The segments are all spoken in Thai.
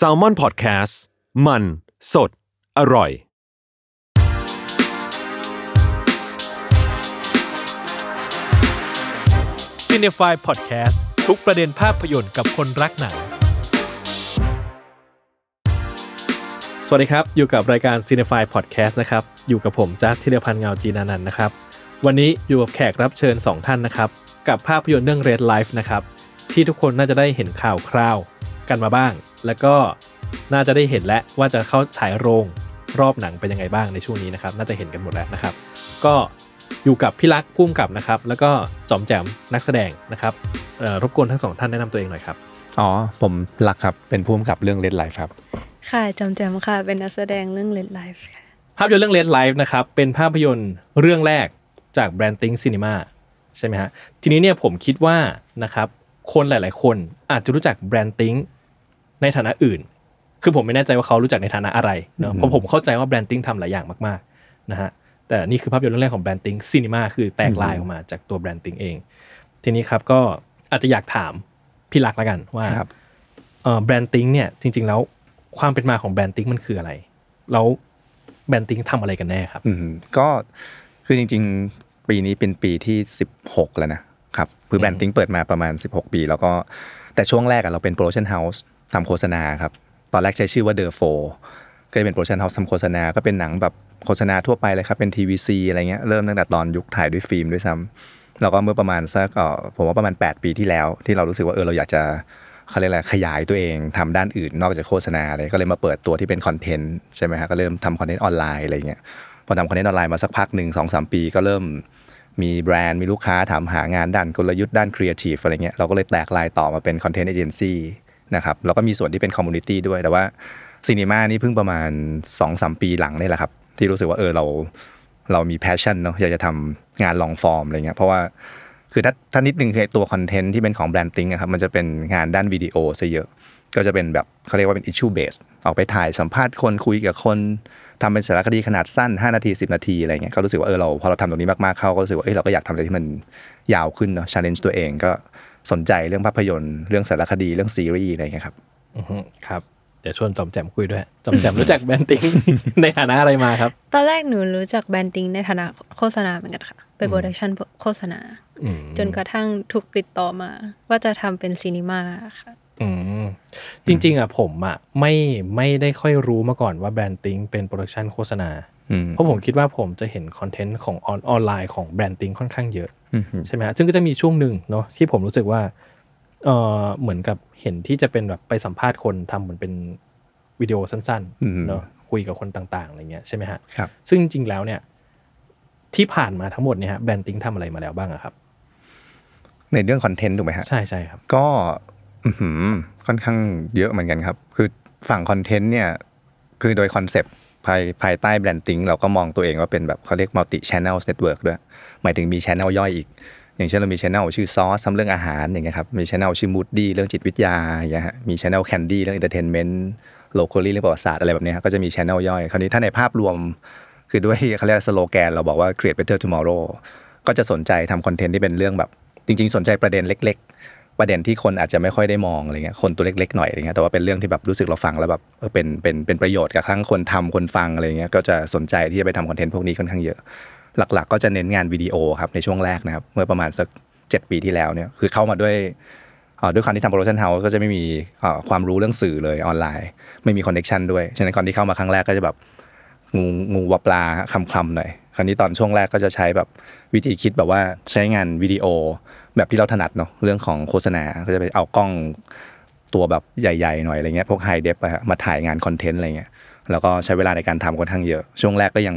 s a l ม o n PODCAST มัน สด อร่อย c i n e f y Podcast ทุกประเด็นภาพยนตร์กับคนรักหนัง สวัสดีครับ อยู่กับรายการ c i n e f y Podcast นะครับ อยู่กับผมจัสธีรพันธ์เงาจีนานันท์นะครับ วันนี้อยู่กับแขกรับเชิญ 2 ท่านนะครับ กับภาพยนตร์เรื่อง Red Life นะครับ ที่ทุกคนน่าจะได้เห็นข่าวคราวกันมาบ้าง แล้วก็น่าจะได้เห็นแล้วว่าจะเข้าฉายโรงรอบหนังเป็นยังไงบ้างในช่วงนี้นะครับ น่าจะเห็นกันหมดแล้วนะครับ ก็อยู่กับพี่รักพุ่มกับนะครับ แล้วก็จอมแจมนักแสดงนะครับเอ่อรบกวนทั้งสองท่านแนะนำตัวเองหน่อยครับอ๋อผมรักครับเป็นผู้กำกับเรื่อง Red Life ครับ ค่ะจำแจมค่ะ เป็นนักแสดงเรื่อง Red Life ค่ะภาพยนตร์เรื่อง Red Life นะครับเป็นภาพยนตร์เรื่องแรกจาก BrandThink Cinema ใช่ไหมฮะทีนี้เนี่ยผมคิดว่านะครับ คนหลาย ๆ คนอาจจะรู้จัก BrandThink ในฐานะอื่น คือผมไม่แน่ใจว่าเขารู้จักในฐานะอะไรเนาะเพราะผมเข้าใจว่า BrandThink ทำหลายอย่างมาก ๆ นะฮะแต่นี่คือภาพยนตร์เรื่องแรกของ BrandThink Cinema คือแตกลายออกมาจากตัว BrandThink เอง ทีนี้ครับก็อาจจะอยากถามพี่ลักษณ์แล้วกันว่าครับเอ่อ BrandThink เนี่ยจริง ๆ แล้วความเป็นมาของ BrandThink มันคืออะไร แล้ว BrandThink ทำอะไรกันแน่ครับอืมก็คือจริง ๆ ปีนี้เป็นปีที่ 16 แล้วนะ ครับคือ BrandThink เปิดมาประมาณ 16 ปี แล้วก็แต่ช่วงแรกอะเราเป็น production house ทำโฆษณาครับ ตอนแรกใช้ชื่อว่าเดอะโฟก็จะเป็น production house ทำโฆษณา ก็เป็นหนังแบบโฆษณาทั่วไปเลยครับ เป็น TVC อะไรเงี้ย เริ่มตั้งแต่ตอนยุคถ่ายด้วยฟิล์มด้วยซ้ำแล้วก็เมื่อประมาณสักเอ่อผมว่าประมาณ 8 ปีที่แล้ว ที่เรารู้สึกว่าเออเราอยากจะเขาเรียกอะไรขยายตัวเองทำด้านอื่นนอกจากโฆษณาเลยก็เลยมาเปิดตัวที่เป็น content ใช่ไหมฮะก็เริ่มทำ content ออนไลน์อะไรเงี้ยพอทำ content ออนไลน์มาสักพักหนึ่งสองสามปีก็เริ่ม มีแบรนด์มีลูกค้าถามหางานด้านกลยุทธ์ด้านครีเอทีฟอะไรเงี้ยเราก็เลยแตกลายต่อมาเป็น content agency นะครับแล้วก็มีส่วนที่เป็น community ด้วยแต่ว่า Cinema นี่เพิ่งประมาณ2อสปีหลังนี่แหละครับ ที่รู้สึกว่าเออเราเรามี passion เนาะอยากจะทำงาน long form อะไรเงี้ยเพราะว่าคือถ้าถ้านิดนึงคือตัว content ที่เป็นของ BrandThink อะครับมันจะเป็นงานด้านวิดีโอซะเยอะ ก็จะเป็นแบบเขาเรียกว่าเป็น issue based ออกไปถ่ายสัมภาษณ์คนคุยกับคน ทำเป็นสารคดีขนาดสั้น 5 นาที 10 นาทีอะไรเงี้ยก็รู้สึกว่าเออเราพอเราทำตรงนี้มากๆเข้าก็รู้สึกว่าเออเราก็อยากทำอะไรที่มันยาวขึ้นเนาะ challenge ตัวเองก็สนใจเรื่องภาพยนตร์เรื่องสารคดีเรื่องซีรีส์อะไรเงี้ยครับอือฮึครับเดี๋ยวชวนจอมแจมคุยด้วยจอมแจมรู้จัก BrandThink ในฐานะอะไรมาครับ ตอนแรกหนูรู้จัก BrandThink ในฐานะโฆษณาเหมือนกันค่ะเป็นโปรดักชันโฆษณาอืมจนกระทั่งถูกติดต่อมา ว่าจะทำเป็น Cinema ค่ะ อืมจริง ๆอะผมอะไม่ไม่ได้ค่อยรู้มาก่อนว่า BrandThink เป็นโปรดักชันโฆษณาอืมเพราะผมคิดว่าผมจะเห็นคอนเทนต์ของออนออนไลน์ของ BrandThink ค่อนข้างเยอะอืมใช่ไหมฮะซึ่งก็จะมีช่วงหนึ่งเนาะที่ผมรู้สึกว่าเออเหมือนกับเห็นที่จะเป็นแบบไปสัมภาษณ์คนทำเหมือนเป็นวิดีโอสั้นอืมๆเนาะคุยกับคนต่างๆอะไรเงี้ยใช่ไหมฮะครับซึ่งจริงๆแล้วเนี่ยที่ผ่านมาทั้งหมดเนี่ยฮะ BrandThink ทำอะไรมาแล้วบ้างอะครับ ในเรื่องคอนเทนต์ถูกไหมฮะใช่ใช่ครับ ก็อื้อหือ ค่อนข้างเยอะเหมือนกันครับ คือฝั่งคอนเทนต์เนี่ยคือโดยคอนเซปต์ภายภายใต้ BrandThink เราก็มองตัวเองว่าเป็นแบบเขาเรียก multi channel network ด้วย หมายถึงมี channel ย่อยอีก อย่างเช่นเรามี channel ชื่อซอสทำเรื่องอาหารอย่างเงี้ยครับมี channel ชื่อ moody เรื่องจิตวิทยาอย่างเงี้ยมี channel candy เรื่อง entertainment locally เรื่องประวัติศาสตร์อะไรแบบเนี้ยก็จะมี channel ย่อย คราวนี้ถ้าในภาพรวม คือด้วยเขาเรียกสโลแกน เราบอกว่า create better tomorrow ก็จะสนใจทำคอนเทนต์ที่เป็นเรื่องแบบ จริง ๆ สนใจประเด็นเล็ก ประเด็นที่คนอาจจะไม่ค่อยได้มองอะไรเงี้ยคนตัวเล็กๆหน่อยอะไรเงี้ยแต่ว่าเป็นเรื่องที่แบบรู้สึกเราฟังแล้วแบบเออเป็นเป็นเป็นประโยชน์กับทั้งคนทำคนฟังอะไรเงี้ยก็จะสนใจที่จะไปทำคอนเทนต์พวกนี้ค่อนข้างเยอะ หลักๆ ก็จะเน้นงานวิดีโอครับในช่วงแรกนะครับเมื่อประมาณสักเจ็ดปีที่แล้วเนี่ยคือเข้ามาด้วยด้วยความที่ทำ production house ก็จะไม่มีความรู้เรื่องสื่อเลยออนไลน์ ไม่มีคอนเน c ชันด้วยฉะนั้นก่อนที่เข้ามาครั้งแรกก็จะแบบงูงูปลาปลาคลำๆหน่อย คราวนี้ตอนช่วงแรกก็จะใช้แบบวิธีคิดแบบว่าใช้งานวิดีโอแบบที่เราถนัดเนาะเรื่องของโฆษณาก็จะไปเอากล้องตัวแบบใหญ่ๆหน่อยอะไรเงี้ยพวก high-def มาถ่ายงานคอนเทนต์อะไรเงี้ยแล้วก็ใช้เวลาในการทำค่อนข้างเยอะ ช่วงแรกก็ยัง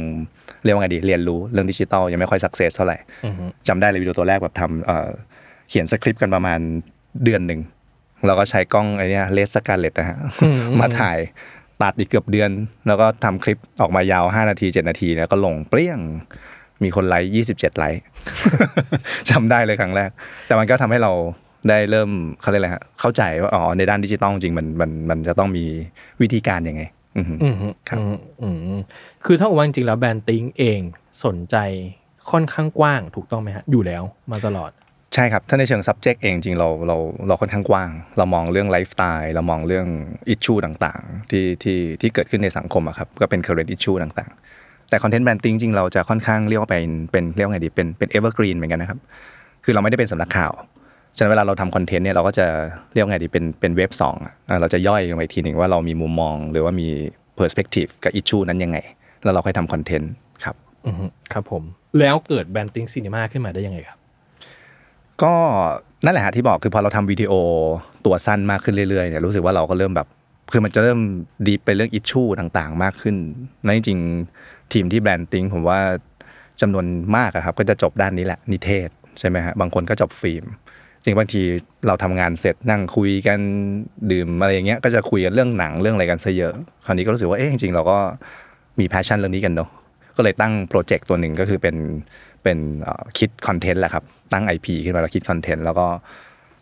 เรียกว่าไงดีเรียนรู้เรื่องดิจิตอลยังไม่ค่อย success เท่าไหร่อือฮึจำได้เลยวิดีโอตัวแรกแบบทำเอ่อเขียนสคริปต์กันประมาณเดือนหนึ่งแล้วก็ใช้กล้องไอ้เนี้ย RED Scarlet นะฮะมาถ่าย ตัดอีกเกือบเดือน แล้วก็ทำคลิปออกมายาว 5 นาที 7 นาทีแล้วก็ลงเปรี้ยงมีคนไลค์27ไลค์จำได้เลยครั้งแรก แต่มันก็ทำให้เราได้เริ่มเขาเรียกอะไรฮะเข้าใจว่าอ๋อในด้านดิจิตอลจริงมันมันมันจะต้องมีวิธีการยังไงอือฮึอืมฮึครับอืมอืมอืมคือถ้าว่าจริงๆแล้วแบรนด์ติ้งเองสนใจค่อนข้างกว้างถูกต้องไหมฮะ อยู่แล้วมาตลอด ใช่ครับ ถ้าในเชิง subject เองจริงเราเราเราค่อนข้างกว้าง เรามองเรื่องไลฟ์สไตล์เรามองเรื่อง issue ต่างๆ ที่ที่ที่เกิดขึ้นในสังคมอะครับก็เป็น current issue ต่างๆ แต่ content branding จริงเราจะค่อนข้างเรียกว่าเป็นเป็นเรียกว่าไงดีเป็นเป็น evergreen เหมือนกันนะครับ คือเราไม่ได้เป็นสำนักข่าวฉะนั้นเวลาเราทำคอนเทนต์เนี่ยเราก็จะเรียกว่าไงดีเป็นเป็นเว็บสองอะเราจะย่อยลงไปทีหนึ่งว่าเรามีมุมมองหรือว่ามี perspective กับ issue นั้นยังไง แล้วเราค่อยทำคอนเทนต์ครับครับผมแล้วเกิด BrandThink Cinema ขึ้นมาได้ยังไงครับ ก็นั่นแหละฮะที่บอกคือพอเราทำวิดีโอตัวสั้นมากขึ้นเรื่อยๆเนี่ยรู้สึกว่าเราก็เริ่มแบบคือมันจะเริ่ม deep ไปเรื่อง issue ต่างๆ มากขึ้นและจริงทีมที่ BrandThink ผมว่าจำนวนมากครับ ก็จะจบด้านนี้แหละนิเทศใช่ไหมฮะบางคนก็จบฟิล์มจริงบางทีเราทำงานเสร็จนั่งคุยกันดื่มอะไรอย่างเงี้ยก็จะคุยกันเรื่องหนังเรื่องอะไรกันซะเยอะ คราวนี้ก็รู้สึกว่าเอ๊ะจริงๆเราก็มี passion เรื่องนี้กันเนาะก็เลยตั้งโปรเจกต์ตัวหนึ่งก็คือเป็น เป็นเอ่อคิดคอนเทนต์แหละครับ ตั้ง IP ขึ้นมาแล้วคิดคอนเทนต์แล้วก็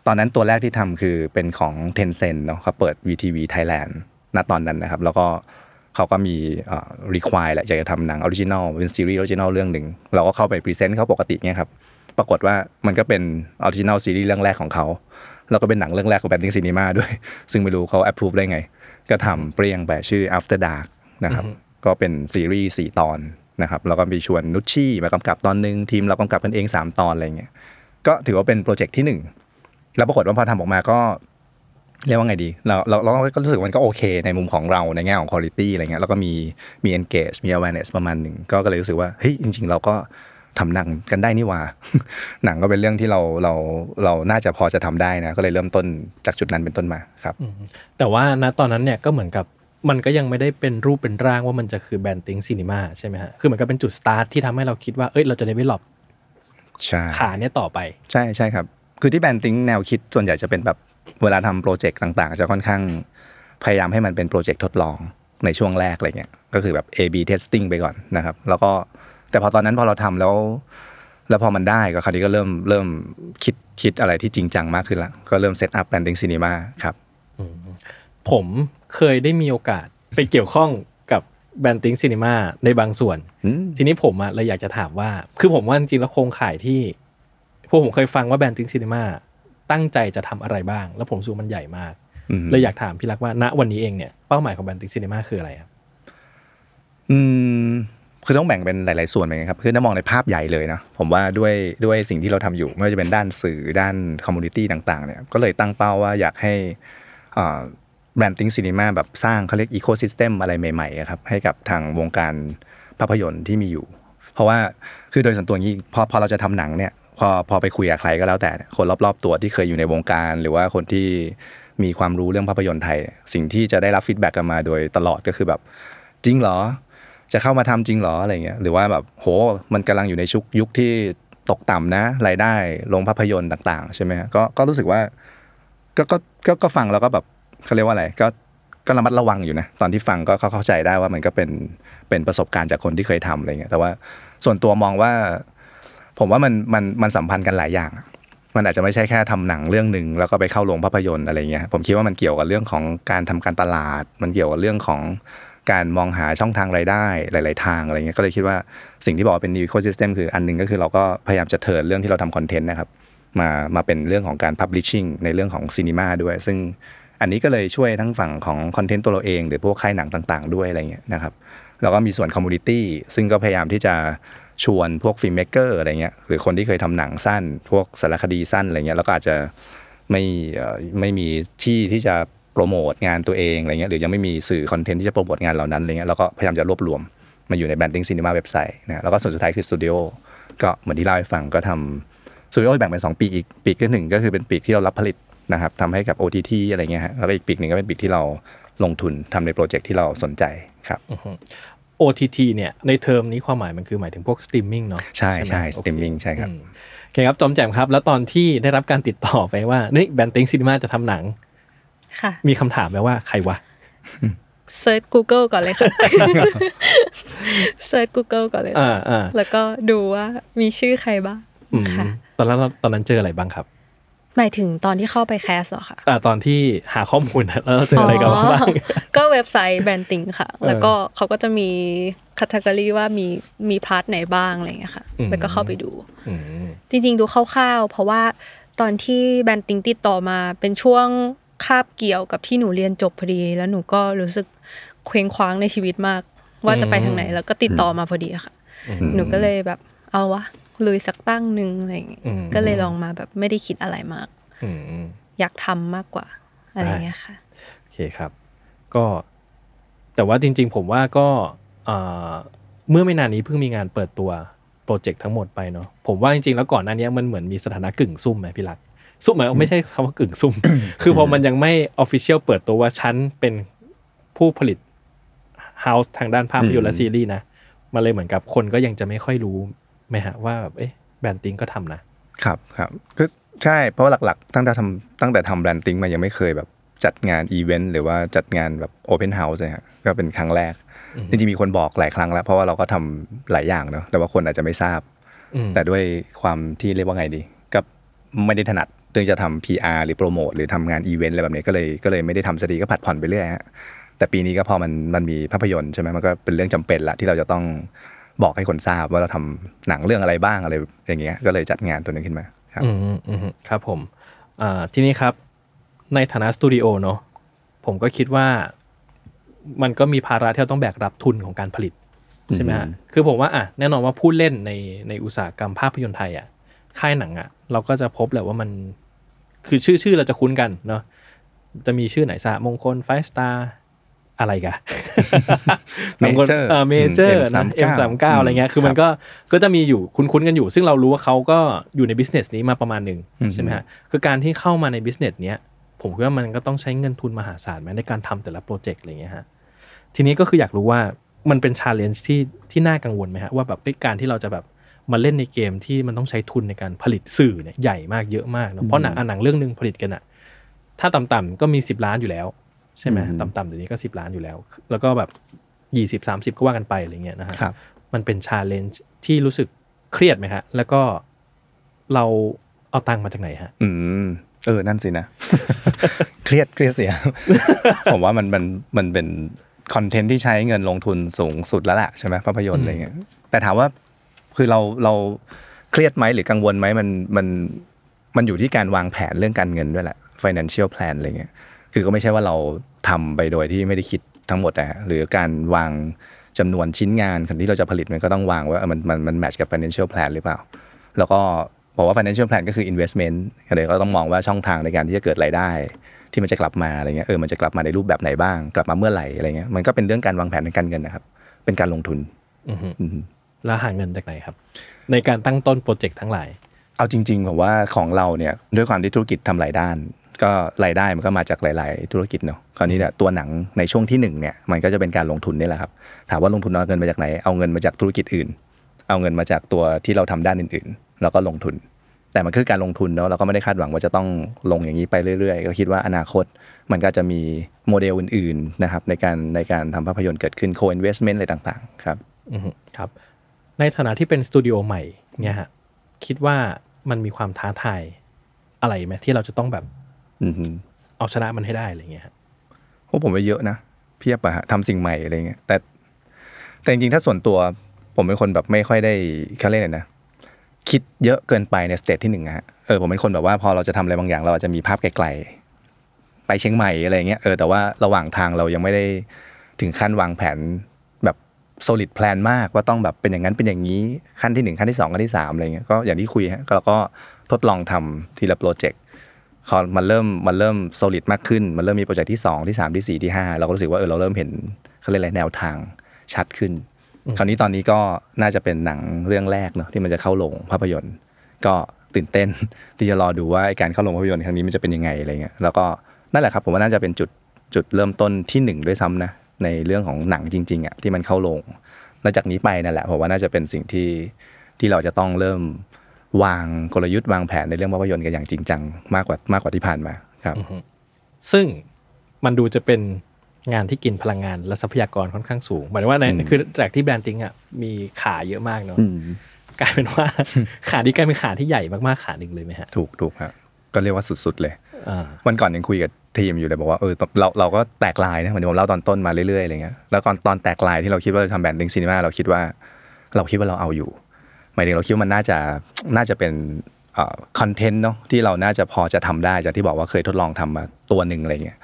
ตอนนั้นตัวแรกที่ทำคือเป็นของ Tencent เนาะเขาเปิด WeTV Thailand ณตอนนั้นนะครับ แล้วก็เขาก็มีเอ่อ require แหละอยากจะทำหนัง original เป็นซีรีส์ original เรื่องหนึ่งเราก็เข้าไป present เขาปกติเนี่ยครับปรากฏว่ามันก็เป็น original series เรื่องแรกของเขาแล้วก็เป็นหนังเรื่องแรกของ BrandThink Cinema ด้วย ซึ่งไม่รู้เขา approve ได้ไง ก็ทำเปรี้ยงไปชื่อ After Dark นะครับก็เป็นซีรีส์สี่ตอน นะครับแล้วก็มีชวนนุชชี่มากำกับตอนหนึ่งทีมเรากำกับกันเอง 3 ตอนอะไรเงี้ยก็ถือว่าเป็นโปรเจกต์ที่หนึ่งแล้วปรากฏว่าพอทำออกมาก็เรียกว่าไงดี เราเราเราก็รู้สึกมันก็โอเคในมุมของเราในแง่ของคุณภาพอะไรเงี้ยแล้วก็มีมี engage มี awareness ประมาณหนึ่งก็เลยรู้สึกว่าเฮ้ยจริง ๆ เราก็ทำหนังกันได้นี่หว่า หนังก็เป็นเรื่องที่เราเราเราน่าจะพอจะทำได้นะ ก็เลยเริ่มต้นจากจุดนั้นเป็นต้นมาครับ แต่ว่าณตอนนั้นเนี่ยก็เหมือนกับ มันก็ยังไม่ได้เป็นรูปเป็นร่างว่ามันจะคือ BrandThink Cinema ใช่ไหมฮะ คือเหมือนกับเป็นจุดสตาร์ทที่ทำให้เราคิดว่า เอ้ย เราจะ develop ใช้ขาเนี่ยต่อไป ใช่ใช่ครับ คือที่ BrandThink แนวคิดส่วนใหญ่จะเป็นแบบเวลาทำโปรเจกต์ต่างๆ จะค่อนข้างพยายามให้มันเป็นโปรเจกต์ทดลองในช่วงแรกอะไรเงี้ย ก็คือแบบ A/B testing ไปก่อนนะครับ แล้วก็แต่พอตอนนั้นพอเราทำแล้ว แล้วพอมันได้ก็คราวนี้ก็เริ่มเริ่มคิดคิดอะไรที่จริงจังมากขึ้นละ ก็เริ่ม set up BrandThink Cinema ครับผม เคยได้มีโอกาสไปเกี่ยวข้องกับ BrandThink Cinema ในบางส่วนอืมทีนี้ผมอะเลยอยากจะถามว่า คือผมว่าจริงๆแล้วโครงข่ายที่พวกผมเคยฟังว่า BrandThink Cinemaตั้งใจจะทำอะไรบ้าง แล้วผมรู้สึกมันใหญ่มากอืมเลยอยากถามพี่รักว่าณวันนี้เองเนี่ยเป้าหมายของ BrandThink Cinema คืออะไรครับอืมคือต้องแบ่งเป็นหลาย ๆ ส่วนเหมือนกันครับคือถ้ามองในภาพใหญ่เลยนะผมว่าด้วยด้วยสิ่งที่เราทำอยู่ไม่ว่าจะเป็นด้านสื่อด้าน community ต่าง ๆ เนี่ยก็เลยตั้งเป้าว่าอยากให้ BrandThink Cinema แบบสร้างเขาเรียก ecosystem อะไรใหม่ๆครับให้กับทางวงการภาพยนตร์ที่มีอยู่ เพราะว่าคือโดยส่วนตัวนี้พอพอเราจะทำหนังเนี่ยพอพอไปคุยกับใครก็แล้วแต่คนรอบๆ ตัวที่เคยอยู่ในวงการ หรือว่าคนที่มีความรู้เรื่องภาพยนตร์ไทย สิ่งที่จะได้รับ feedback กันมาโดยตลอดก็คือแบบจริงเหรอ จะเข้ามาทำจริงเหรออะไรเงี้ยหรือว่าแบบโหมันกำลังอยู่ในช่วงยุคที่ตกต่ำนะรายได้ลงภาพยนตร์ต่าง ๆ ใช่ไหมก็ก็รู้สึกว่าก็ก็ก็ฟังแล้วก็แบบ เขาเรียกว่าอะไรก็ก็ระมัดระวังอยู่นะตอนที่ฟังก็เข้าใจได้ว่ามันก็เป็นเป็นประสบการณ์จากคนที่เคยทำอะไรเงี้ยแต่ว่าส่วนตัวมองว่า ผมว่ามันมันมันสัมพันธ์กันหลายอย่าง มันอาจจะไม่ใช่แค่ทำหนังเรื่องหนึ่งแล้วก็ไปเข้าโรงภาพยนตร์อะไรเงี้ยผมคิดว่ามันเกี่ยวกับเรื่องของการทำการตลาด มันเกี่ยวกับเรื่องของการมองหาช่องทางรายได้หลาย ๆ ทางอะไรเงี้ยก็เลยคิดว่าสิ่งที่บอกว่าเป็น new ecosystem คืออันหนึงก็คือเราก็พยายามจะเทิร์นเรื่องที่เราทำคอนเทนต์นะครับมามาเป็นเรื่องของการ publishing ในเรื่องของซีนีมาด้วย ซึ่ง อันนี้ก็เลยช่วยทั้งฝั่งของคอนเทนต์ตัวเราเอง หรือพวกค่ายหนังต่างๆ ด้วยอะไรเงี้ยนะครับแล้วก็มีส่วน community ซึ่งก็พยายามที่จะชวนพวก filmmaker อะไรเงี้ยหรือคนที่เคยทำหนังสั้น พวกสารคดีสั้นอะไรเงี้ยแล้วก็อาจจะไม่ไม่มีที่ที่จะโปรโมทงานตัวเองอะไรเงี้ยหรือยังไม่มีสื่อคอนเทนต์ที่จะโปรโมทงานเหล่านั้นอะไรเงี้ยเราก็พยายามจะรวบรวมมาอยู่ใน BrandThink Cinema เว็บไซต์นะแล้วก็ส่วนสุดท้ายคือสตูดิโอก็เหมือนที่เล่าให้ฟังก็ทำสตูดิโอแบ่งเป็นสองปีอีกปีกที่หนึ่งก็คือเป็นปีกที่เรารับผลิต นะครับทำให้กับ OTT อะไรเงี้ยฮะแล้วก็อีกปีกหนึ่งก็เป็นปีกที่เราลงทุนทำในโปรเจกต์ที่เราสนใจครับ OTT เนี่ยในเทอมนี้ความหมายมันคือหมายถึงพวกสตรีมมิ่งเนาะใช่ไหมใช่โอเคสตรีมมิ่งใช่ครับอืมโอเคครับจอมแจมครับ แล้วตอนที่ได้รับการติดต่อไปว่านี่ BrandThink Cinema จะทำหนังค่ะมีคำถามไหมว่าใครวะ search Google ก่อนเลยค่ะ search Google ก่อนเลยอ่าอ่าแล้วก็ดูว่ามีชื่อใครบ้างอืมค่ะตอนนั้นตอนนั้นเจออะไรบ้างครับ หมายถึงตอนที่เข้าไป cast เหรอคะอ่าตอนที่หาข้อมูลแล้วเราเจออะไรกันบ้างก็เว็บไซต์ BrandThink ค่ะ แล้วก็เขาก็จะมีคัต e กรีว่ามีมี part ไหนบ้างอะไรเงี้ยค่ะอืมแล้วก็เข้าไปดูอืมจริง ๆ ดูคร่าวๆ เพราะว่าตอนที่ BrandThink ติดต่อมาเป็นช่วงคาบเกี่ยวกับที่หนูเรียนจบพอดี แล้วหนูก็รู้สึกเคว้งคว้างในชีวิตมาก ว่าจะไปทางไหนแล้วก็ติดต่อมาพอดีค่ะ หนูก็เลยแบบเอาวะ ลุยสักตั้งหนึ่งอะไรอย่างเงี้ยอืมก็เลยลองมาแบบไม่ได้คิดอะไรมากอืมอยากทำมากกว่า อะไรเงี้ยค่ะโอเคครับ ก็แต่ว่าจริง ๆ ผมว่าก็เอ่อเมื่อไม่นานนี้เพิ่งมีงานเปิดตัวโปรเจกต์ทั้งหมดไปเนาะผมว่าจริงๆแล้วก่อนหน้านี้มันเหมือนมีสถานะกึ่งซุ่มไหมพี่ลักษณ์ซุ่มหมายไม่ใช่คำว่ากึ่งซุ่ม คือพอมันยังไม่official เปิดตัวว่าฉันเป็นผู้ผลิต house ทางด้านภาพยนตร์และซีรีส์นะ มันเลยเหมือนกับคนก็ยังจะไม่ค่อยรู้ ไหมฮะว่าแบบเอ๊ะ BrandThink ก็ทำนะครับครับคือใช่เพราะว่าหลักๆ ตั้งแต่ทำตั้งแต่ทำ BrandThink มายังไม่เคยแบบจัดงานอีเวนต์หรือว่าจัดงานแบบ open house เลยฮะก็เป็นครั้งแรก จริงๆมีคนบอกหลายครั้งแล้ว เพราะว่าเราก็ทำหลายอย่างเนาะแต่ว่าคนอาจจะไม่ทราบอืมแต่ด้วยความที่เรียกว่าไงดี ก็ไม่ได้ถนัดเรื่องจะทำ PR หรือโปรโมทหรือทำงานอีเวนต์อะไรแบบนี้ก็เลยก็เลยไม่ได้ทำสตีก็ผัดผ่อนไปเรื่อยฮะแต่ปีนี้ก็พอมันมันมีภาพยนตร์ใช่ไหมมันก็เป็นเรื่องจำเป็นละที่เราจะต้อง บอกให้คนทราบว่าเราทำหนังเรื่องอะไรบ้างอะไรอย่างเงี้ยก็เลยจัดงานตัวนี้ขึ้นมาครับอืมอืมอืมครับผมอ่าทีนี้ครับในฐานะสตูดิโอเนาะผมก็คิดว่ามันก็มีภาระที่เราต้องแบกรับทุนของการผลิตใช่ไหมฮะคือผมว่าอะแน่นอนว่าผู้เล่นในในอุตสาหกรรมภาพยนตร์ไทยอะค่ายหนังอะเราก็จะพบแหละว่ามันคือชื่อชื่อเราจะคุ้นกันเนาะจะมีชื่อไหนสหมงคล Five Star อะไรกัน Major เออ Major อืมนะ M39 M39 อะไรเงี้ยคือมันก็ก็จะมีอยู่คุ้นๆกันอยู่ ซึ่งเรารู้ว่าเขาก็อยู่ใน business นี้มาประมาณหนึ่งใช่ไหมฮะคือการที่เข้ามาใน business เนี้ยผมคิดว่ามันก็ต้องใช้เงินทุนมหาศาลไหมในการทำแต่ละโปรเจกต์อะไรเงี้ยฮะทีนี้ก็คืออยากรู้ว่ามันเป็น challenge ที่ที่น่ากังวลไหมฮะว่าแบบเอ้ยการที่เราจะแบบมาเล่นในเกมที่มันต้องใช้ทุนในการผลิตสื่อเนี่ยใหญ่มากเยอะมากเนอะเพราะหนังอะหนังเรื่องหนึ่งผลิตกันอะถ้าต่ำๆก็มี 10 ล้านอยู่แล้ว ใช่ไหมอืมต่ำๆเดี๋ยวนี้ก็10ล้านอยู่แล้ว แล้วก็แบบยี่สิบสามสิบก็ว่ากันไปอะไรเงี้ยนะฮะครับมันเป็น challenge ที่รู้สึกเครียดไหมฮะ แล้วก็เราเอาตังค์มาจากไหนฮะ อืมเออ นั่นสินะ เครียดเครียดเสีย ผมว่ามันมันมันเป็นคอนเทนต์ที่ใช้เงินลงทุนสูงสุดแล้วแหละใช่ไหมภาพยนตร์อะไรเงี้ย แต่ถามว่าคือเราเราเครียดไหมหรือกังวลไหมมันมันมันอยู่ที่การวางแผนเรื่องการเงินด้วยแหละ financial plan อะไรเงี้ย คือก็ไม่ใช่ว่าเราทำไปโดยที่ไม่ได้คิดทั้งหมดนะฮะหรือการวางจำนวนชิ้นงานที่เราจะผลิตมันก็ต้องวางว่าเออมันมันมันแมทช์กับ financial plan หรือเปล่า แล้วก็บอกว่า financial plan ก็คือ investment ก็เลยก็ต้องมองว่าช่องทางในการที่จะเกิดรายได้ ที่มันจะกลับมาอะไรเงี้ยเออมันจะกลับมาในรูปแบบไหนบ้าง กลับมาเมื่อไหร่อะไรเงี้ยมันก็เป็นเรื่องการวางแผนในการเงินนะครับ เป็นการลงทุนอือฮึอืมแล้วหาเงินจากไหนครับ ในการตั้งต้นโปรเจกต์ทั้งหลาย เอาจริงๆผมว่าของเราเนี่ยด้วยความที่ธุรกิจทำหลายด้าน ก็รายได้มันก็มาจากหลาย ๆ ธุรกิจเนาะคราวนี้เนี่ยตัวหนังในช่วงที่หนึ่งเนี่ยมันก็จะเป็นการลงทุนนี่แหละครับถามว่าลงทุนเอาเงินมาจากไหนเอาเงินมาจากธุรกิจอื่น เอาเงินมาจากตัวที่เราทำด้านอื่น ๆ แล้วก็ลงทุน แต่มันคือการลงทุนเนาะเราก็ไม่ได้คาดหวังว่าจะต้องลงอย่างนี้ไปเรื่อย ๆ ก็คิดว่าอนาคตมันก็จะมีโมเดลอื่น ๆ นะครับในการในการทำภาพยนตร์เกิดขึ้น co-investment อะไรต่าง ๆ ครับอือครับในฐานะที่เป็นสตูดิโอใหม่เนี่ยฮะคิดว่ามันมีความท้าทายอะไรไหมที่เราจะต้องแบบ เอาชนะมันให้ได้อะไรเงี้ยฮะโอ้ผมไปเยอะนะเพียบอะฮะทำสิ่งใหม่อะไรเงี้ยแต่ แต่จริงๆถ้าส่วนตัวผมเป็นคนแบบไม่ค่อยได้เขาเรียกอะไรนะคิดเยอะเกินไปใน stage ที่หนึ่งอะฮะเออผมเป็นคนแบบว่าพอเราจะทำอะไรบางอย่าง เราอาจจะมีภาพไกลๆไปเชียงใหม่อะไรเงี้ยเออแต่ว่าระหว่างทางเรายังไม่ได้ถึงขั้นวางแผนแบบ solid plan มากว่าต้องแบบเป็นอย่างนั้นเป็นอย่างนี้ขั้นที่หนึ่งขั้นที่สองขั้นที่สามอะไรเงี้ยก็อย่างที่คุยฮะเราก็ทดลองทำทีละโปรเจกต์ พอมันเริ่มมันเริ่ม solid มากขึ้น มันเริ่มมีโปรเจกต์ที่ 2 ที่ 3 ที่ 4 ที่ 5 เราก็รู้สึกว่าเออเราเริ่มเห็นเขาเรียกอะไรแนวทางชัดขึ้น คราวนี้ตอนนี้ก็น่าจะเป็นหนังเรื่องแรกเนาะที่มันจะเข้าโรงภาพยนตร์ ก็ตื่นเต้นที่จะรอดูว่าไอ้การเข้าโรงภาพยนตร์ครั้งนี้มันจะเป็นยังไงอะไรเงี้ยแล้วก็นั่นแหละครับผมว่าน่าจะเป็นจุดจุดเริ่มต้นที่หนึ่งด้วยซ้ำนะในเรื่องของหนังจริงๆอะที่มันเข้าโรงแล้วจากนี้ไปนั่นแหละผมว่าน่าจะเป็นสิ่งที่ที่เราจะต้องเริ่ม วางกลยุทธ์วางแผนในเรื่องภาพยนตร์กันอย่างจริงจังมากกว่ามากกว่าที่ผ่านมาครับ ซึ่งมันดูจะเป็นงานที่กินพลังงานและทรัพยากรค่อนข้างสูงหมายถึงว่าในคือจากที่ BrandThink อะมีขาเยอะมากเนาะกลายเป็นว่าขาที่กลายเป็นขาที่ใหญ่มากๆขาหนึ่งเลยไหมฮะถูกถูกครับก็เรียกว่าสุดๆเลยอ่าวันก่อนยังคุยกับทีมอยู่เลยบอกว่าเออเราเราก็แตกไลน์นะเหมือนที่ผมเล่าตอนต้นมาเรื่อยๆอะไรเงี้ยแล้วตอนตอนแตกไลน์ที่เราคิดว่าจะทำ BrandThink Cinema เราคิดว่า เราคิดว่าเราเอาอยู่ หมายถึงเราคิดว่ามันน่าจะน่าจะเป็นคอนเทนต์เนาะที่เราน่าจะพอจะทำได้จากที่บอกว่าเคยทดลองทำมาตัวหนึ่งอะไรเงี้ย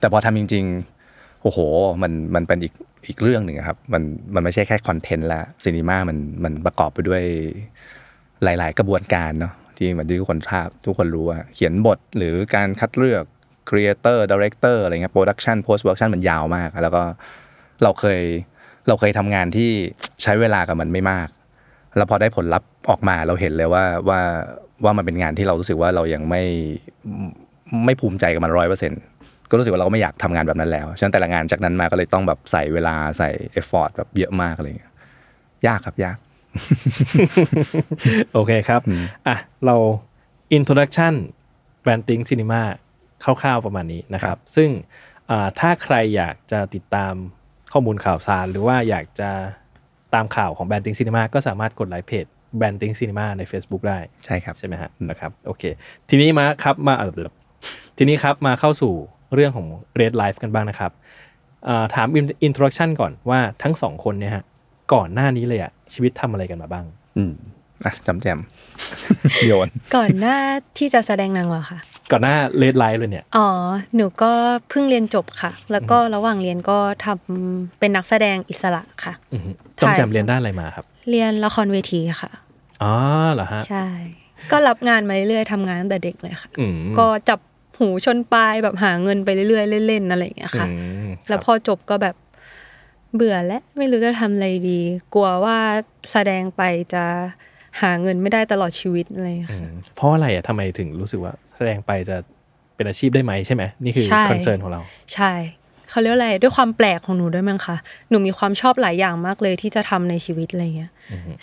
แต่พอทำจริง ๆ โอ้โห มันมันเป็นอีกอีกเรื่องหนึ่งครับมันมันไม่ใช่แค่คอนเทนต์ละ cinema มันมันประกอบไปด้วยหลาย ๆ กระบวนการเนาะที่เหมือนที่ทุกคนทราบทุกคนรู้ว่าเขียนบทหรือการคัดเลือก creator director อะไรเงี้ย production post-production มันยาวมาก แล้วก็เราเคยเราเคยทำงานที่ใช้เวลากับมันไม่มาก แล้วพอได้ผลลัพธ์ออกมาเราเห็นเลยว่าว่าว่ามันเป็นงานที่เรารู้สึกว่าเรายังไม่ไม่ภูมิใจกับมันร้อยเปอร์เซ็นต์ก็รู้สึกว่าเราก็ไม่อยากทำงานแบบนั้นแล้ว ฉะนั้นแต่ละงานจากนั้นมาก็เลยต้องแบบใส่เวลาใส่เอฟฟอร์ตแบบเยอะมากอะไรเงี้ยยากครับยาก โอเคครับ อะ เรา introduction branding cinema คร่าวๆประมาณนี้นะครับ ซึ่งอ่าถ้าใครอยากจะติดตามข้อมูลข่าวสาร หรือว่าอยากจะ ตามข่าวของ branding cinema ก็สามารถกดไลค์เพจ branding cinema ใน Facebook ได้ใช่ครับใช่ไหมฮะนะครับโอเค ทีนี้มาครับมาเออทีนี้ครับมาเข้าสู่เรื่องของ Red Life กันบ้างนะครับอ่าถาม introduction ก่อนว่าทั้งสองคนเนี่ยฮะก่อนหน้านี้เลยอะชีวิตทำอะไรกันมาบ้าง อืมอะจำแจมโยนก่อนหน้าที่จะแสดงนางเหรอคะ ก่อนหน้า Red Life เลยเนี่ยอ๋อหนูก็เพิ่งเรียนจบค่ะ แล้วก็ระหว่างเรียนก็ทำเป็นนักแสดงอิสระค่ะอือฮึจอมแจมเรียนด้านอะไรมาครับ เรียนละครเวทีค่ะอ๋อเหรอฮะใช่ ก็รับงานมาเรื่อยๆทำงานตั้งแต่เด็กเลยค่ะอืมก็จับหูชนปลายแบบหาเงินไปเรื่อยๆเล่นๆอะไรอย่างเงี้ยค่ะอืมแล้วครับพอจบก็แบบเบื่อและไม่รู้จะทำอะไรดี กลัวว่าแสดงไปจะหาเงินไม่ได้ตลอดชีวิตอะไรอย่างเงี้ยอืค่ะมเพราะอะไรอะทำไมถึงรู้สึกว่าแส ดงไปจะเป็นอาชีพได้ไหมใช่ไหมนี่คือใช่คอนเซิร์นของเรา ใช่เขาเรียกว่าอะไรด้วยความแปลกของหนูด้วยมั้งคะหนูมีความชอบหลายอย่างมากเลยที่จะทำในชีวิตอะไรเงี้ย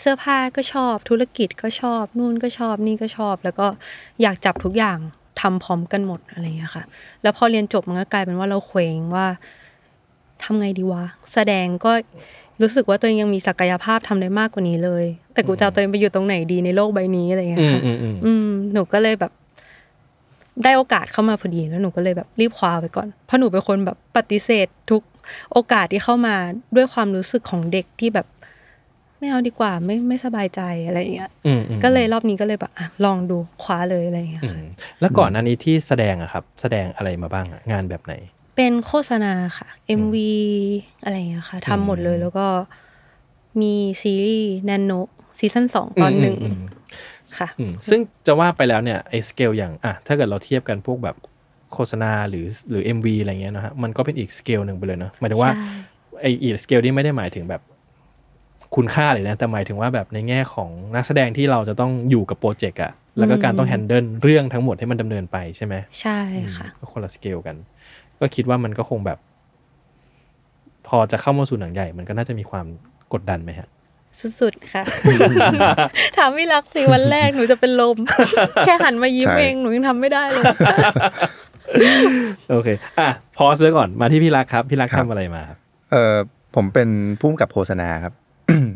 เสื้อผ้าก็ชอบธุรกิจก็ชอบนู่นก็ชอบนี่ก็ชอบ แล้วก็อยากจับทุกอย่างทำพร้อมกันหมดอะไรเงี้ยค่ะ แล้วพอเรียนจบมันก็กลายเป็นว่าเราเคว้งว่าทำไงดีวะแสดงก็รู้สึกว่าตัวเองยังมีศักยภาพทำได้มากกว่านี้เลย แต่กูจะเอาตัวเองไปอยู่ตรงไหนดีในโลกใบนี้อะไรเงี้ยค่ะอืมอืมอืมอืมหนูก็เลยแบบ ได้โอกาสเข้ามาพอดีแล้วหนูก็เลยแบบรีบคว้าไว้ก่อน เพราะหนูเป็นคนแบบปฏิเสธทุกโอกาสที่เข้ามาด้วยความรู้สึกของเด็กที่แบบ ไม่เอาดีกว่าไม่ไม่สบายใจอะไรอย่างเงี้ยอืมอืมก็เลยรอบนี้ก็เลยแบบอะลองดูคว้าเลยอะไรอย่างเงี้ยอืค่ะมแล้วก่อนหน้านี้ที่แสดงอะครับ แสดงอะไรมาบ้างอะงานแบบไหน เป็นโฆษณาค่ะ MV อะไรอย่างเงี้ยค่ะทำหมดเลยแล้วก็มีซีรีส์แนนโนซีซั่นสองตอนหนึ่งอืมอืม ค่ะอืมซึ่งจะว่าไปแล้วเนี่ยไอ้สเกลอย่างอะถ้าเกิดเราเทียบกันพวกแบบโฆษณาหรือหรือ MV อะไรเงี้ยนะฮะมันก็เป็นอีกสเกลหนึ่งไปเลยเนอะหมายถึงว่าใช่ไอ้อีกสเกลนี้ไม่ได้หมายถึงแบบคุณค่าเลยนะ แต่หมายถึงว่าแบบในแง่ของนักแสดงที่เราจะต้องอยู่กับโปรเจกต์อะแล้วก็การต้อง handle เรื่องทั้งหมดให้มันดำเนินไปใช่ไหมใช่ค่ะ ก็คนละสเกลกัน ก็คิดว่ามันก็คงแบบ พอจะเข้ามาสู่หนังใหญ่ มันก็น่าจะมีความกดดันไหมฮะ สุดๆค่ะ ถามพี่รักสิวันแรกหนูจะเป็นลม แค่หันมายิ้มใช่เองหนูยังทำไม่ได้เลย โอเค อะพอสไว้ก่อนมาที่พี่รักครับ พี่รักครับทำอะไรมาครับเออผมเป็นผู้กำกับโฆษณาครับ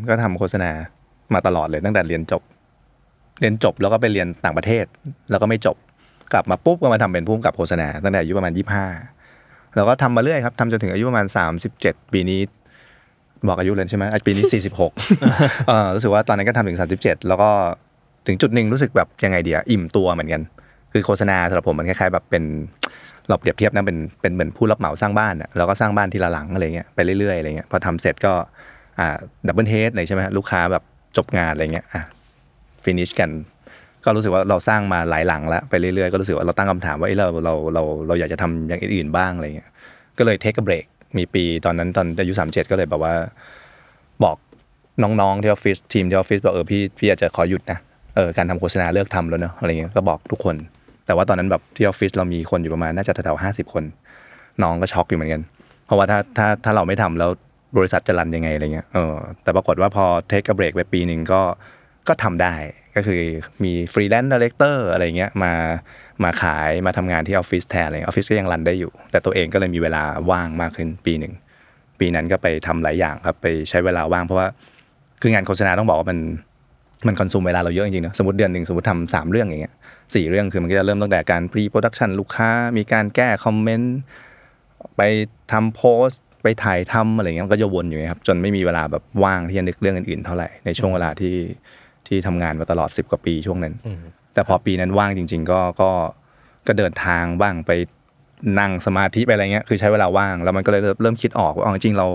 ก็ทำโฆษณามาตลอดเลยตั้งแต่เรียนจบ เรียนจบแล้วก็ไปเรียนต่างประเทศ แล้วก็ไม่จบกลับมาปุ๊บก็มาทำเป็นผู้กำกับโฆษณาตั้งแต่อายุประมาณยี่ห้าแล้วก็ทำมาเรื่อยครับทำจนถึงอายุประมาณสามสิบเจ็ดปีนี้ บอกอายุเลยใช่ไหมอะปีนี้สี่สิบหกเออรู้สึกว่าตอนนั้นก็ทำถึงสามสิบเจ็ดแล้วก็ถึงจุดหนึ่งรู้สึกแบบยังไงเดียอิ่มตัวเหมือนกัน คือโฆษณาสำหรับผมมันคล้ายๆแบบเป็นเราเปรียบเทียบนะเป็นเป็นเหมือนผู้รับเหมาสร้างบ้านอะแล้วก็สร้างบ้านทีละหลังอะไรเงี้ยไปเรื่อยๆอะไรเงี้ยพอทำเสร็จก็อ่า double head เลยใช่ไหมฮะลูกค้าแบบจบงานอะไรเงี้ยอะ finish กัน ก็รู้สึกว่าเราสร้างมาหลายหลังแล้วไปเรื่อยๆก็รู้สึกว่าเราตั้งคำถามว่าเอ้ยเราเราเราเราอยากจะทำอย่างอื่นๆบ้างอะไรเงี้ยก็เลย take break มีปีตอนนั้นตอนอายุสามเจ็ดก็เลยแบบว่า บอกน้องๆที่ออฟฟิศทีมที่ออฟฟิศบอกเออพี่พี่อาจจะขอหยุดนะเออการทำโฆษณาเลิกทำแล้วเนอะอะไรเงี้ยก็บอกทุกคน แต่ว่าตอนนั้นแบบที่ออฟฟิศเรามีคนอยู่ประมาณน่าจะแถวๆห้าสิบคน น้องก็ช็อกอยู่เหมือนกัน เพราะว่าถ้าถ้าถ้าเราไม่ทำแล้วบริษัทจะ run ยังไงอะไรเงี้ยเออแต่ปรากฏว่าพอ take break ไปปีหนึ่งก็ก็ทำได้ก็คือมี freelance director อะไรเงี้ยมา มาขายมาทำงานที่ออฟฟิศแทนอะไรเงี้ยออฟฟิศก็ยัง run ได้อยู่ แต่ตัวเองก็เลยมีเวลาว่างมากขึ้นปีหนึ่ง ปีนั้นก็ไปทำหลายอย่างครับไปใช้เวลาว่างเพราะว่าคืองานโฆษณาต้องบอกว่ามันมัน consume เวลาเราเยอะจริงๆเนอะสมมติเดือนหนึ่งสมมติทำสามเรื่องอย่างเงี้ยสี่เรื่องคือมันก็จะเริ่มตั้งแต่การ pre production ลูกค้ามีการแก้คอมเมนต์ไปทำโพสต์ ไปถ่ายทำอะไรเงี้ยมันก็จะวนอยู่ไงครับจนไม่มีเวลาแบบว่างที่จะนึกเรื่องอื่นๆเท่าไหร่ในช่วงเวลาที่ที่ทำงานมาตลอด 10 กว่าปีช่วงนั้น แต่พอปีนั้นว่างจริง ๆ ก็ก็ก็เดินทางบ้างไปนั่งสมาธิไปอะไรเงี้ยคือใช้เวลาว่างแล้วมันก็เลยเริ่มเริ่มคิดออกว่าอ๋อจริงๆเรา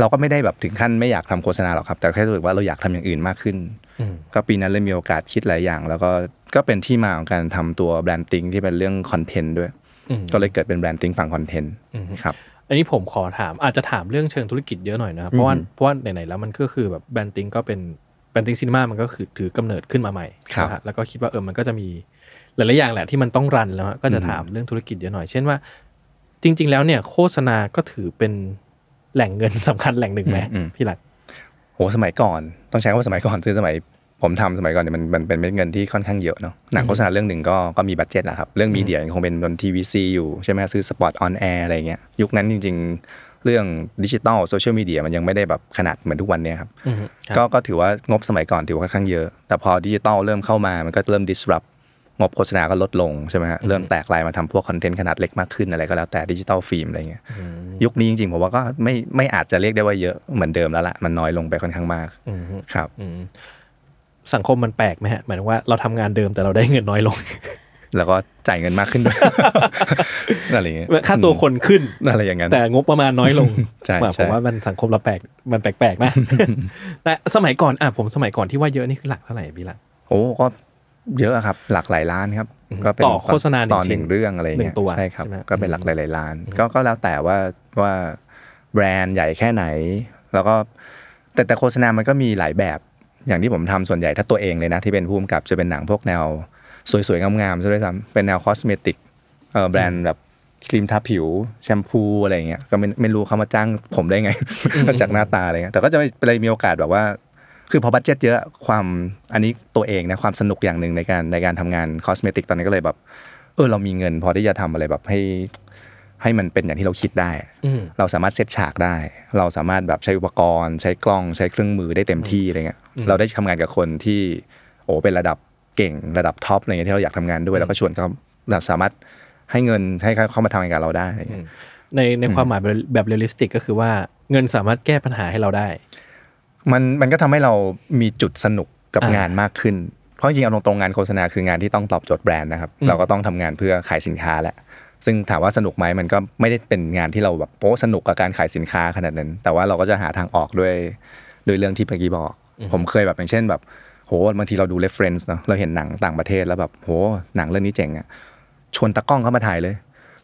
เราก็ไม่ได้แบบถึงขั้นไม่อยากทำโฆษณาหรอกครับ แต่แค่รู้สึกว่าเราอยากทำอย่างอื่นมากขึ้นอืมก็ปีนั้นเลยมีโอกาสคิดหลายอย่าง แล้วก็ก็เป็นที่มาของการทำตัว BrandThink ที่เป็นเรื่องคอนเทนต์ด้วยอืมก็เลยเกิดเป็น BrandThink ฝั่งคอนเทนต์อืมครับอันนี้ผมขอถามอาจจะถามเรื่องเชิงธุรกิจเยอะหน่อยนะครับเพราะว่าอืมเพราะว่าไหนๆแล้วมันก็คือแบบ BrandThink ก็เป็น BrandThink Cinema มันก็คือถือกำเนิดขึ้นมาใหม่ครับนะฮะแล้วก็คิดว่าเออมันก็จะมีหลายๆอย่างแหละที่มันต้อง run แล้วฮะก็จะถามเรื่องธุรกิจเยอะหน่อย เช่นว่า จริง ๆ แล้วเนี่ยโฆษณาก็ถือเป็นแหล่งเงินสำคัญแหล่งหนึ่งไหมอืมพี่หลักโหสมัยก่อนต้องใช้คำว่าสมัยก่อนคือสมัยผมทำสมัยก่อนเนี่ยมันมันเป็นเม็ดเงินที่ค่อนข้างเยอะเนาะหนังโฆษณาเรื่องหนึ่งก็ก็มี budget แหละครับ เรื่อง media ยังคงเป็นบน TVC อยู่ใช่ไหมฮะซื้อ spot on air อะไรเงี้ยยุคนั้นจริง ๆ เรื่องดิจิตอลโซเชียลมีเดียมันยังไม่ได้แบบขนาดเหมือนทุกวันเนี้ยครับอืมครับก็ก็ถือว่างบสมัยก่อนถือว่าค่อนข้างเยอะ แต่พอดิจิตอลเริ่มเข้ามามันก็เริ่ม disrupt งบโฆษณาก็ลดลงใช่ไหมฮะเริ่มแตกลายมาทำพวกคอนเทนต์ขนาดเล็กมากขึ้นอะไรก็แล้วแต่ digital film อะไรเงี้ยยุคนี้จริงๆผมว่าก็ไม่ไม่อาจจะเรียกได้ว่าเยอะเหมือนเดิมแล้วล่ะมันน้อยลงไปค่อนข้างมากอืมครับอืมสังคมมันแปลกไหมฮะหมายถึงว่าเราทำงานเดิมแต่เราได้เงินน้อยลง แล้วก็จ่ายเงินมากขึ้นด้วยอะไรอย่างเงี้ยค่าตัวคนขึ้นอะไรอย่างนั้นแต่งบประมาณน้อยลงใช่ว่าใช่ผมว่ามันสังคมเราแปลกมันแปลกๆนะแต่สมัยก่อนอะผมสมัยก่อนที่ว่าเยอะนี่คือหลักเท่าไหร่พี่หลักโอ้ก็เยอะอะครับ หลักหลายล้านครับก็เป็นต่อโฆษณาหนึ่งต่อหนึ่ชิ้งนเรื่องอะไรหนึ่เงี้งยตัวใช่ครับใช่ไหมก็เป็นหลักหลายๆล้าน ก็ก็แล้วแต่ว่าว่าแบรนด์ใหญ่แค่ไหน แล้วก็แต่แต่โฆษณามันก็มีหลายแบบ อย่างที่ผมทำส่วนใหญ่ถ้าตัวเองเลยนะที่เป็นผู้กำกับจะเป็นหนังพวกแนว สวยๆ งามๆซะด้วยซ้ำเป็นแนว cosmetic เออแบรนด์แบบครีมทาผิวแชมพูอะไรเงี้ยก็ไม่ไม่รู้เขามาจ้างผมได้ไงก็จากหน้าตาอะไรเงี้ยแต่ก็จะไปเลยมีโอกาสแบบว่า คือพอ budget เยอะความอันนี้ตัวเองนะความสนุกอย่างหนึ่งในการในการทำงาน cosmetic ตอนนี้ก็เลยแบบเออเรามีเงิน พอที่จะทำอะไรแบบให้ให้มันเป็นอย่างที่เราคิดได้อืมเราสามารถเซตฉากได้ เราสามารถแบบใช้อุปกรณ์ ใช้กล้องใช้เครื่องมือได้เต็มที่อะไรเงี้ย เราได้ทำงานกับคนที่ โอ้เป็นระดับ เก่งระดับ top อะไรเงี้ยที่เราอยากทำงานด้วยแล้วก็ชวนเขาแบบสามารถให้เงินให้เขาเข้ามาทำงานกับเราได้อะไรเงี้ยในในความหมายแบบแบบ realistic ก็คือว่าเงินสามารถแก้ปัญหาให้เราได้ มันมันก็ทำให้เรามีจุดสนุกกับอ่างงานมากขึ้น เพราะจริงๆเอาตรงๆงานโฆษณาคืองานที่ต้องตอบโจทย์แบรนด์นะครับอืมเราก็ต้องทำงานเพื่อขายสินค้าแหละ ซึ่งถามว่าสนุกไหมมันก็ไม่ได้เป็นงานที่เราแบบโป๊สนุกกับการขายสินค้าขนาดนั้น แต่ว่าเราก็จะหาทางออกด้วยด้วยเรื่องที่เมื่อกี้บอก ผมเคยแบบอย่างเช่นแบบ โหบางทีเราดู reference เนาะเราเห็นหนังต่างประเทศแล้วแบบโหหนังเรื่องนี้เจ๋งอะชวนตากล้องเข้ามาถ่ายเลย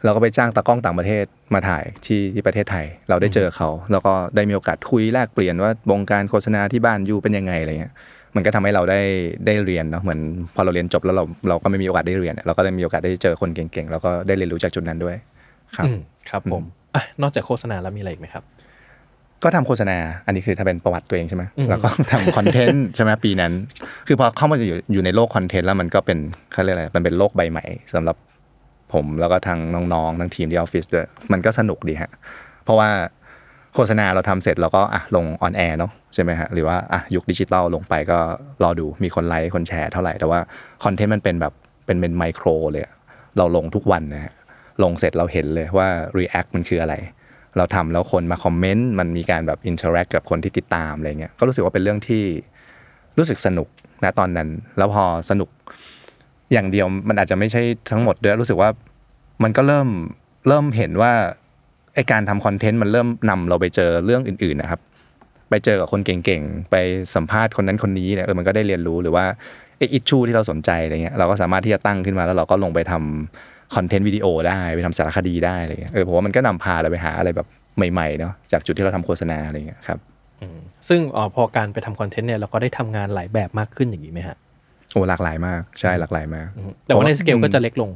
เราก็ไปจ้างตากล้องต่างประเทศมาถ่ายที่ที่ประเทศไทย เราได้เจอเขาแล้วก็ได้มีโอกาสคุยแลกเปลี่ยนว่าวงการโฆษณาที่บ้านอยู่เป็นยังไงอะไรเงี้ยมันก็ทำให้เราได้ได้เรียนเนาะเหมือนพอเราเรียนจบแล้วเราเราก็ไม่มีโอกาสได้เรียนเราก็ได้มีโอกาสได้เจอคนเก่งๆแล้วก็ได้เรียนรู้จากจุดนั้นด้วย ครับอืมครับผมอะนอกจากโฆษณาแล้วมีอะไรอีกไหมครับ ก็ทำโฆษณา อันนี้คือถ้าเป็นประวัติตัวเองใช่ไหมอืมแล้วก็ทำคอนเทนต์ใช่ไหมปีนั้น คือพอเข้ามาอยู่อยู่ในโลกคอนเทนต์แล้วมันก็เป็นเขาเรียกอะไรมันเป็นโลกใบใหม่สำหรับผมแล้วก็ทางน้องๆทั้งทีมที่ออฟฟิศด้วยมันก็สนุกดีฮะ เพราะว่าโฆษณาเราทำเสร็จเราก็อะลง on air เนาะใช่ไหมฮะหรือว่าอะยุคดิจิตอลลงไปก็รอดูมีคนไลค์คนแชร์เท่าไหร่แต่ว่าคอนเทนต์มันเป็นแบบเป็นเป็นไมโครเลยอะเราลงทุกวันนะฮะลงเสร็จเราเห็นเลยว่า React มันคืออะไร เราทำแล้วคนมาคอมเมนต์มันมีการแบบ interact กับคนที่ติดตามอะไรเงี้ยก็รู้สึกว่าเป็นเรื่องที่รู้สึกสนุกนะตอนนั้น แล้วพอสนุกอย่างเดียวมันอาจจะไม่ใช่ทั้งหมดด้วยรู้สึกว่ามันก็เริ่มเริ่มเห็นว่าไอการทำคอนเทนต์มันเริ่มนำเราไปเจอเรื่องอื่น ๆนะครับ ไปเจอกับคนเก่งๆ ไปสัมภาษณ์คนนั้นคนนี้เนี่ยเออมันก็ได้เรียนรู้หรือว่าไออิชชูที่เราสนใจอะไรเงี้ยเราก็สามารถที่จะตั้งขึ้นมาแล้วเราก็ลงไปทำ คอนเทนต์วิดีโอได้ไปทำสารคดีได้อะไรเงี้ยเออผมว่ามันก็นำพาเราไปหาอะไรแบบใหม่ๆเนาะจากจุดที่เราทำโฆษณาอะไรเงี้ยครับอืมซึ่งอ๋อพอการไปทำคอนเทนต์เนี่ยเราก็ได้ทำงานหลายแบบมากขึ้นอย่างนี้ไหมฮะโอ้หลากหลายมากใช่หลากหลายมากอืมแต่ว่าในสเกลก็จะเล็กลง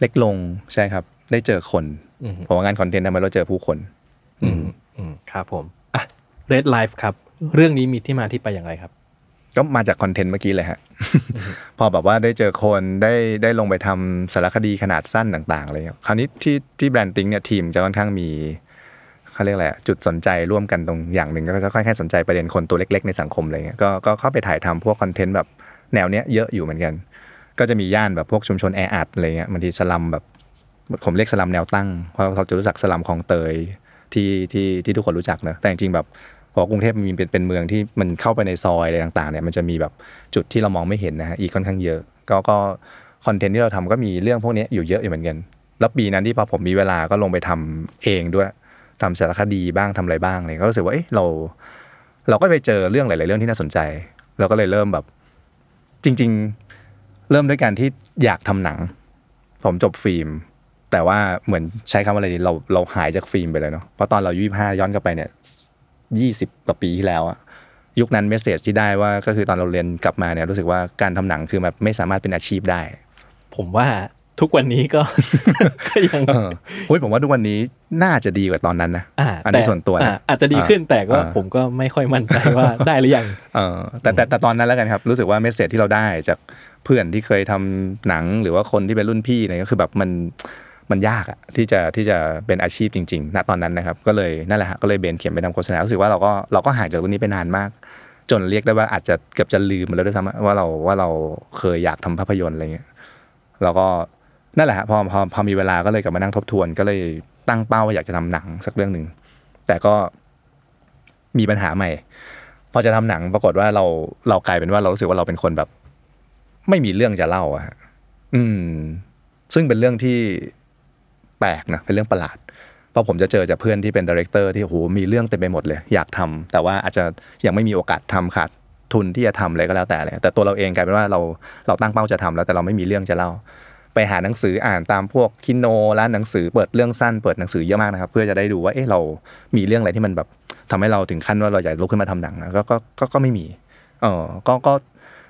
เล็กลงใช่ครับ ได้เจอคนอืมผมว่างานคอนเทนต์ทำให้เราเจอผู้คนอืมอืมครับผมอะ Red Life ครับ เรื่องนี้มีที่มาที่ไปอย่างไรครับ ก็มาจากคอนเทนต์เมื่อกี้เลยฮะ พอแบบว่าได้เจอคนได้ได้ลงไปทำสารคดีขนาดสั้นต่างๆอะไรเงี้ยคราวนี้ที่ที่ BrandThink เนี่ยทีมจะค่อนข้างมีเขาเรียกอะไรอะจุดสนใจร่วมกันตรงอย่างหนึ่งก็จะค่อยๆสนใจประเด็นคนตัวเล็ก ๆ ในสังคมอะไรเงี้ยก็ก็เข้าไปถ่ายทำพวกคอนเทนต์แบบแนวเนี้ยเยอะอยู่เหมือนกัน ก็จะมีย่านแบบพวกชุมชนแออัดอะไรเงี้ยบางทีสลัมแบบผมเรียกสลัมแนวตั้งเพราะเขาจะรู้จักสลัมคลองเตยที่ที่ที่ทุกคนรู้จักเนอะแต่จริงๆแบบ พอกรุงเทพมันมีเป็นเป็นเมืองที่มันเข้าไปในซอยอะไรต่างๆเนี่ยมันจะมีแบบจุดที่เรามองไม่เห็นนะฮะอีกค่อนข้างเยอะ ก็ก็คอนเทนต์ที่เราทำก็มีเรื่องพวกนี้อยู่เยอะอยู่เหมือนกันแล้วปีนั้นที่พอผมมีเวลาก็ลงไปทำเองด้วยทำสารคดีบ้างทำอะไรบ้างเลยก็รู้สึกว่าเอ๊ะเรา เราก็ไปเจอเรื่องหลาย ๆ เรื่องที่น่าสนใจ เราก็เลยเริ่มแบบ จริง ๆ เริ่มด้วยการที่อยากทำหนัง ผมจบฟิล์ม แต่ว่าเหมือนใช้คำว่าอะไรดีเราเราหายจากฟิล์มไปเลยเนาะเพราะตอนเรายี่ห้าย้อนกลับไปเนี่ย ยี่สิบกว่าปีที่แล้วอะยุคนั้นเมสเซจที่ได้ว่าก็คือตอนเราเรียนกลับมาเนี่ยรู้สึกว่าการทำหนังคือแบบไม่สามารถเป็นอาชีพได้ ผมว่าทุกวันนี้ก็ก็ยังเออเฮ้ยผมว่าทุกวันนี้น่าจะดีกว่าตอนนั้นนะอ่าอันนี้แส่วนตัวนะอ่าอาจจะดีขึ้นแต่ก็อ่าผมก็ไม่ค่อยมั่นใจว่าได้หรือยังเออแต่แต่แต่ตอนนั้นแล้วกันครับ รู้สึกว่าเมสเซจที่เราได้จากเพื่อนที่เคยทำหนังหรือว่าคนที่เป็นรุ่นพี่เนี่ยก็คือแบบมัน มันยากอะที่จะที่จะเป็นอาชีพจริงๆณตอนนั้นนะครับ ก็เลยนั่นแหละฮะก็เลยเบนเข็มไปทำโฆษณารู้สึกว่าเราก็เราก็ห่างจากรุ่นนี้ไปนานมาก จนเรียกได้ว่าอาจจะเกือบจะลืมไปแล้วด้วยซ้ำว่าเราว่าเราเคยอยากทำภาพยนตร์อะไรเงี้ยเราก็นั่นแหละฮะพอพอพอมีเวลาก็เลยกลับมานั่งทบทวน ก็เลยตั้งเป้าว่าอยากจะทำหนังสักเรื่องหนึ่งแต่ก็มีปัญหาใหม่ พอจะทำหนังปรากฏว่าเราเรากลายเป็นว่าเรารู้สึกว่าเราเป็นคนแบบ ไม่มีเรื่องจะเล่าอะฮะอืม ซึ่งเป็นเรื่องที่ แปลกนะเป็นเรื่องประหลาดเพราะผมจะเจอจากเพื่อนที่เป็น director ที่โอ้โหมีเรื่องเต็มไปหมดเลย อยากทำแต่ว่าอาจจะยังไม่มีโอกาสทำขาดทุนที่จะทำอะไรก็แล้วแต่เลยแต่ตัวเราเองกลายเป็นว่าเราเราตั้งเป้าจะทำแล้วแต่เราไม่มีเรื่องจะเล่า ไปหาหนังสืออ่านตามพวกคินโนร้านหนังสือเปิดเรื่องสั้นเปิดหนังสือเยอะมากนะครับ เพื่อจะได้ดูว่าเอ๊ะเรามีเรื่องอะไรที่มันแบบทำให้เราถึงขั้นว่าเราอยากลุกขึ้นมาทำหนังก็ก็ก็ไม่มีเออก็ก็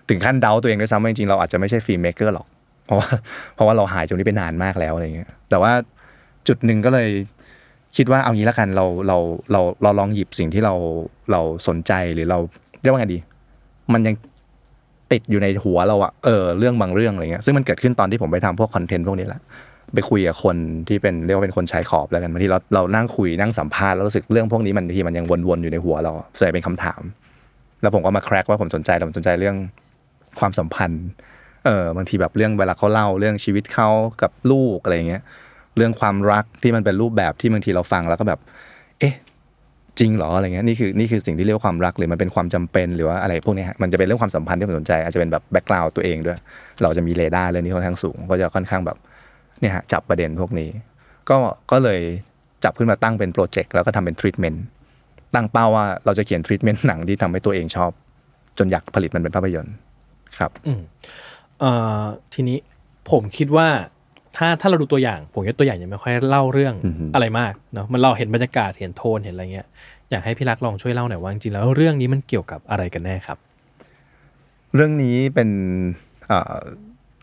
ถึงขั้นเดาตัวเองด้วยซ้ำว่าจริงๆเราอาจจะไม่ใช่ filmmaker หรอก เพราะว่าเพราะว่าเราหายจากนี้ไปนานมากแล้วอะไรเงี้ยแต่ว่า จุดหนึ่งก็เลยคิดว่าเอางี้ละกันเราเราเราเราลองหยิบสิ่งที่เราเราสนใจหรือเราเรียกว่าไงดี มันยังติดอยู่ในหัวเราอะเออเรื่องบางเรื่องอะไรเงี้ยซึ่งมันเกิดขึ้นตอนที่ผมไปทำพวกคอนเทนต์พวกนี้แหละไปคุยกับคนที่เป็นเรียกว่าเป็นคนชายขอบแล้วกันบางทีเราเรานั่งคุยนั่งสัมภาษณ์แล้วรู้สึกเรื่องพวกนี้มันบางทีมันยังวนๆอยู่ในหัวเราส่วนใหญ่เป็นคำถาม แล้วผมก็มาแคร็กว่าผมสนใจแต่ผมสนใจเรื่องความสัมพันธ์เออบางทีแบบเรื่องเวลาเขาเล่าเรื่องชีวิตเขากับลูกอะไรเงี้ย เรื่องความรักที่มันเป็นรูปแบบที่บางทีเราฟังแล้วก็แบบ เอ๊ะจริงเหรออะไรเงี้ยนี่คือนี่คือสิ่งที่เรียกว่าความรักหรือมันเป็นความจำเป็นหรือว่าอะไรพวกนี้มันจะเป็นเรื่องความสัมพันธ์ที่ผมสนใจ อาจจะเป็นแบบ background ตัวเองด้วย เราจะมีเรดาร์เรื่องนี้ค่อนข้างสูง ก็จะค่อนข้างแบบเนี่ยฮะจับประเด็นพวกนี้ ก็ก็เลยจับขึ้นมาตั้งเป็นโปรเจกต์แล้วก็ทำเป็นทรีทเมนต์ตั้งเป้าว่าเราจะเขียนทรีทเมนต์หนังที่ทำให้ตัวเองชอบ จนอยากผลิตมันเป็นภาพยนตร์ครับเอ่อทีนี้ผมคิดว่า ถ้าถ้าเราดูตัวอย่าง ผมว่าตัวอย่างยังไม่ค่อยเล่าเรื่องอือฮึอะไรมากเนาะมันเราเห็นบรรยากาศเห็นโทนเห็นอะไรเงี้ยอยากให้พี่รักลองช่วยเล่าหน่อยว่าจริงๆแล้วเรื่องนี้มันเกี่ยวกับอะไรกันแน่ครับ เรื่องนี้เป็นเอ่อ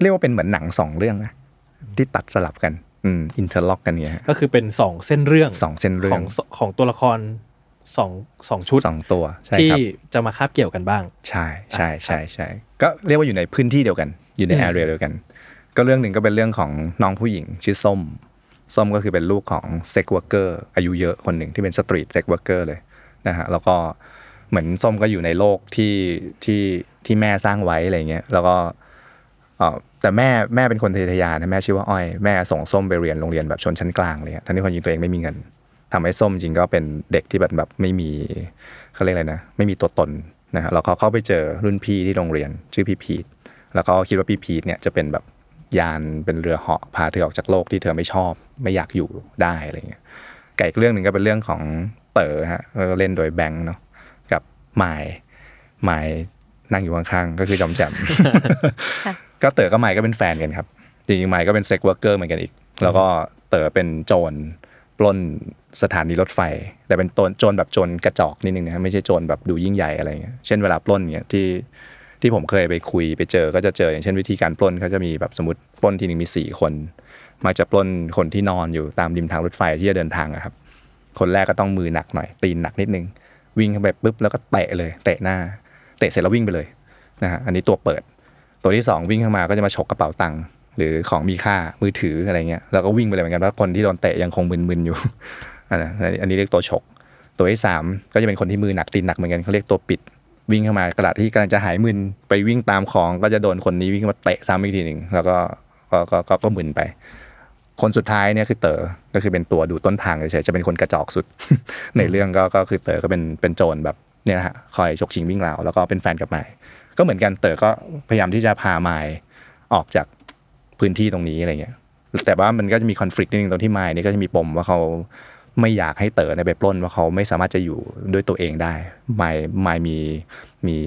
เรียกว่าเป็นเหมือนหนังสองเรื่องนะที่ตัดสลับกันอืม interlock กันเงี้ยฮะก็คือเป็นสองเส้นเรื่องสองเส้นเรื่ขอองงของตัวละครสองสองชุดสองตัวใช่ที่ครับจะมาคาบเกี่ยวกันบ้าง ใช่ใช่ใช่ใช่ก็เรียกว่าอยู่ในพื้นที่เดียวกัน อยู่ในอืม area เดียวกัน ก็เรื่องหนึ่งก็เป็นเรื่องของน้องผู้หญิงชื่อส้ม ส้มก็คือเป็นลูกของ sex worker อายุเยอะคนหนึ่งที่เป็น street sex worker เลยนะฮะแล้วก็เหมือนส้มก็อยู่ในโลกที่ที่ที่แม่สร้างไว้อะไรเงี้ยแล้วก็เออแต่แม่แม่เป็นคนทะยานนะแม่ชื่อว่าอ้อยแม่ส่งส้มไปเรียนโรงเรียนแบบชนชั้นกลางเลยทั้งที่คนจริงตัวเองไม่มีเงินทำให้ส้มจริงก็เป็นเด็กที่แบบแบบไม่มีเขาเรียกอะไรนะไม่มีตัวตนนะฮะแล้วเขาเข้าไปเจอรุ่นพี่ที่โรงเรียนชื่อพี่พีทแล้วก็คิดว่าพี่พีทเนี่ยจะเป็นแบบ ยานเป็นเรือเหาะพาเธอออกจากโลกที่เธอไม่ชอบ ไม่อยากอยู่ได้อะไรเงี้ยไก่อีกเรื่องหนึ่งก็เป็นเรื่องของเต๋อฮะก็เล่นโดยแบงค์เนาะกับไมายไมายนั่งอยู่ข้างๆก็คือจอมแจมค่ะก็เต๋อกับไมายก็เป็นแฟนกันครับจริงๆไมายก็เป็น sex worker เหมือนกันอีก แล้วก็เต๋อเป็นโจรปล้นสถานีรถไฟ แต่เป็นโจรโจรแบบโจรกระจอกนิดนึงนะไม่ใช่โจรแบบดูยิ่งใหญ่อะไรเงี้ยเช่นเวลาปล้นเนี่ยที่ ที่ผมเคยไปคุยไปเจอก็จะเจออย่างเช่นวิธีการปล้นเขาจะมีแบบสมมติปล้นทีหนึ่งมีสี่คนมักจะปล้นคนที่นอนอยู่ตามริมทางรถไฟที่จะเดินทางอะครับ คนแรกก็ต้องมือหนักหน่อย ตีนหนักนิดนึง วิ่งเข้าไปปุ๊บแล้วก็เตะเลย เตะหน้า เตะเสร็จแล้ววิ่งไปเลยนะฮะอันนี้ตัวเปิด ตัวที่สองวิ่งเข้ามาก็จะมาฉกกระเป๋าตังค์หรือของมีค่ามือถืออะไรเงี้ยแล้วก็วิ่งไปเลยเหมือนกันว่าคนที่โดนเตะยังคงมึนๆอยู่อันนี้อันนี้เรียกตัวฉก ตัวที่สามก็จะเป็นคนที่มือหนักตีนหนักเหมือนกันเขาเรียกตัวปิด วิ่งเข้ามากระดาษที่กำลังจะหายมึนไปวิ่งตามของก็จะโดนคนนี้วิ่งมาเตะซ้ำอีกทีหนึ่งแล้วก็ก็ก็ก็ก็มึนไป คนสุดท้ายเนี่ยคือเต๋อก็คือเป็นตัวดูต้นทางเฉยๆจะเป็นคนกระจอกสุด ในเรื่องก็ก็คือเต๋อก็เป็นเป็นโจรแบบเนี่ยฮะคอยฉกชิงวิ่งราวแล้วก็เป็นแฟนกับไมค์ก็เหมือนกันเต๋อก็พยายามที่จะพาไมค์ออกจากพื้นที่ตรงนี้อะไรเงี้ยแต่ว่ามันก็จะมีคอน FLICT นิดนึงตรงที่ไมค์นี่ก็จะมีปมว่าเขา ไม่อยากให้เต๋อเนี่ยไปปล้นว่าเขาไม่สามารถจะอยู่ด้วยตัวเองได้ไมค์ไมค์มีมี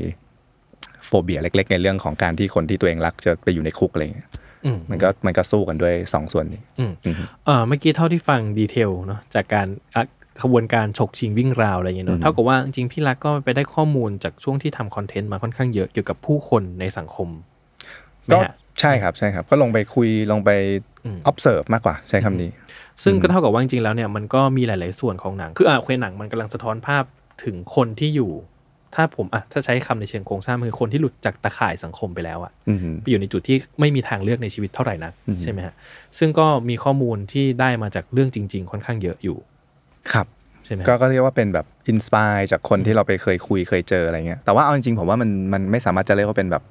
โฟเบียเล็ก ๆ ในเรื่องของการที่คนที่ตัวเองรักจะไปอยู่ในคุกอะไรเงี้ยอืมมันก็มันก็สู้กันด้วยสองส่วนนี้อืมอืมเอ่อเมื่อกี้เท่าที่ฟังดีเทลเนาะจากการอะขบวนการฉกชิงวิ่งราวอะไรอย่างเงี้ยเนาะเท่ากับว่าจริงๆพี่รักก็ไปได้ข้อมูลจากช่วงที่ทำคอนเทนต์มาค่อนข้างเยอะเกี่ยวกับผู้คนในสังคมไหมก็ฮะใช่ครับใช่ครับ ก็ลงไปคุยลงไปอืม observe มากกว่าใช้คำนี้ ซึ่งก็เท่ากับว่าจริงๆแล้วเนี่ยมันก็มีหลาย ๆส่วนของหนัง คืออะเคยหนังมันกำลังสะท้อนภาพถึงคนที่อยู่ ถ้าผมอะถ้าใช้คำในเชิงโครงสร้างมันคือคนที่หลุดจากตะข่ายสังคมไปแล้วอะอืมไปอยู่ในจุดที่ไม่มีทางเลือกในชีวิตเท่าไหร่นักใช่ไหมฮะซึ่งก็มีข้อมูลที่ได้มาจากเรื่องจริง ๆ ค่อนข้างเยอะอยู่ครับใช่ไหมฮะก็ก็เรียกว่าเป็นแบบ inspire จากคนที่เราไปเคยคุยเคยเจออะไรเงี้ยแต่ว่าเอาจริงๆผมว่ามันมันไม่สามารถจะเรียกว่าเป็นแบบ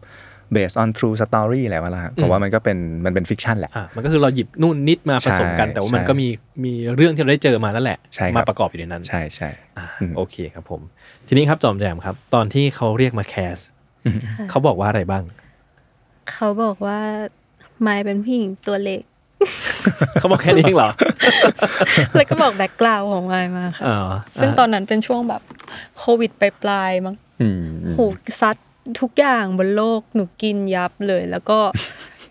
based on true story อะไรวะล่ะผมว่ามันก็เป็นมันเป็น ficกชันแหละอะมันก็คือเราหยิบนู่นนิดมาผสมกันใช่แต่ว่ามันใช่ก็มีมีเรื่องที่เราได้เจอมานั่นแหละใช่ครับมาประกอบอยู่ในนั้น ใช่ใช่อ่าอืมโอเคครับผม ทีนี้ครับจอมแจมครับ ตอนที่เขาเรียกมา castเขาบอกว่าอะไรบ้าง เขาบอกว่าไมายเป็นผู้หญิงตัวเล็กเขาบอกแค่นี้เองเหรอ แล้วก็บอก background ของไมายมาค่ะอ๋อซึ่งตอนนั้นเป็นช่วงแบบโควิดปลายๆมั้งอืมอืมหูซัด ทุกอย่างบนโลกหนูกินยับเลย แล้วก็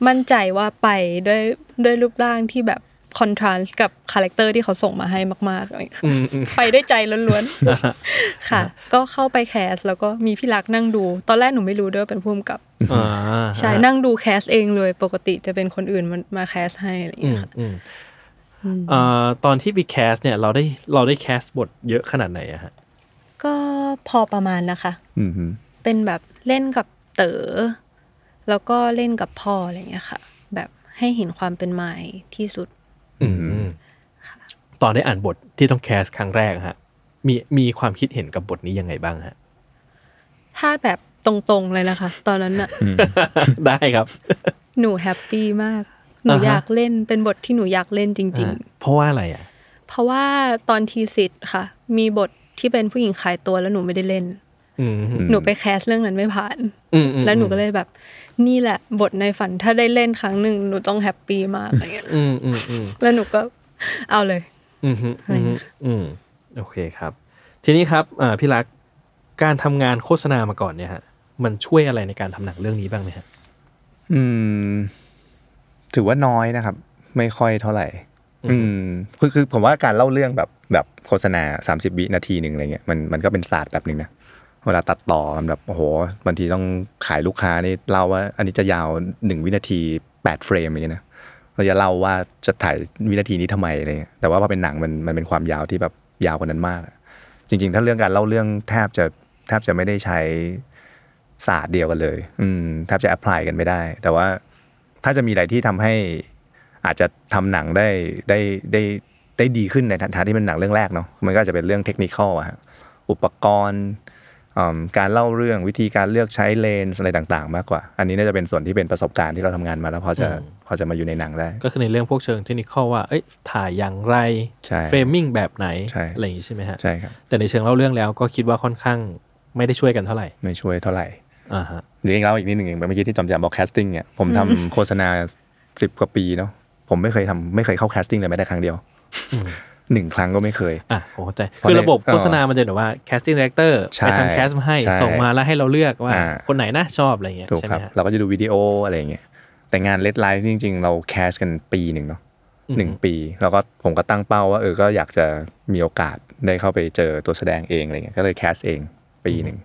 มั่นใจว่าไปด้วยด้วยรูปร่างที่แบบ contrast กับ character ที่เขาส่งมาให้มากๆอะไรอย่างเงี้ยอืมอืมไปด้วยใจล้วนๆ ค่ะ ก็เข้าไป cast แล้วก็มีพี่รักนั่งดู ตอนแรกหนูไม่รู้ด้วยว่าเป็นผู้กำกับอ่าใช่นั่งดู cast เองเลยปกติจะเป็นคนอื่นมามา cast ให้อะไรอย่างอืเงี้มยค่ะอืมเอ่อตอนที่ไป cast เนี่ยเราได้เราได้ cast บทเยอะขนาดไหนอะฮะก็พอประมาณนะคะอืมอืมเป็นแบบ เล่นกับเต๋อแล้วก็เล่นกับพ่ออะไรอย่างเงี้ยค่ะ แบบให้เห็นความเป็นไม้ที่สุดอืมตอนได้อ่านบทที่ต้องแคสครั้งแรกฮะ มีมีความคิดเห็นกับบทนี้ยังไงบ้างฮะ ถ้าแบบตรงๆเลยนะคะ ตอนนั้นน่ะได้ครับ หนูแฮปปี้มาก หนูอ่าฮะอยากเล่นเป็นบทที่หนูอยากเล่นจริงอ่าเพราะว่าอะไรอะๆเพราะว่าตอนทีสิทธ์ค่ะ มีบทที่เป็นผู้หญิงขายตัวแล้วหนูไม่ได้เล่นอืม หนูไปแคสเรื่องนั้นไม่ผ่านอืมอืมแล้วหนูก็เลยแบบ นี่แหละ บทในฝันถ้าได้เล่นครั้งหนึ่งหนูต้องแฮปปี้มากอะไรเงี้ยอืมอืมอืมแล้วหนูก็เอาเลยอืมฮึอืมฮึอืมโอเคครับ ทีนี้ครับอ่าพี่รักการทำงานโฆษณามาก่อนเนี่ยฮะ มันช่วยอะไรในการทำหนังเรื่องนี้บ้างไหมฮะอืม ถือว่าน้อยนะครับ ไม่ค่อยเท่าไหร่ อืมคือคือผมว่าการเล่าเรื่องแบบแบบโฆษณาสามสิบวินาทีหนึ่งอะไรเงี้ยมันมันก็เป็นศาสตร์แบบหนึ่งนะ เวลาตัดต่อมันแบบโอ้โหบางทีต้องขายลูกค้านี่เล่าว่า อันนี้จะยาวหนึ่งวินาทีแปด frame อย่างเงี้ยนะเราจะเล่าว่าจะถ่ายวินาทีนี้ทำไมอะไรเงี้ยแต่ว่าพอเป็นหนังมันมันเป็นความยาวที่แบบยาวกว่านั้นมาก จริง ๆ ถ้าเรื่องการเล่าเรื่องแทบจะแทบจะไม่ได้ใช้ศาสตร์เดียวกันเลย อืมแทบจะ apply กันไม่ได้ แต่ว่าถ้าจะมีอะไรที่ทำให้อาจจะทำหนังได้ได้ได้ได้ดีขึ้นในฐานะที่เป็นหนังเรื่องแรกเนาะมันก็จะเป็นเรื่อง technical อะฮะอุปกรณ์ การเล่าเรื่องวิธีการเลือกใช้เลนส์อะไรต่างๆ มากกว่า อันนี้น่าจะเป็นส่วนที่เป็นประสบการณ์ที่เราทำงานมาแล้วพอจะอืมพอจะมาอยู่ในหนังได้ ก็คือในเรื่องพวกเชิงเทคนิคว่าเอ้ยถ่ายอย่างไรใช่ framing แบบไหนใช่อะไรอย่างงี้ใช่ไหมฮะใช่ครับแต่ในเชิงเล่าเรื่องแล้วก็คิดว่าค่อนข้างไม่ได้ช่วยกันเท่าไหร่ไม่ช่วยเท่าไหร่อ่าฮะหรือเองเล่าอีกนิดหนึ่งเองเมื่อกี้ที่จอมแจมบอก casting เนี่ยผมทำโฆษณาสิบกว่าปีเนาะผมไม่เคยทำไม่เคยเข้า casting เลยแม้แต่ครั้งเดียว หนึ่งครั้งก็ไม่เคยอะผมเข้าใจเพราะคือระบบในโฆษณามันจะแบบว่า casting director ใช่ไปทำ cast มาให้ใช่ส่งมาแล้วให้เราเลือกว่าอ่าคนไหนนะชอบอะไรเงี้ยถูกใช่คไหมรับฮะเราก็จะดูวิดีโออะไรอย่างเงี้ยแต่งาน RedLife จริง ๆ เรา cast กันปีหนึ่งเนาะหนึ่งปี แล้วก็ผมก็ตั้งเป้าว่าเออก็อยากจะมีโอกาสได้เข้าไปเจอตัวแสดงเองอะไรเงี้ยก็เลย cast เองปีหนึ่ง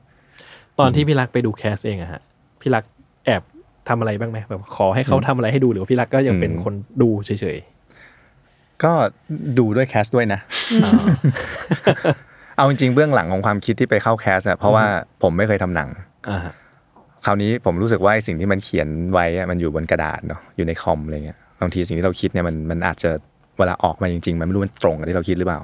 ตอนที่พี่รักไปดู cast เองอะฮะพี่รักแอบทำอะไรบ้างไหมแบบขอให้เขาทำอะไรให้ดูหรือว่าพี่รักก็ยังเป็นคนดูเฉย ก็ดูด้วยแคสด้วยนะ เอาจริงๆเบื้องหลังของความคิดที่ไปเข้าแคสอะเพราะว่าผมไม่เคยทำหนังๆอ่าฮะคราวนี้ผมรู้สึกว่าไอ้สิ่งที่มันเขียนไว้อะมันอยู่บนกระดาษเนาะอยู่ในคอมอะไรเงี้ยบางทีสิ่งที่เราคิดเนี่ยมันมันอาจจะเวลาออกมาจริง ๆ มันไม่รู้มันตรงกับที่เราคิดหรือเปล่า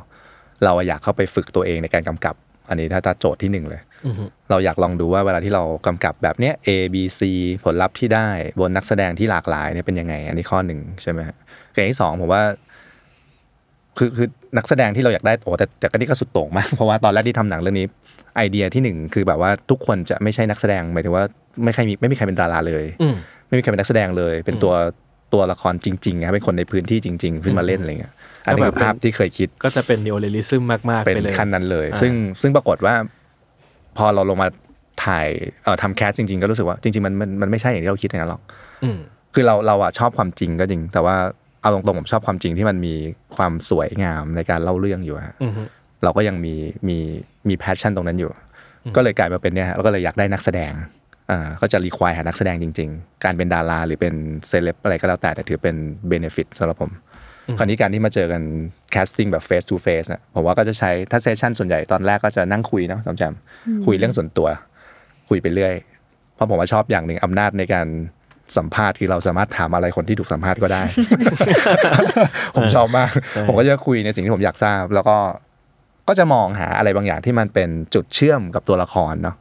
เราอยากเข้าไปฝึกตัวเองในการกำกับ อันนี้ถ้าถ้าโจทย์ที่หนึ่งเลยอือฮึเราอยากลองดูว่าเวลาที่เรากำกับแบบเนี้ย A B C ผลลัพธ์ที่ได้บนนักแสดงที่หลากหลายเนี่ยเป็นยังไง อันนี้ข้อหนึ่งใช่ไหมฮะกับอย่างที่สองผมว่า คือคือนักแสดงที่เราอยากได้โอ้แต่แต่ก็นี่ก็สุดโต่งมากเพราะว่าตอนแรกที่ทำหนังเรื่องนี้ไอเดียที่หนึ่งคือแบบว่าทุกคนจะไม่ใช่นักแสดงหมายถึงว่าไม่ใครมีไม่มีใครเป็นดาราเลยอืมไม่มีใครเป็นนักแสดงเลย เป็นตัวตัวละครจริงๆนะครับเป็นคนในพื้นที่จริง ๆ ขึ้นมาเล่นอะไรเงี้ยอันนี้ก็คืแบบอภาพที่เคยคิดก็จะเป็น neo realism มากๆเป็นไปเลยขั้นนั้นเลยอ่าซึ่งซึ่งปรากฏว่า พอเราลงมาถ่ายเอ่อทำ cast จริง ๆ ก็รู้สึกว่าจริงๆมันมันมันไม่ใช่อย่างที่เราคิดอย่างนั้นหรอกอืมคือเราเราอะชอบความจริงก็จริง แต่ว่า เอาตรงๆผมชอบความจริงที่มันมีความสวยงามในการเล่าเรื่องอยู่ฮะอือฮึเราก็ยังมีมีมี passion ตรงนั้นอยู่ ก็เลยกลายมาเป็นเนี่ยฮะแล้วก็เลยอยากได้นักแสดงอ่าก็จะ require หานักแสดงจริง ๆ การเป็นดาราหรือเป็นเซเลบอะไรก็แล้วแต่แต่ถือเป็น benefit สำหรับผมคราวนี้การที่มาเจอกัน casting แบบ face to face นะผมว่าก็จะใช้ถ้า session ส่วนใหญ่ตอนแรกก็จะนั่งคุยเนาะจำจำคุยเรื่องส่วนตัว คุยไปเรื่อย เพราะผมว่าชอบอย่างหนึ่งอำนาจในการ สัมภาษณ์คือเราสามารถถามอะไรคนที่ถูกสัมภาษณ์ก็ได้ ผมชอบมาก ผมก็จะคุยในสิ่งที่ผมอยากทราบ แล้วก็ก็จะมองหาอะไรบางอย่างที่มันเป็นจุดเชื่อมกับตัวละครเนาะ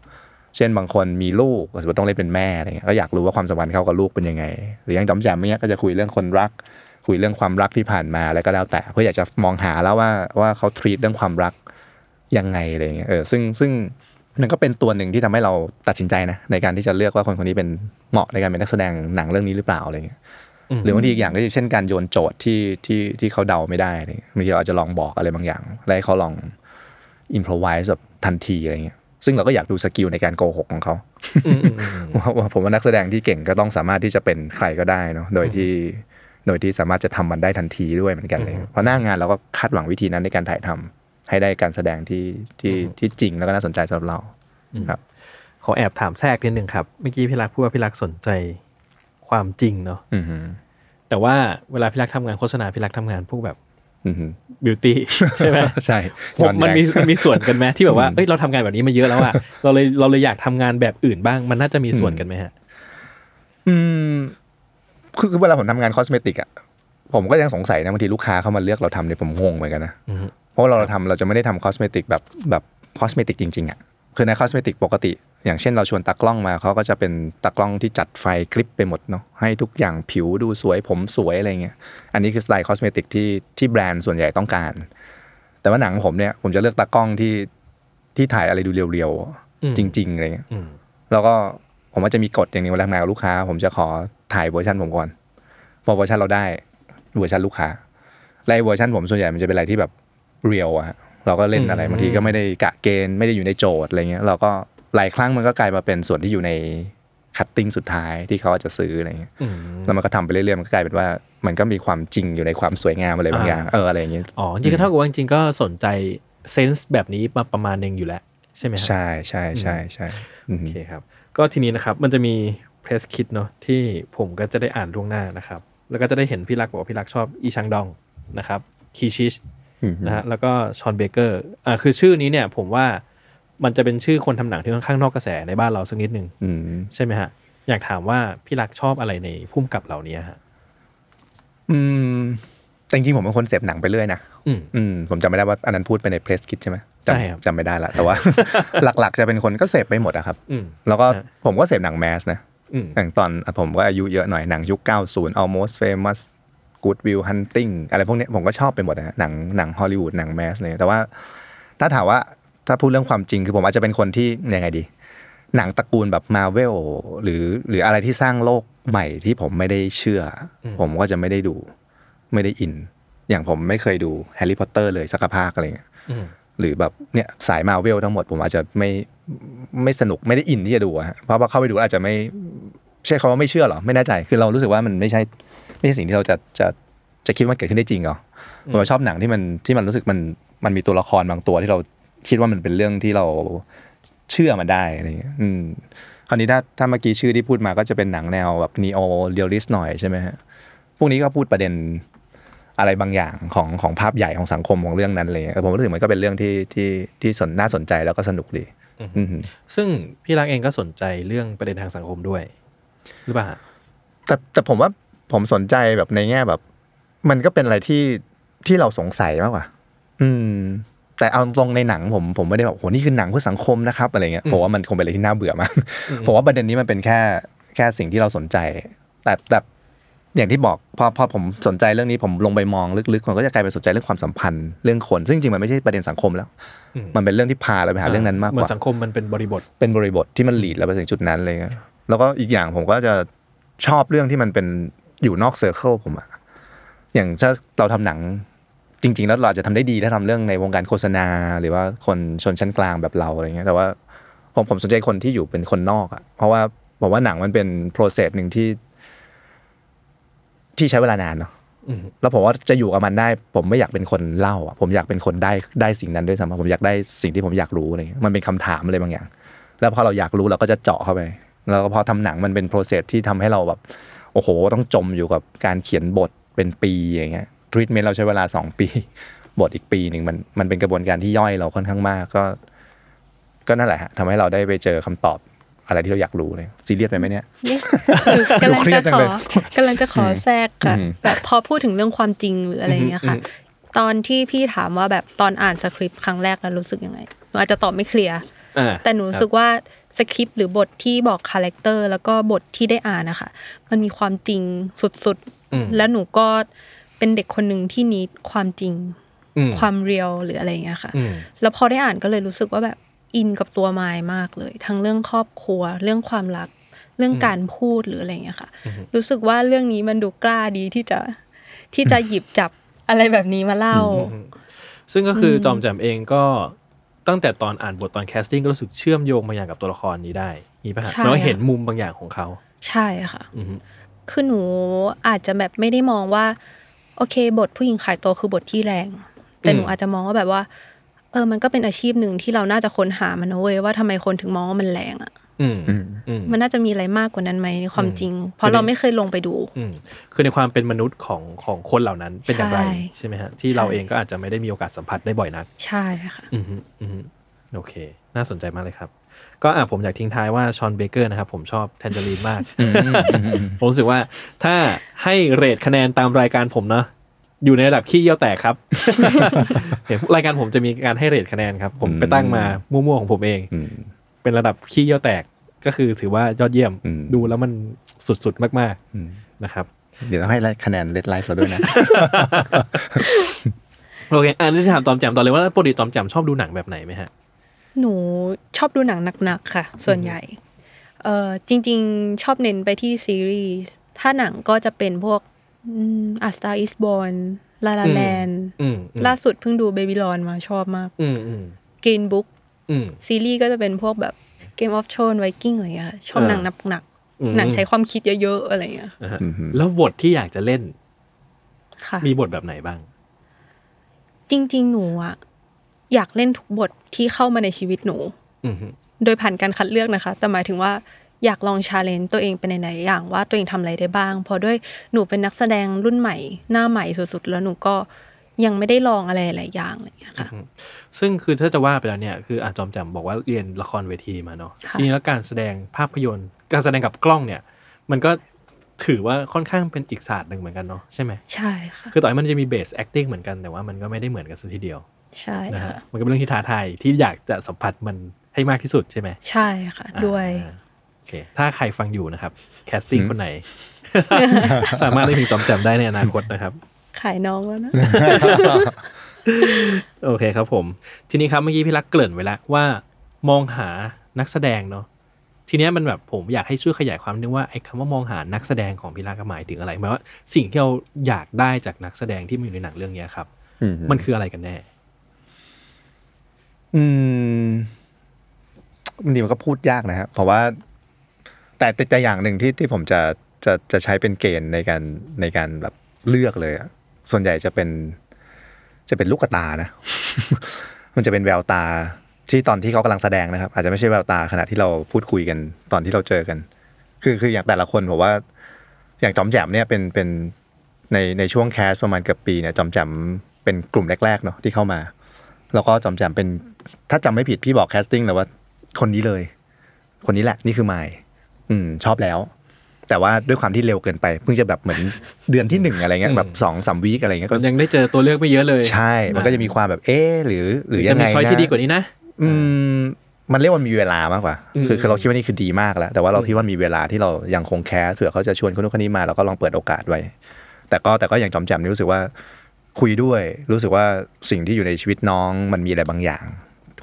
เช่นบางคนมีลูกสมมติต้องเล่นเป็นแม่อะไรเงี้ยก็อยากรู้ว่าความสัมพันธ์เขากับลูกเป็นยังไง หรืออย่างจำแจมเนี้ยก็จะคุยเรื่องคนรัก คุยเรื่องความรักที่ผ่านมาอะไรก็แล้วแต่ เพื่ออยากจะมองหาแล้วว่าว่าเขา treat เรื่องความรักยังไงอะไรเงี้ยเออซึ่งซึ่ง มันก็เป็นตัวหนึ่งที่ทำให้เราตัดสินใจนะในการที่จะเลือกว่าคนคนนี้เป็นเหมาะในการเป็นนักแสดงหนังเรื่องนี้หรือเปล่าอะไรเงี้ยหรือบางทีอีกอย่างก็เช่นการโยนโจทย์ที่ที่ที่เขาเดาไม่ได้อะไรเงี้ยบางทีเราอาจจะลองบอกอะไรบางอย่าง แล้วให้เขาลอง improvise แบบทันทีอะไรเงี้ยซึ่งเราก็อยากดู skill ในการโกหกของเขาว่าว่าผมว่านักแสดงที่เก่งก็ต้องสามารถที่จะเป็นใครก็ได้เนาะโดยที่โดยที่สามารถจะทำมันได้ทันทีด้วยเหมือนกันเลยเพราะหน้างานเราก็คาดหวังวิธีนั้นในการถ่ายทำ ให้ได้การแสดงที่ที่ที่จริงแล้วก็น่าสนใจสำหรับเราครับขอแอบถามแทรกนิดนึงครับเมื่อกี้พี่รักพูดว่าพี่รักสนใจความจริงเนาะอือหือแต่ว่าเวลาพี่รักทำงานโฆษณาพี่รักทำงานพวกแบบอือหือบิวตี้ใช่ไหมใช่ผมย้อมันแย้งมีมันมีส่วนกันไหมที่แบบว่าเอ้ยเราทำงานแบบนี้มาเยอะแล้วอะเราเลยเราเลยอยากทำงานแบบอื่นบ้าง มันน่าจะมีส่วนกันไหมฮะ อืมคือคือเวลาผมทำงาน cosmetic อะผมก็ยังสงสัยนะบางทีลูกค้าเข้ามาเลือกเราทำเนี่ยผมงงเหมือนกันนะอือฮึ เพราะว่าเราทำเราจะไม่ได้ทำ cosmetic แบบแบบ cosmetic จริงๆอะคือใน cosmetic ปกติ อย่างเช่นเราชวนตากล้องมาเขาก็จะเป็นตากล้องที่จัดไฟ clean ไปหมดเนาะให้ทุกอย่างผิวดูสวยผมสวยอะไรเงี้ยอันนี้คือสไตล์ cosmetic ที่ที่แบรนด์ส่วนใหญ่ต้องการ แต่ว่าหนังผมเนี่ยผมจะเลือกตากล้องที่ที่ถ่ายอะไรดู realอืมๆจริงๆอะไรเงี้ยอืมแล้วก็ผมว่าจะมีกฎอย่างหนี้เวลาทำงานกับลูกค้า ผมจะขอถ่ายเวอร์ชันผมก่อนพอเวอร์ชันเราได้เวอร์ชันลูกค้าและไอ้เวอร์ชันผมส่วนใหญ่มันจะเป็นอะไรที่แบบ real อะฮะเราก็เล่นอะไรอืมบางทีก็ไม่ได้กะเกณฑ์ไม่ได้อยู่ในโจทย์อะไรเงี้ยเราก็หลายครั้งมันก็กลายมาเป็นส่วนที่อยู่ใน cutting สุดท้ายที่เขาจะซื้ออะไรเงี้ยอืมแล้วมันก็ทำไปเรื่อยๆมันก็กลายเป็นว่ามันก็มีความจริงอยู่ในความสวยงามอะไรบางอย่างอ่าเอออะไรอย่างเงี้ยอ๋อจริงๆก็เท่ากับว่าจริงๆก็สนใจเซนส์แบบนี้มาประมาณหนึ่งอยู่แล้วใช่ไหมครับใช่ใช่ใช่ใช่อืมโอเคครับ ก็ทีนี้นะครับมันจะมีเพรสคิดเนาะที่ผมก็จะได้อ่านล่วงหน้านะครับ แล้วก็จะได้เห็นพี่รักบอกว่าพี่รักชอบอีชังดองนะครับคีชิชอืม นะฮะแล้วก็ชอนเบเกอร์อ่าคือชื่อนี้เนี่ยผมว่ามันจะเป็นชื่อคนทำหนังที่ค่อนข้างนอกกระแสในบ้านเราสักนิดหนึ่งอืมใช่ไหมฮะ อยากถามว่าพี่รักชอบอะไรในพุ่มกับเหล่านี้ฮะอืมแต่จริงๆผมเป็นคนเสพหนังไปเรื่อยนะอืมอืมผมจำไม่ได้ว่าอันนั้นพูดไปในเพรสคิดใช่ไหมจำใช่ครับจำไม่ได้ละแต่ว่า หลักๆจะเป็นคนก็เสพไปหมดอะครับอืมแล้วก็ฮะผมก็เสพหนังแมสนะอืมอย่างตอนผมก็อายุเยอะหน่อยหนังยุค 90 almost famous good will hunting อะไรพวกเนี้ยผมก็ชอบไปหมดนะหนังหนังฮอลลีวูดหนังแมสเลยแต่ว่าถ้าถามว่าถ้าพูดเรื่องความจริงคือผมอาจจะเป็นคนที่ยังไงดี หนังตระกูลแบบมาเวลหรือหรืออะไรที่สร้างโลกใหม่ที่ผมไม่ได้เชื่ออผมก็จะไม่ได้ดูไม่ได้อิน อย่างผมไม่เคยดูแฮร์รี่พอตเตอร์เลยสักภาคอะไรเงี้ยอืมหรือแบบเนี่ยสายมาเวลทั้งหมด ผมอาจจะไม่ไม่สนุกไม่ได้อินที่จะดูอะฮะเพราะว่าเข้าไปดูแล้วอาจจะไม่ใช่คำว่าไม่เชื่อหรอไม่แน่ใจคือเรารู้สึกว่ามันไม่ใช่ ไม่ใช่สิ่งที่เราจะจะจะคิดว่าเกิดขึ้นได้จริงเหรอผมชอบหนังที่มันที่มันรู้สึกมันมันมีตัวละครบางตัวที่เราคิดว่ามันเป็นเรื่องที่เราเชื่อมันได้อะไรเงี้ยอืมคราวนี้ถ้าถ้าเมื่อกี้ชื่อที่พูดมาก็จะเป็นหนังแนวแบบนีโอเรียลลิสหน่อยใช่ไหมฮะพวกนี้ก็พูดประเด็นอะไรบางอย่างของของภาพใหญ่ของสังคมของเรื่องนั้นเลยเออผมรู้สึกมันก็เป็นเรื่องที่ที่ที่สนน่าสนใจแล้วก็สนุกดีอืมซึ่งพี่รักเองก็สนใจเรื่องประเด็นทางสังคมด้วย หรือเปล่าฮะแต่แต่ผมว่า ผมสนใจแบบในแง่แบบ มันก็เป็นอะไรที่ที่เราสงสัยมากกว่า อืม แต่เอาตรงในหนังผมผมไม่ได้บอกโหนี่คือหนังเพื่อสังคมนะครับอะไรเงี้ยผมว่ามันคงเป็นอะไรที่น่าเบื่อมากผมว่าประเด็นนี้มันเป็นแค่แค่สิ่งที่เราสนใจ แต่แต่อย่างที่บอกพอพอผมสนใจเรื่องนี้ผมลงไปมองลึกๆมันก็จะกลายเป็นสนใจเรื่องความสัมพันธ์เรื่องคน ซึ่งจริงๆมันไม่ใช่ประเด็นสังคมแล้วอืมมันเป็นเรื่องที่พาเราไปหาเรื่องนั้นมากเหกมือนว่าสังคมมันเป็นบริบทเป็นบริบทที่มันหลีดเราไปถึงจุดนั้นเลยครับแล้วก็อีกอย่างผมก็จะชอบเรื่องที่มันเป็น อยู่นอกเซอร์เคิลผมอะอย่างถ้าเราทำหนังจริง ๆ แล้วเราอาจจะทำได้ดีถ้าทำเรื่องในวงการโฆษณา หรือว่าคนชนชั้นกลางแบบเราอะไรเงี้ยแต่ว่าผมผมสนใจคนที่อยู่เป็นคนนอกอะเพราะว่าผมว่าหนังมันเป็นโปรเซสหนึ่งที่ ที่ใช้เวลานานเนาะอืมแล้วผมว่าจะอยู่กับมันได้ ผมไม่อยากเป็นคนเล่าอะผมอยากเป็นคนได้ได้สิ่งนั้นด้วยซ้ำผมอยากได้สิ่งที่ผมอยากรู้อะไรเงี้ยมันเป็นคำถามอะไรบางอย่าง แล้วพอเราอยากรู้เราก็จะเจาะเข้าไป แล้วก็พอทำหนังมันเป็น process ที่ทำให้เราแบบ โอ้โห ต้องจมอยู่กับการเขียนบทเป็นปีอย่างเงี้ยทรีทเมนต์เราใช้เวลาสองปี บทอีกปีหนึ่งมันมันเป็นกระบวนการที่ย่อยเราค่อนข้างมากก็ ก็นั่นแหละฮะทำให้เราได้ไปเจอคำตอบอะไรที่เราอยากรู้เลยซีเรียสไปไหมเนี่ยเนี่ยคือกำลังจะขอดูเครียดจังเลยกำลังจะขอแทรกค่ะอืมแบบพอพูดถึงเรื่องความจริงหรืออะไรอย่างเงี้ยค่ะ ตอนที่พี่ถามว่าแบบตอนอ่านสคริปต์ครั้งแรกแล้วรู้สึกยังไงหนูอาจจะตอบไม่ clear อ่าแต่หนูรู้สึกว่า สคริปต์หรือบทที่บอก character แล้วก็บทที่ได้อ่านนะคะมันมีความจริงสุดอืมๆแล้วหนูก็เป็นเด็กคนหนึ่งที่นิดความจริงอืมความ real หรืออะไรอย่างเงี้ยค่ะอืมแล้วพอได้อ่านก็เลยรู้สึกว่าแบบ in กับตัวไมล์มากเลย ทั้งเรื่องครอบครัว เรื่องความรัก เรื่องการพูดหรืออะไรอย่างเงี้ยค่ะ รู้สึกว่าเรื่องนี้มันดูกล้าดีที่จะที่จะหยิบจับอะไรแบบนี้มาเล่า ซึ่งก็คือจอมแจมเองก็ ตั้งแต่ตอนอ่านบทตอน casting ก็รู้สึกเชื่อมโยงบางอย่างกับตัวละครนี้ได้มีป่ะฮะใช่แล้วก็ค่ะเห็นมุมบางอย่างของเขา ใช่ค่ะอือฮึคือหนูอาจจะแบบไม่ได้มองว่า โอเค บทผู้หญิงขายตัวคือบทที่แรง แต่หนูอาจจะมองว่าแบบว่า เออ มันก็เป็นอาชีพหนึ่งที่เราน่าจะค้นหามันนะเว้ยว่าทำไมคนถึงมองว่ามันแรงอะอื มอืมอืมมันน่าจะมีอะไรมากกว่านั้นไหมในความจริง เพราะเราไม่เคยลงไปดูอืมคือในความเป็นมนุษย์ของของคนเหล่านั้นเป็นอย่างไรใช่ใช่ไหมฮะที่ใช่เราเองก็อาจจะไม่ได้มีโอกาสสัมผัสได้บ่อยนัก ใช่ค่ะอืมฮึอืมฮึโอเค น่าสนใจมากเลยครับ ก็อะผมอยากทิ้งท้ายว่า Sean Baker นะครับ ผมชอบ Tangerine มาก ผมรู้สึกว่าถ้าให้ rate คะแนนตามรายการผมเนาะอยู่ในระดับขี้เยี่ยวแตกครับเห็นรายการผมจะมีการให้ rate คะแนนครับ ผมไปตั้งมามั่วๆของผมเองอืม เป็นระดับขี้เยี่ยวแตกก็คือถือว่ายอดเยี่ยมอืมดูแล้วมันสุดๆมากอืมๆนะครับ เดี๋ยวต้องให้คะแนน RedLife เราด้วยนะโอเคอันนี้ถามจอมแจมต่อเลยว่าปกติจอมแจมชอบดูหนังแบบไหนไหมฮะ หนูชอบดูหนังหนักๆค่ะ ส่วนใหญ่เออจริง ๆ ชอบเน้นไปที่ซีรีส์ถ้าหนังก็จะเป็นพวก A Star Is Born La La Land อืมอืมล่าสุดเพิ่งดู Babylon มาชอบมากอืมอืมGreen Book อืม ซีรีส์ก็จะเป็นพวกแบบเกมออฟ r ช n นไวกิ้งอะไรอย่างเงี้ยค่ะชอบอ่าหนังหนักอืมๆหนังใช้ความคิดเยอะๆอะไรอย่างเงี้ยอ่าฮะอืมฮึแล้วบทที่อยากจะเล่นค่ะมีบทแบบไหนบ้าง จริง ๆ หนูอะอยากเล่นทุกบทที่เข้ามาในชีวิตหนูอืมฮึโดยผ่านการคัดเลือกนะคะ แต่หมายถึงว่าอยากลอง challenge ตัวเองเป็นไหนๆอย่างว่าตัวเองทำอะไรได้บ้างเพราะด้วยหนูเป็นนักแสดงรุ่นใหม่ หน้าใหม่สุดๆ แล้วหนูก็ ยังไม่ได้ลองอะไรหลายอย่างอะไรอย่างเงี้ยค่ะ ซึ่งคือถ้าจะว่าไปแล้วเนี่ยคืออะจอมแจมบอกว่าเรียนละครเวทีมาเนาะค่ะจริงๆแล้วการแสดงภาพยนตร์ การแสดงกับกล้องเนี่ย มันก็ถือว่าค่อนข้างเป็นอีกศาสตร์หนึ่งเหมือนกันเนาะใช่ไหมใช่ค่ะคือต่อให้มันจะมี base acting เหมือนกันแต่ว่ามันก็ไม่ได้เหมือนกันซะทีเดียวใช่นะฮะค่ะมันก็เป็นเรื่องที่ท้าทายที่อยากจะสัมผัสมันให้มากที่สุดใช่ไหมใช่ค่ะด้วยอ่าโอเคถ้าใครฟังอยู่นะครับ casting คนไหน สามารถได้ถึงจอมแจมได้ในอนาคตนะครับ ขายน้องแล้วนะ โอเคครับผม ทีนี้ครับเมื่อกี้พี่รักเกริ่นไว้แล้วว่ามองหานักแสดงเนาะทีเนี้ยมันแบบผมอยากให้ช่วยขยายความนิดนึงว่าไอ้คำว่ามองหานักแสดงของพี่รักหมายถึงอะไรหมายว่าสิ่งที่เราอยากได้จากนักแสดงที่มีอยู่ในหนังเรื่องเนี้ยครับอืมมันคืออะไรกันแน่ อืมบางทีมันก็พูดยากนะครับเพราะว่าแต่แต่แต่อย่างหนึ่งที่ที่ผมจะจะจะใช้เป็นเกณฑ์ในการในการแบบเลือกเลยอะ ส่วนใหญ่จะเป็น จะเป็นลูกตานะ มันจะเป็นแววตาที่ตอนที่เขากำลังแสดงนะครับ อาจจะไม่ใช่แววตาขณะที่เราพูดคุยกันตอนที่เราเจอกัน คือคืออย่างแต่ละคนผมว่า อย่างจอมแจมเนี่ยเป็นเป็นในในช่วงแคสประมาณเกือบปีเนี่ยจอมแจมเป็นกลุ่มแรกๆเนาะที่เข้ามา แล้วก็จอมแจมเป็นถ้าจำไม่ผิดพี่บอก casting เลยว่าคนนี้เลย คนนี้แหละ นี่คือมายด์อืมชอบแล้ว แต่ว่าด้วยความที่เร็วเกินไป เพิ่งจะแบบเหมือนเดือนที่หนึ่งอะไรเงี้ยแบบสองสาม week อะไรเงี้ยมัก็นยังได้เจอตัวเลือกไม่เยอะเลย ใช่ มันก็จะมีความแบบเอ๊ะหรือ หรือยังไงจะมี choice ที่ดีกว่านะนี้นะ อืมมันเรียกว่ามีเวลามากกว่าอืมคือคือเราคิดว่านี่คือดีมากแล้ว แต่ว่าเราคิดว่ามีเวลาที่เรายังคง cast เผื่อเขาจะชวนคนนู้นคนนี้มาเราก็ลองเปิดโอกาสไว้ แต่ก็แต่ก็อย่างจอมแจมนี่รู้สึกว่า คุยด้วย รู้สึกว่าสิ่งที่อยู่ในชีวิตน้องมันมีอะไรบางอย่าง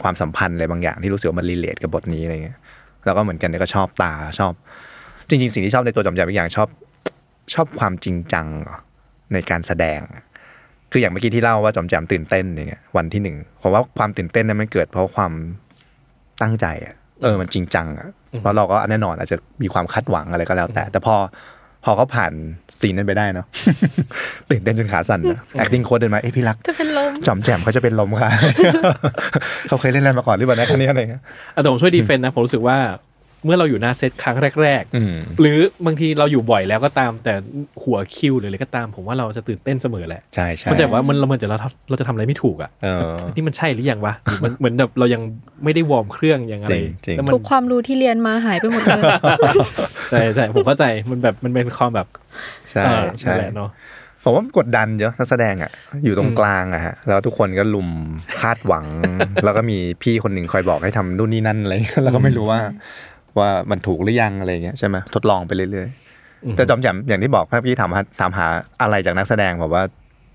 ความสัมพันธ์อะไรบางอย่างที่รู้สึกว่ามันรีเลทกับบทนี้อะไรเงี้ย แล้วก็เหมือนกันเนี่ยก็ชอบตาชอบ จริง ๆ สิ่งที่ชอบในตัวจอมแจมอีกอย่างชอบชอบความจริงจังในการแสดง คืออย่างเมื่อกี้ที่เล่าว่าจอมแจมตื่นเต้นอย่างเงี้ยวันที่หนึ่งผมว่าความตื่นเต้นนั้นมันเกิดเพราะความตั้งใจอะเออมันจริงจังอะเพราะเราก็แน่นอนอาจจะมีความคาดหวังอะไรก็แล้วแต่ แต่พอพอเขาผ่าน scene นั้นไปได้เนาะตื่นเต้นจนขาสั่นนะ acting coach เดินมาเอ้ยพี่รักจะเป็นลมจอมแจมเขาจะเป็นลมค่ะเขาเคยเล่นอะไรมาก่อนหรือเปล่านะครั้งนี้อะไรเงี้ยอะแต่ผมช่วย defend นะผมรู้สึกว่า เมื่อเราอยู่หน้าเซตครั้งแรกอืมๆหรือบางทีเราอยู่บ่อยแล้วก็ตามแต่หัวคิวหรืออะไรก็ตาม ผมว่าเราจะตื่นเต้นเสมอแหละใช่ใช่มันจะแบบว่ามันเราเหมือนจะเราเราจะทำอะไรไม่ถูกอะเออ นี่มันใช่หรือยังวะหรือมันเหมือนแบบเรายังไม่ได้ warm เครื่องยังอะไรจริงจริงแล้วมันทุกความรู้ที่เรียนมาหายไปหมดเลย ใช่ใช่ผมเข้าใจมันแบบมันเป็นความแบบใช่เออใช่นั่นแหละเนาะ ผมว่ามันกดดันเยอะนักแสดงอะ อยู่ตรงกลางอะฮะแล้วทุกคนก็ลุมคาดหวัง แล้วก็มีพี่คนหนึ่งคอยบอกให้ทำนู่นนี่นั่นอะไรเงี้ยแล้วก็ไม่รู้ว่า ว่ามันถูกหรือยังอะไรเงี้ยใช่ไหมทดลองไปเรื่อยๆ แต่จอมแจมอย่างที่บอกเมื่อกี้ถามหาถามหาอะไรจากนักแสดงผมว่า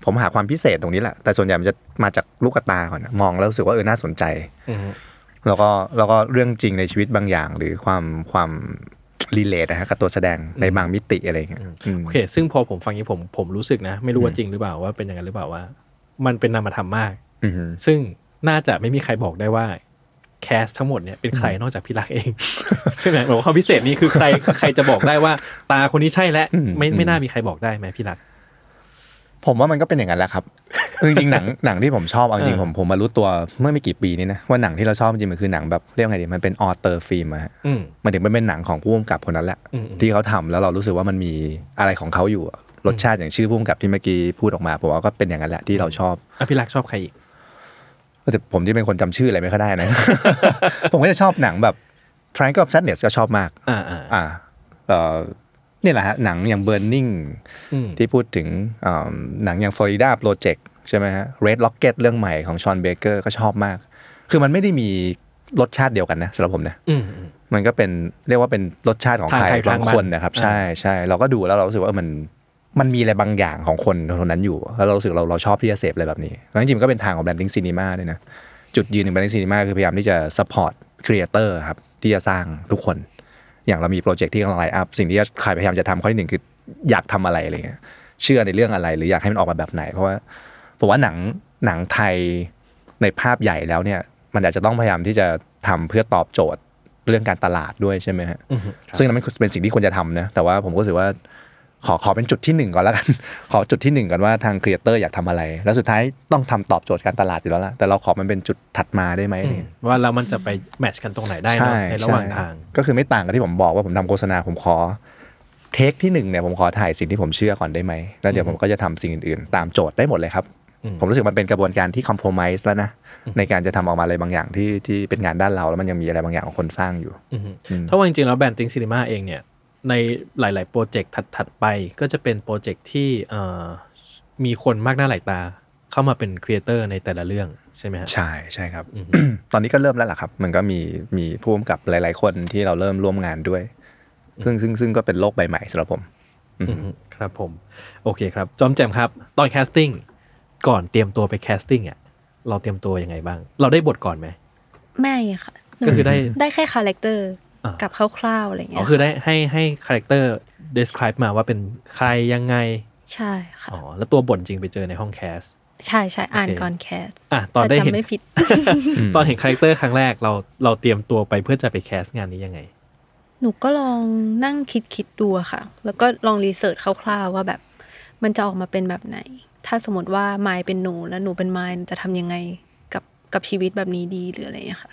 ผมหาความพิเศษตรงนี้แหละ แต่ส่วนใหญ่มันจะมาจากลูกตาก่อนนะมองแล้วรู้สึกว่าเออน่าสนใจอืมแล้วก็แล้วก็เรื่องจริงในชีวิตบางอย่าง หรือความความรีเลทนะฮะกับตัวแสดงในบางมิติอะไรเงี้ยอืมโอเค ซึ่งพอผมฟังอย่างนี้ผมผมรู้สึกนะ ไม่รู้ว่าจริงหรือเปล่าว่าเป็นอย่างนั้นหรือเปล่าว่า มันเป็นนามธรรมมากอือฮึซึ่งน่าจะไม่มีใครบอกได้ว่า แคสทั้งหมดเนี่ยเป็นใครนอกจากพี่รักเองใช่ไหมบอกว่าความพิเศษนี้คือใครใครจะบอกได้ว่า ตาคนนี้ใช่และไม่ไม่น่ามีใครบอกได้ไหมพี่รัก ผมว่ามันก็เป็นอย่างนั้นแหละครับคือจริงๆหนังหนังที่ผมชอบเอาจริงเออผมผมมารู้ตัวเมื่อไม่กี่ปีนี้นะว่าหนังที่เราชอบจริงๆมันคือหนังแบบเรียกว่าไงดีมันเป็น auteur film อะฮะอืมมันถึงมันเป็นหนังของผู้กำกับคนนั้นแหละอืมที่เขาทำแล้วเรารู้สึกว่ามันมีอะไรของเขาอยู่อะรสชาติอย่างชื่อผู้กำกับที่เมื่อกี้พูดออกมาผมว่าก็เป็นอย่างนั้นแหละที่เราชอบอะพี่รักชอบใครอีก แต่ผมที่เป็นคนจำชื่ออะไรไม่ค่อยได้นะ ผมก็จะชอบหนังแบบ Triangle of Sadness ก็ชอบมากอ่าอ่าอ่าเอ่อนี่แหละฮะหนังอย่าง Burning อืมที่พูดถึงอ่าหนังอย่าง Florida Project ใช่ไหมฮะ Red Rocket เรื่องใหม่ของชอนเบเกอร์ก็ชอบมาก คือมันไม่ได้มีรสชาติเดียวกันนะสำหรับผมนะอืมอืมมันก็เป็นเรียกว่าเป็นรสชาติของทางใครใครบางทางมันคนนะครับอ่าใช่ใช่เราก็ดูแล้วเรารู้สึกว่าเออมัน มันมีอะไรบางอย่างของคนคนนั้นอยู่ แล้วเรารู้สึกเราเราชอบที่จะเสพอะไรแบบนี้แล้วจริงๆมันก็เป็นทางของ branding cinema ด้วยนะ จุดยืนของ branding cinema คือพยายามที่จะ support creator ครับที่จะสร้างทุกคน อย่างเรามีโปรเจกต์ที่กำลัง line up สิ่งที่ใครพยายามจะทำข้อที่หนึ่งคืออยากทำอะไรอะไรเงี้ยเชื่อในเรื่องอะไร หรืออยากให้มันออกมาแบบไหน เพราะว่าผมว่าหนังหนังไทยในภาพใหญ่แล้วเนี่ย มันอาจจะต้องพยายามที่จะทำเพื่อตอบโจทย์เรื่องการตลาดด้วยใช่ไหมฮะอืมซึ่งนั้นมันเป็นสิ่งที่ควรจะทำนะแต่ว่าผมก็รู้สึกว่า ขอขอเป็นจุดที่หนึ่งก่อนแล้วกัน ขอจุดที่หนึ่งก่อนว่าทาง creator อยากทำอะไร แล้วสุดท้ายต้องทำตอบโจทย์การตลาดอยู่แล้วล่ะแต่เราขอมันเป็นจุดถัดมาได้ไหมอืมเนี่ยว่าเรามันจะไป match กันตรงไหนได้เนอะในระหว่างทาง ก็คือไม่ต่างกับที่ผมบอกว่าผมทำโฆษณาผมขอ take ที่หนึ่งเนี่ยผมขอถ่ายสิ่งที่ผมเชื่อก่อนได้ไหมแล้วเดี๋ยวผมก็จะทำสิ่งอื่นๆ ตามโจทย์ได้หมดเลยครับอืมผมรู้สึกมันเป็นกระบวนการที่ compromise แล้วนะในการจะทำออกมาอะไรบางอย่างที่ที่เป็นงานด้านเราแล้วมันยังมีอะไรบางอย่างของคนสร้างอยู่อืมอืมถ้าว่าจริงๆแล้ว BrandThink Cinema เองเนี่ย ในหลาย ๆ โปรเจกต์ถัด ๆ ไป ก็จะเป็นโปรเจกต์ที่เอ่อมีคนมากหน้าหลายตา เข้ามาเป็น creator ในแต่ละเรื่องใช่ไหมฮะใช่ใช่ครับอืมตอนนี้ก็เริ่มแล้วล่ะครับ มันก็มีมีผู้กำกับหลาย ๆ คนที่เราเริ่มร่วมงานด้วย ซึ่งซึ่งซึ่งก็เป็นโลกใบใหม่สำหรับผมอืมครับผม โอเคครับ จอมแจมครับ ตอน casting ก่อนเตรียมตัวไป casting อะเราเตรียมตัวยังไงบ้าง เราได้บทก่อนไหม ไม่ค่ะหนูก็คือได้ได้แค่ character อ่า กักับคร่าวๆอะไรอย่างอ๋เงี้อยคือได้ให้ให้ character describe มาว่าเป็นใครยังไง ใช่ค่ะอ๋อแล้วตัวบทจริงไปเจอในห้อง cast ใช่ใช่อ่านโอเคก่อน cast อะตอนได้ถ้าเห็นจำไม่ผิดตอนเห็น character ครั้งแรกเราเราเตรียมตัวไปเพื่อจะไป cast งานนี้ยังไง หนูก็ลองนั่งคิดคิดดูอะค่ะ แล้วก็ลอง research คร่าวๆว่าแบบ มันจะออกมาเป็นแบบไหน ถ้าสมมติว่ามายด์เป็นหนูแล้วหนูเป็นมายด์จะทำยังไงกับกับชีวิตแบบนี้ดีหรืออะไรอย่างเงี้ยค่ะ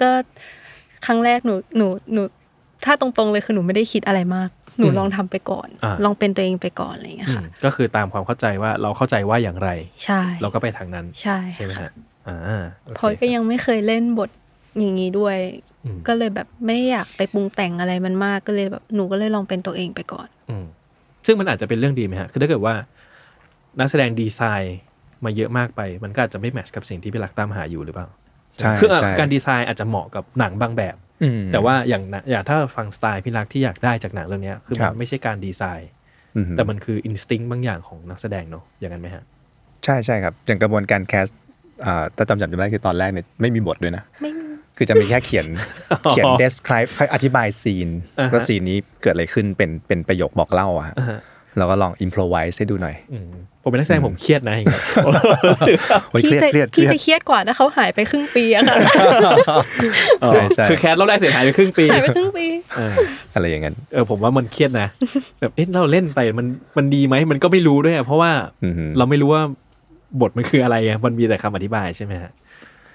ก็ ครั้งแรกหนูหนูหนู ถ้าตรงๆเลยคือหนูไม่ได้คิดอะไรมาก หนูอืมลองทำไปก่อนอ่าลองเป็นตัวเองไปก่อนอะไรอย่างเงี้ยอืมค่ะก็คือตามความเข้าใจว่าเราเข้าใจว่าอย่างไร ใช่ เราก็ไปทางนั้น ใช่ใช่ไหมค่ะฮะอ่าโอเคเพราะก็ยังไม่เคยเล่นบทอย่างนี้ด้วยอืมก็เลยแบบไม่อยากไปปรุงแต่งอะไรมันมากก็เลยแบบหนูก็เลยลองเป็นตัวเองไปก่อนอืมซึ่งมันอาจจะเป็นเรื่องดีไหมฮะ คือถ้าเกิดว่า นักแสดงดีไซน์มาเยอะมากไป มันก็อาจจะไม่แมทช์กับสิ่งที่พี่รักตามหาอยู่หรือเปล่าใช่ คืออะใช่การดีไซน์อาจจะเหมาะกับหนังบางแบบอืมแต่ว่าอย่างนะอย่างถ้าฟังสไตล์พี่รักที่อยากได้จากหนังเรื่องเนี้ยคือมันครับไม่ใช่การดีไซน์อืมแต่มันคือ instinct บางอย่างของนักแสดงเนอะอย่างนั้นไหมฮะ ใช่ใช่ครับ อย่างกระบวนการ cast อ่าถ้าจำจำได้คือตอนแรกเนี่ยไม่มีบทด้วยนะไม่มีคือจะมีแค่เขียนเขียน describe อธิบาย scene อ่าฮะว่า scene นี้เกิดอะไรขึ้นเป็นเป็นประโยคบอกเล่าอะฮะอ่าฮะเราก็ลอง improvise ให้ดูหน่อยอืม ผมเป็นนักแสดงผมเครียดนะอย่างเงี้ยโอ้ยพี่เครียดจะเครียดเครีพี่ยดจะเครียดกว่าถ้าเขาหายไปครึ่งปีอะค่ะใช่ใช่คือแคสรอบแรกเสียหายไปครึ่งปีหายไปครึ่งปีเอออะไรอย่างนั้นเออผมว่ามันเครียดนะแบบเอ๊ะเราเล่นไปมันมันดีไหมมันก็ไม่รู้ด้วยอะเพราะว่าอือหือเราไม่รู้ว่าบทมันคืออะไรอะมันมีแต่คำอธิบายใช่ไหมฮะ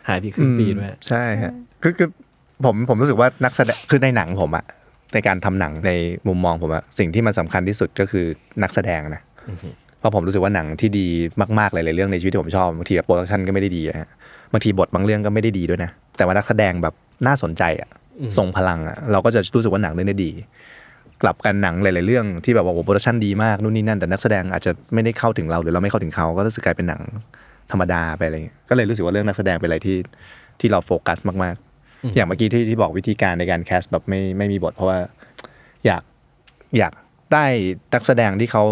หายไปครึ่งปีด้วยอืมใช่ฮะคือคือผมผมรู้สึกว่านักแสดงคือในหนังผมอะในการทำหนังในมุมมองผมอะสิ่งที่มันสำคัญที่สุดก็คือนักแสดงนะอือฮึ เพราะผมรู้สึกว่าหนังที่ดีมากๆหลายๆเรื่องในชีวิตที่ผมชอบบางที production ก็ไม่ได้ดีอะฮะบางทีบทบางเรื่องก็ไม่ได้ดีด้วยนะ แต่ว่านักแสดงแบบน่าสนใจอะทรงพลังอะเราก็จะรู้สึกว่าหนังเรื่องนี้ดี กลับกันหนังหลาย ๆ เรื่องที่แบบว่าโอ้ production ดีมากนู่นนี่นั่นแต่นักแสดงอาจจะไม่ได้เข้าถึงเราหรือเราไม่เข้าถึงเขาก็รู้สึกกลายเป็นหนังธรรมดาไปอะไรเงี้ยก็เลยรู้สึกว่าเรื่องนักแสดงเป็นอะไรที่ที่เราโฟกัสมากๆ อย่างเมื่อกี้ที่ที่บอกวิธีการในการ cast แบบไม่ไม่มีบท เพราะว่าอยากอยากได้นักแสดงที่เขา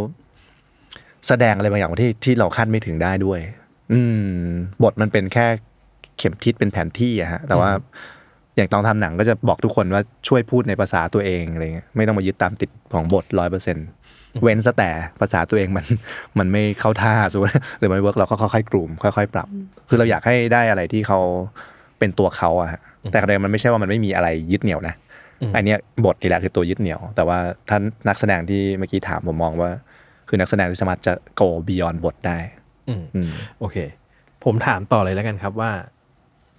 แสดงอะไรบางอย่างที่ที่เราคาดไม่ถึงได้ด้วย อืม บทมันเป็นแค่เข็มทิศเป็นแผนที่อะฮะ แต่ว่าอย่างตอนทำหนังก็จะบอกทุกคนว่าช่วยพูดในภาษาตัวเองอะไรเงี้ยไม่ต้องมายึดตามติดของบทร้อยเปอร์เซ็นเว้นซะแต่ภาษาตัวเองมันมันไม่เข้าท่าสมมติหรือมันไม่เวิร์กเราก็ค่อยๆกลุ่มค่อยๆ ปรับ คือเราอยากให้ได้อะไรที่เขาเป็นตัวเขาอะฮะแต่ประเด็นมันไม่ใช่ว่ามันไม่มีอะไรยึดเหนี่ยวนะอันเนี้ยบทนี่แหละคือตัวยึดเหนี่ยว แต่ว่าท่านนักแสดงที่เมื่อกี้ถามผมมองว่า คือนักแสดงที่สามารถจะ go beyond บทได้อืมอืมโอเค ผมถามต่อเลยแล้วกันครับว่า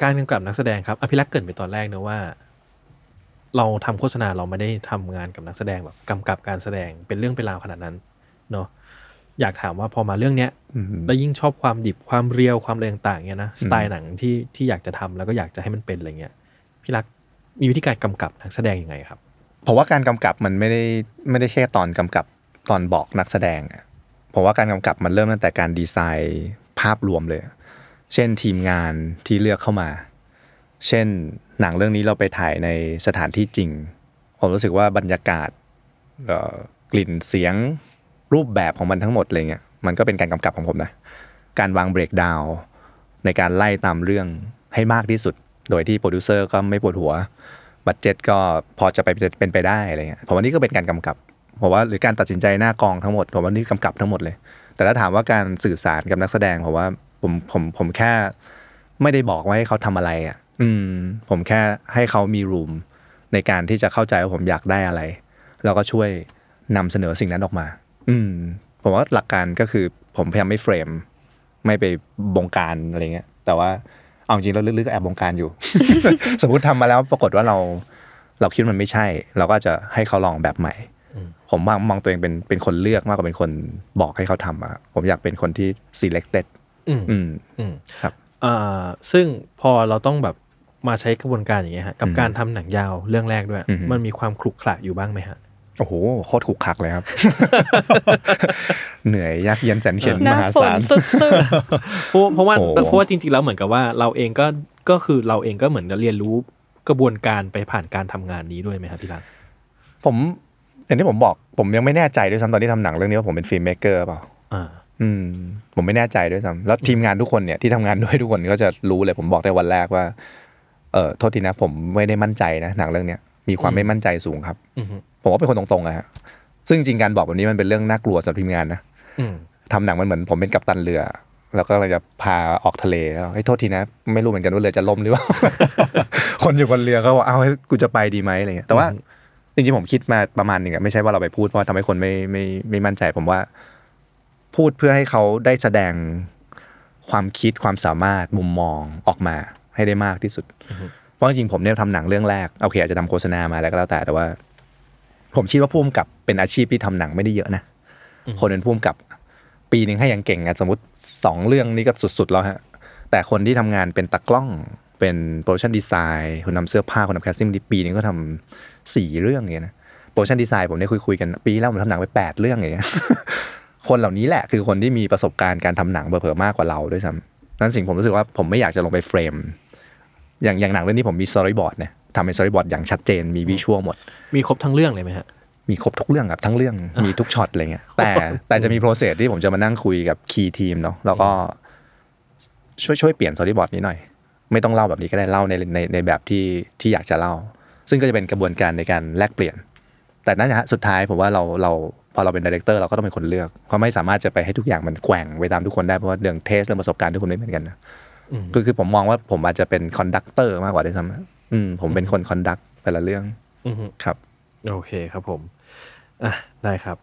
การกำกับนักแสดงครับอภิรักษ์เกรินไปตอนแรกนะว่า เราทำโฆษณาเราไม่ได้ทำงานกับนักแสดงแบบกำกับการแสดงเป็นเรื่องเป็นราวขนาดนั้นเนาะอยากถามว่าพอมาเรื่องเนี้ยอืมแล้วยิ่งชอบความดิบความเรียวความอะไรต่างๆเนี่ยนะสไตล์หนังที่ที่อยากจะทำแล้วก็อยากจะให้มันเป็นอะไรเงี้ยพี่รักมีวิธีการกำกับนักแสดงยังไงครับผมว่าการกำกับมันไม่ได้ไม่ได้แค่ตอนกำกับ ตอนบอกนักแสดงอะผมว่าการกำกับมันเริ่มตั้งแต่การดีไซน์ภาพรวมเลย เช่นทีมงานที่เลือกเข้ามา เช่นหนังเรื่องนี้เราไปถ่ายในสถานที่จริง ผมรู้สึกว่าบรรยากาศกลิ่นเสียงรูปแบบของมันทั้งหมดอะไรเงี้ยมันก็เป็นการกำกับของผมนะ การวางเบรกดาวน์ในการไล่ตามเรื่องให้มากที่สุด โดยที่โปรดิวเซอร์ก็ไม่ปวดหัว budget ก็พอจะไปเป็นไปได้อะไรเงี้ยผมว่านี่ก็เป็นการกำกับ ผมว่าหรือการตัดสินใจหน้ากองทั้งหมดผมว่านี่กำกับทั้งหมดเลย แต่ถ้าถามว่าการสื่อสารกับนักแสดงผมว่าผมผมผมแค่ไม่ได้บอกว่าให้เขาทำอะไรอะ อืม ผมแค่ให้เขามี room ในการที่จะเข้าใจว่าผมอยากได้อะไร แล้วก็ช่วยนำเสนอสิ่งนั้นออกมา อืม ผมว่าหลักการก็คือผมพยายามไม่เฟรม ไม่ไปบงการอะไรเงี้ย แต่ว่าเอาจริงเราลึกๆก็แอบบงการอยู่ สมมติทำมาแล้วปรากฏว่าเรา เราคิดมันไม่ใช่ เราก็จะให้เขาลองแบบใหม่ ผมมองมองตัวเองเป็นเป็นคนเลือกมากกว่าเป็นคนบอกให้เขาทำอะผมอยากเป็นคนที่ selected อืมอืมอืมครับอ่าซึ่งพอเราต้องแบบมาใช้กระบวนการอย่างเงี้ยฮะกับการทำหนังยาวเรื่องแรกด้วยอือฮึมันมีความขลุกขระอยู่บ้างไหมฮะโอ้โหโคตรขลุกขลักเลยครับ เหนื่อยยากเย็นแสนเข็นหมน้าหาฝนศาลสุดเพราะเพราะว่าโอ้เพราะว่าจริงๆแล้วเหมือนกับว่าเราเองก็ก็คือเราเองก็เหมือนจะเรียนรู้กระบวนการไปผ่านการทำงานนี้ด้วยไหมครับพี่รักผม อย่างที่ผมบอกผมยังไม่แน่ใจด้วยซ้ำตอนที่ทำหนังเรื่องนี้ว่าผมเป็น filmmaker เปล่าอ่าอืมผมไม่แน่ใจด้วยซ้ำแล้วทีมงานทุกคนเนี่ยที่ทำงานด้วยทุกคนก็จะรู้เลยผมบอกในวันแรกว่า เออโทษทีนะ ผมไม่ได้มั่นใจนะหนังเรื่องเนี้ยมีความไม่มั่นใจสูงครับ อือฮึผมว่าเป็นคนตรงๆอะฮะซึ่งจริงๆการบอกแบบนี้มันเป็นเรื่องน่ากลัวสำหรับทีมงานนะอืมทำหนังมันเหมือนผมเป็นกัปตันเรือ แล้วก็เราจะพาออกทะเลแล้วให้ยโทษทีนะ ไม่รู้เหมือนกันว่าเรือจะล่มหรือเปล่า คนอยู่บนเรือก็บอกเอาให้กูจะไปดีไหมอะไรเงี้ยแต่ว่า จริงๆผมคิดมาประมาณหนึ่งอะไม่ใช่ว่าเราไปพูดเพราะทำให้คนไม่ไม่ไม่มั่นใจ ผมว่าพูดเพื่อให้เขาได้แสดงความคิดความสามารถมุมมองออกมาให้ได้มากที่สุด เพราะจริงๆผมเนี่ยทำหนังเรื่องแรกโอเคอาจจะทำโฆษณามาแล้วก็แล้วแต่แต่ว่า ผมคิดว่าผู้กำกับเป็นอาชีพที่ทำหนังไม่ได้เยอะนะคนเป็นผู้กำกับปีหนึ่งอย่างเก่งอะสมมติสองเรื่องนี้ก็สุดๆแล้วฮะแต่คนที่ทำงานเป็นตากล้องเป็น production design คนทำเสื้อผ้าคนทำ casting ดีปีนึงก็ทำ สี่เรื่องอย่างเงี้ยนะ production design ผมได้คุยคุยๆกันปีแล้วผมทำหนังไปแปดเรื่องอย่างเงี้ยคนเหล่านี้แหละคือคนที่มีประสบการณ์การทำหนังเผลอๆมากกว่าเราด้วยซ้ำนั้นสิ่งผมรู้สึกว่าผมไม่อยากจะลงไป frame อย่างอย่างหนังเรื่องนี้ผมมี storyboard เนี่ยทำเป็น storyboard อย่างชัดเจนมี visual หมด มีครบทั้งเรื่องเลยไหมฮะมีครบทุกเรื่องครับทั้งเรื่องมีทุกช็อตอะไรเงี้ยแต่แต่จะมี process ที่ผมจะมานั่งคุยกับ key team เนาะแล้วก็ช่วยช่วยเปลี่ยน storyboard นี้หน่อย ไม่ต้องเล่าแบบนี้ก็ได้เล่าในในในแบบที่ที่อยากจะเล่า ซึ่งก็จะเป็นกระบวนการในการแลกเปลี่ยน แต่นั่นนะฮะสุดท้ายผมว่าเราเราพอเราเป็น director เราก็ต้องเป็นคนเลือก เพราะไม่สามารถจะไปให้ทุกอย่างมันแกว่งไปตามทุกคนได้เพราะว่าเรื่อง taste เรื่องประสบการณ์ทุกคนไม่เหมือนกันนะอืมคือคือผมมองว่าผมอาจจะเป็น conductor มากกว่าด้วยซ้ำอืมผมเป็นคน conduct แต่ละเรื่องอือฮึครับโอเคครับผมอะได้ครับ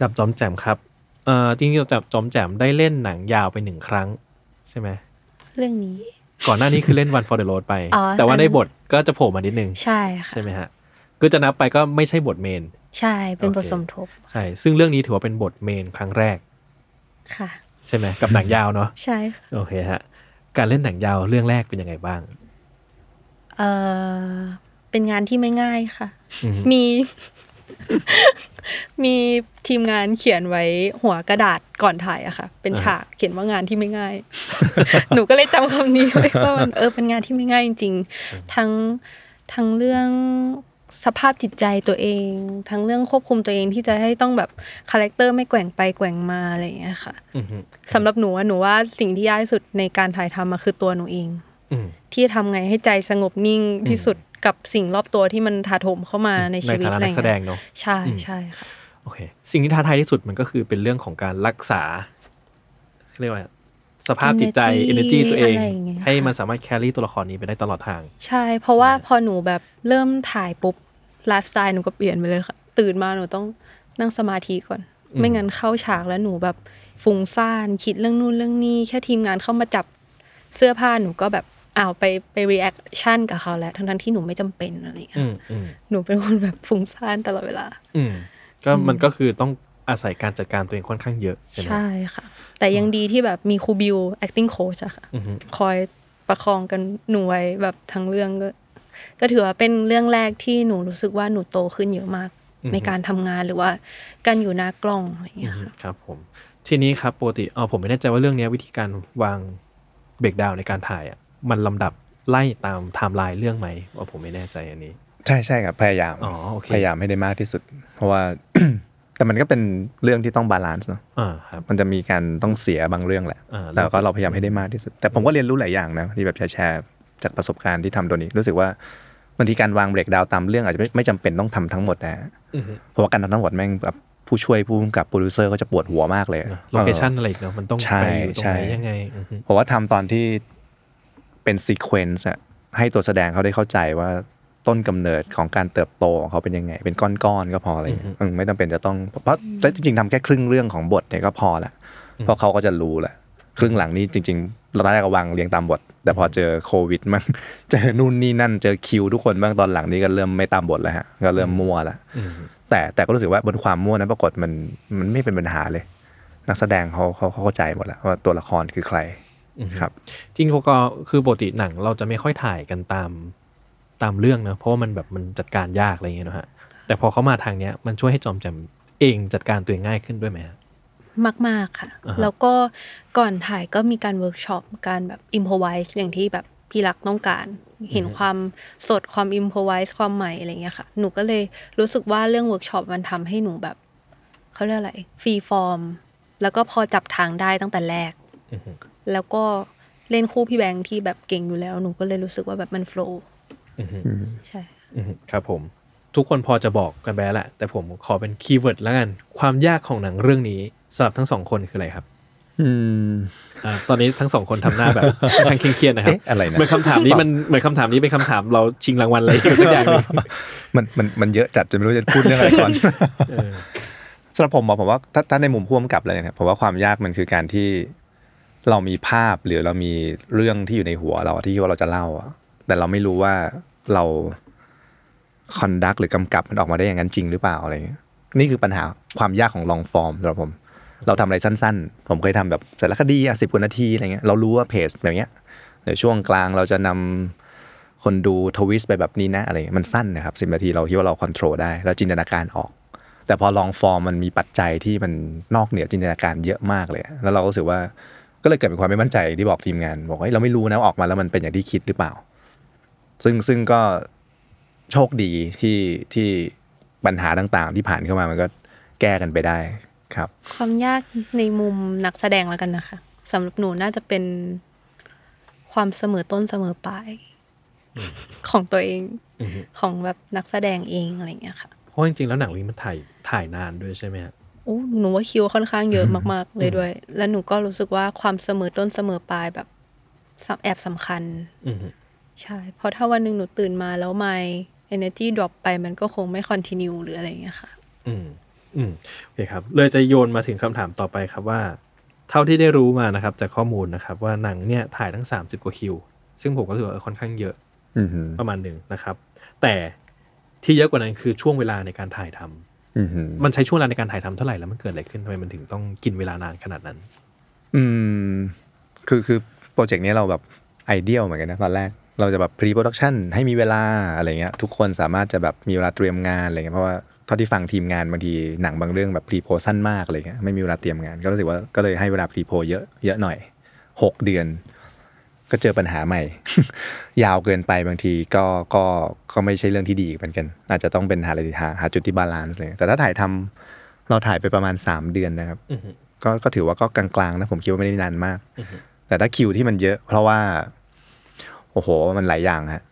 กับจอมแจมครับเอ่อจริงๆจับจอมแจมได้เล่นหนังยาวไปหนึ่งครั้ง ใช่ไหมเรื่องนี้ ก่อนหน้านี้คือเล่น One for the Road ไป อ๋อแต่ว่าอันในบทก็จะโผล่มานิดนึง ใช่ค่ะ ใช่ไหมฮะก็จะนับไปก็ไม่ใช่บทเมน ใช่เป็นบทโอเค สมทบใช่ ซึ่งเรื่องนี้ถือว่าเป็นบทเมนครั้งแรก ค่ะ ใช่ไหมกับหนังยาวเนาะใช่ค่ะโอเคฮะการเล่นหนังยาวเรื่องแรกเป็นยังไงบ้าง เออเป็นงานที่ไม่ง่ายค่ะ อือฮึ มี มีทีมงานเขียนไว้หัวกระดาษก่อนถ่ายอะค่ะ เป็นฉากเขียนว่างานที่ไม่ง่าย หนูก็เลยจำคำนี้ไว้ว่ามันเออเป็นงานที่ไม่ง่ายจริงๆ ทั้งทั้งเรื่องสภาพจิตใจตัวเอง ทั้งเรื่องควบคุมตัวเองที่จะให้ต้องแบบ character ไม่แกว่งไปแกว่งมาอะไรอย่างเงี้ยค่ะอือฮึสำหรับหนูอะหนูว่าสิ่งที่ยากที่สุดในการถ่ายทำมาคือตัวหนูเองอืมที่จะทำไงให้ใจสงบนิ่งที่สุด กับสิ่งรอบตัวที่มันถาโถมเข้ามาในในชีวิตฐานะอะไรนักแสดงเงี้ยเนาะใช่อืมใช่ค่ะโอเค สิ่งที่ท้าทายที่สุดมันก็คือเป็นเรื่องของการรักษาเรียกว่าสภาพจิตใจ Energy energy ตัวเองอะไรอย่างเงี้ยให้มันสามารถ carry ตัวละครนี้ไปได้ตลอดทาง ใช่ เพราะว่าพอหนูแบบเริ่มถ่ายปุ๊บไลฟ์สไตล์หนูก็เปลี่ยนไปเลยค่ะ ตื่นมาหนูต้องนั่งสมาธิก่อนอืมไม่งั้นเข้าฉากแล้วหนูแบบฟุ้งซ่านคิดเรื่องนู่นเรื่องนี้ แค่ทีมงานเข้ามาจับเสื้อผ้าหนูก็แบบ อ้าวไปไป reaction กับเขาแล้ว ทั้งๆที่หนูไม่จำเป็นอะไรอย่างเงี้ย อืมอืมหนูเป็นคนแบบฟุ้งซ่านตลอดเวลา อืมก็มันก็คือต้องอาศัยการจัดการตัวเองค่อนข้างเยอะใช่ไหมใช่ค่ะ แต่ยังดีที่แบบมีครูบิว acting coach อะค่ะอือฮึคอยประคองกันหนูไว้แบบทั้งเรื่องก็ก็ถือว่าเป็นเรื่องแรกที่หนูรู้สึกว่าหนูโตขึ้นเยอะมาก ในการทำงานหรือว่าการอยู่หน้ากล้องอะไรอย่างอืเงี้ยมค่ะครับผมทีนี้ครับปกติเออผมไม่แน่ใจว่าเรื่องเนี้ยวิธีการวางเบรกดาวในการถ่ายอะ มันลำดับไล่ตามไทม์ไลน์เรื่องไหมว่าผมไม่แน่ใจอันนี้ ใช่ใช่ครับพยายามอ๋อโอเคพยายามให้ได้มากที่สุด เพราะว่า แต่มันก็เป็นเรื่องที่ต้อง balance เนาะอ่าครับ มันจะมีการต้องเสียบางเรื่องแหละ อ่า แต่ก็เราพยายามให้ได้มากที่สุด แต่ผมก็เรียนรู้หลายอย่างนะที่แบบแชร์ๆจากประสบการณ์ที่ทำตัวนี้ รู้สึกว่าบางทีการวาง breakdown ตามเรื่องอาจจะไม่ไม่จำเป็นต้องทำทั้งหมดนะอือฮึเพราะว่าการทำทั้งหมดแม่งแบบผู้ช่วยผู้กำกับโปรดิวเซอร์ก็จะปวดหัวมากเลย location อะไรอีกเนาะมันต้องใช่ไปอยู่ตรงใช่ไหนยังไงอือฮึ ผมว่าทำตอนที่ เป็น sequence อะให้ตัวแสดงเขาได้เข้าใจว่าต้นกำเนิดของการเติบโตของเขาเป็นยังไง เป็นก้อนๆก็พออะไรอย่างเงี้ยอืมไม่จำเป็นจะต้องเพราะแต่จริงๆทำแค่ครึ่งเรื่องของบทเนี่ยก็พอละเพราะเขาก็จะรู้แหละครึ่งหลังนี้จริง ๆ เราตอนแรกก็วางเรียงตามบท แต่พอเจอโควิดมั่งเจอนู่นนี่นั่น เจอคิวทุกคนบ้างตอนหลังนี้ก็เริ่มไม่ตามบทแล้วฮะก็เริ่มมั่วละอืมแต่แต่ก็รู้สึกว่าบนความมั่วนั้นปรากฏมันมันไม่เป็นปัญหาเลย นักแสดงเขาเขาเขาเข้าใจหมดแล้วว่าตัวละครคือใคร ครับ จริงๆก็คือปกติหนังเราจะไม่ค่อยถ่ายกันตามตามเรื่องเนอะเพราะว่ามันแบบมันจัดการยากอะไรอย่างเงี้ยเนอะฮะแต่พอเขามาทางเนี้ยมันช่วยให้จอมแจมเองจัดการตัวเองง่ายขึ้นด้วยไหมฮะมาก ๆ ค่ะอ่าฮะแล้วก็ก่อนถ่ายก็มีการเวิร์กช็อปการแบบ improvise อย่างที่แบบพี่รักต้องการ เห็นความสดความ improvise ความใหม่อะไรเงี้ยค่ะ หนูก็เลยรู้สึกว่าเรื่องเวิร์กช็อปมันทำให้หนูแบบเขาเรียกอะไร free form แล้วก็พอจับทางได้ตั้งแต่แรกอือฮึ แล้วก็เล่นคู่พี่แบงค์ที่แบบเก่งอยู่แล้ว หนูก็เลยรู้สึกว่าแบบมัน flow อือฮึใช่อือฮึครับผม ทุกคนพอจะบอกกันไปแล้วแหละแต่ผมขอเป็น keyword แล้วกัน ความยากของหนังเรื่องนี้สำหรับทั้งสองคนคืออะไรครับอืมอ่าตอนนี้ทั้งสองคนทำหน้าแบบค่อนข้างเครียดๆนะครับเอ๊ะอะไรนะเหมือนคำถามนี้มันเหมือนคำถามนี้เป็นคำถามเราชิงรางวัลอะไรสักอย่างหนึงมันมันมันเยอะจัดจนไม่รู้จะพูดเรื่องอะไรก่อนเออสำหรับผมอะผมว่าถ้าถ้าในมุมพ่วงกับอะไรเนี่ยผมว่าความยากมันคือการที่ เรามีภาพหรือเรามีเรื่องที่อยู่ในหัวเราที่ว่าเราจะเล่าแต่เราไม่รู้ว่าเราคอนดักหรือกำกับมันออกมาได้อย่างนั้นจริงหรือเปล่าอะไรเงี้ยนี่คือปัญหาความยากของลองฟอร์มสำหรับผม เราทำอะไรสั้น ๆ ผมเคยทำแบบสารคดีอะสิบกว่านาทีอะไรเงี้ยเรารู้ว่าเพจแบบเนี้ยเดี๋ยวช่วงกลางเราจะนำคนดูทวิสไปแบบนี้นะอะไรเงี้ยมันสั้นนะครับสิบนาทีเราคิดว่าเราควบคุมได้ แล้วจินตนาการออก แต่พอลองฟอร์มมันมีปัจจัยที่มันนอกเหนือจินตนาการเยอะมากเลย แล้วเราก็รู้สึกว่า ก็เลยเกิดเป็นความไม่มั่นใจที่บอกทีมงาน บอกว่าเฮ้ยเราไม่รู้นะว่าออกมาแล้วมันเป็นอย่างที่คิดหรือเปล่า ซึ่งซึ่งก็โชคดีที่ที่ปัญหาต่างๆ ที่ผ่านเข้ามามันก็แก้กันไปได้ครับ ความยากในมุมนักแสดงแล้วกันนะคะสำหรับหนูน่าจะเป็นความเสมอต้นเสมอปลายของตัวเองอือฮึของแบบนักแสดงเองอะไรอย่างเงี้ยค่ะเพราะจริงๆแล้วหนังเรื่องนี้มันถ่ายถ่ายนานด้วยใช่ไหมฮะ โอ้หนูว่าคิวค่อนข้างเยอะมากๆ เลยด้วย แล้วหนูก็รู้สึกว่าความเสมอต้นเสมอปลายแบบสำแอบสำคัญอือฮึใช่ เพราะถ้าวันหนึ่งหนูตื่นมาแล้วไม่ energy drop ไปมันก็คงไม่ continue หรืออะไรอย่างเงี้ยค่ะ อืม อืมโอเคครับ เลยจะโยนมาถึงคำถามต่อไปครับว่า เท่าที่ได้รู้มานะครับ จากข้อมูลนะครับ ว่าหนังเนี่ยถ่ายทั้ง 30 กว่าคิว ซึ่งผมก็รู้สึกว่าเออค่อนข้างเยอะอือหือประมาณหนึ่งนะครับ แต่ที่เยอะกว่านั้นคือช่วงเวลาในการถ่ายทำอือหือ มันใช้ช่วงเวลาในการถ่ายทำเท่าไหร่แล้วมันเกิดอะไรขึ้นทำไมมันถึงต้องกินเวลานานขนาดนั้น อืม คือคือโปรเจกต์นี้เราแบบ ideal เหมือนกันนะตอนแรกเราจะแบบ pre-production ให้มีเวลาอะไรเงี้ย ทุกคนสามารถจะแบบมีเวลาเตรียมงานอะไรเงี้ยเพราะว่าเท่าที่ฟังทีมงานบางทีหนังบางเรื่องแบบ pre-pro สั้นมากอะไรเงี้ยไม่มีเวลาเตรียมงาน ก็รู้สึกว่าก็เลยให้เวลา pre-pro เยอะเยอะหน่อยหกเดือน ก็เจอปัญหาใหม่ ยาวเกินไปบางทีก็ก็ก็ไม่ใช่เรื่องที่ดีเหมือนกัน อาจจะต้องเป็นหาอะไรหาหาจุดที่ balance เลย แต่ถ้าถ่ายทำเราถ่ายไปประมาณ 3 เดือนนะครับอือฮึก็ก็ถือว่าก็กลางๆนะผมคิดว่าไม่ได้นานมาก แต่ถ้าคิวที่มันเยอะ เพราะว่า โอ้โห มันหลายอย่างฮะ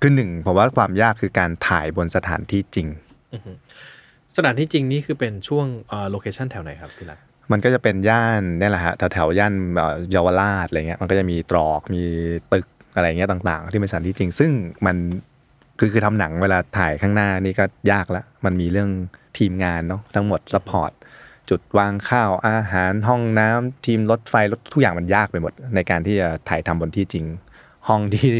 คือหนึ่งผมว่าความยากคือการถ่ายบนสถานที่จริงสถานที่จริงนี่คือเป็นช่วงเอ่อ location แถวไหนครับพี่รัก มันก็จะเป็นย่านเนี่ยแหละฮะแถวแถวๆย่านเอ่อเยาวราชอะไรเงี้ยมันก็จะมีตรอกมีตึกอะไรเงี้ยต่าง ๆ ที่เป็นสถานที่จริง ซึ่งมันคือคือทำหนังเวลาถ่ายข้างหน้านี่ก็ยากละมันมีเรื่องทีมงานเนาะทั้งหมด support จุดวางข้าวอาหารห้องน้ำทีมรถไฟรถทุกอย่างมันยากไปหมด ในการที่จะถ่ายทำบนที่จริง ห้องที่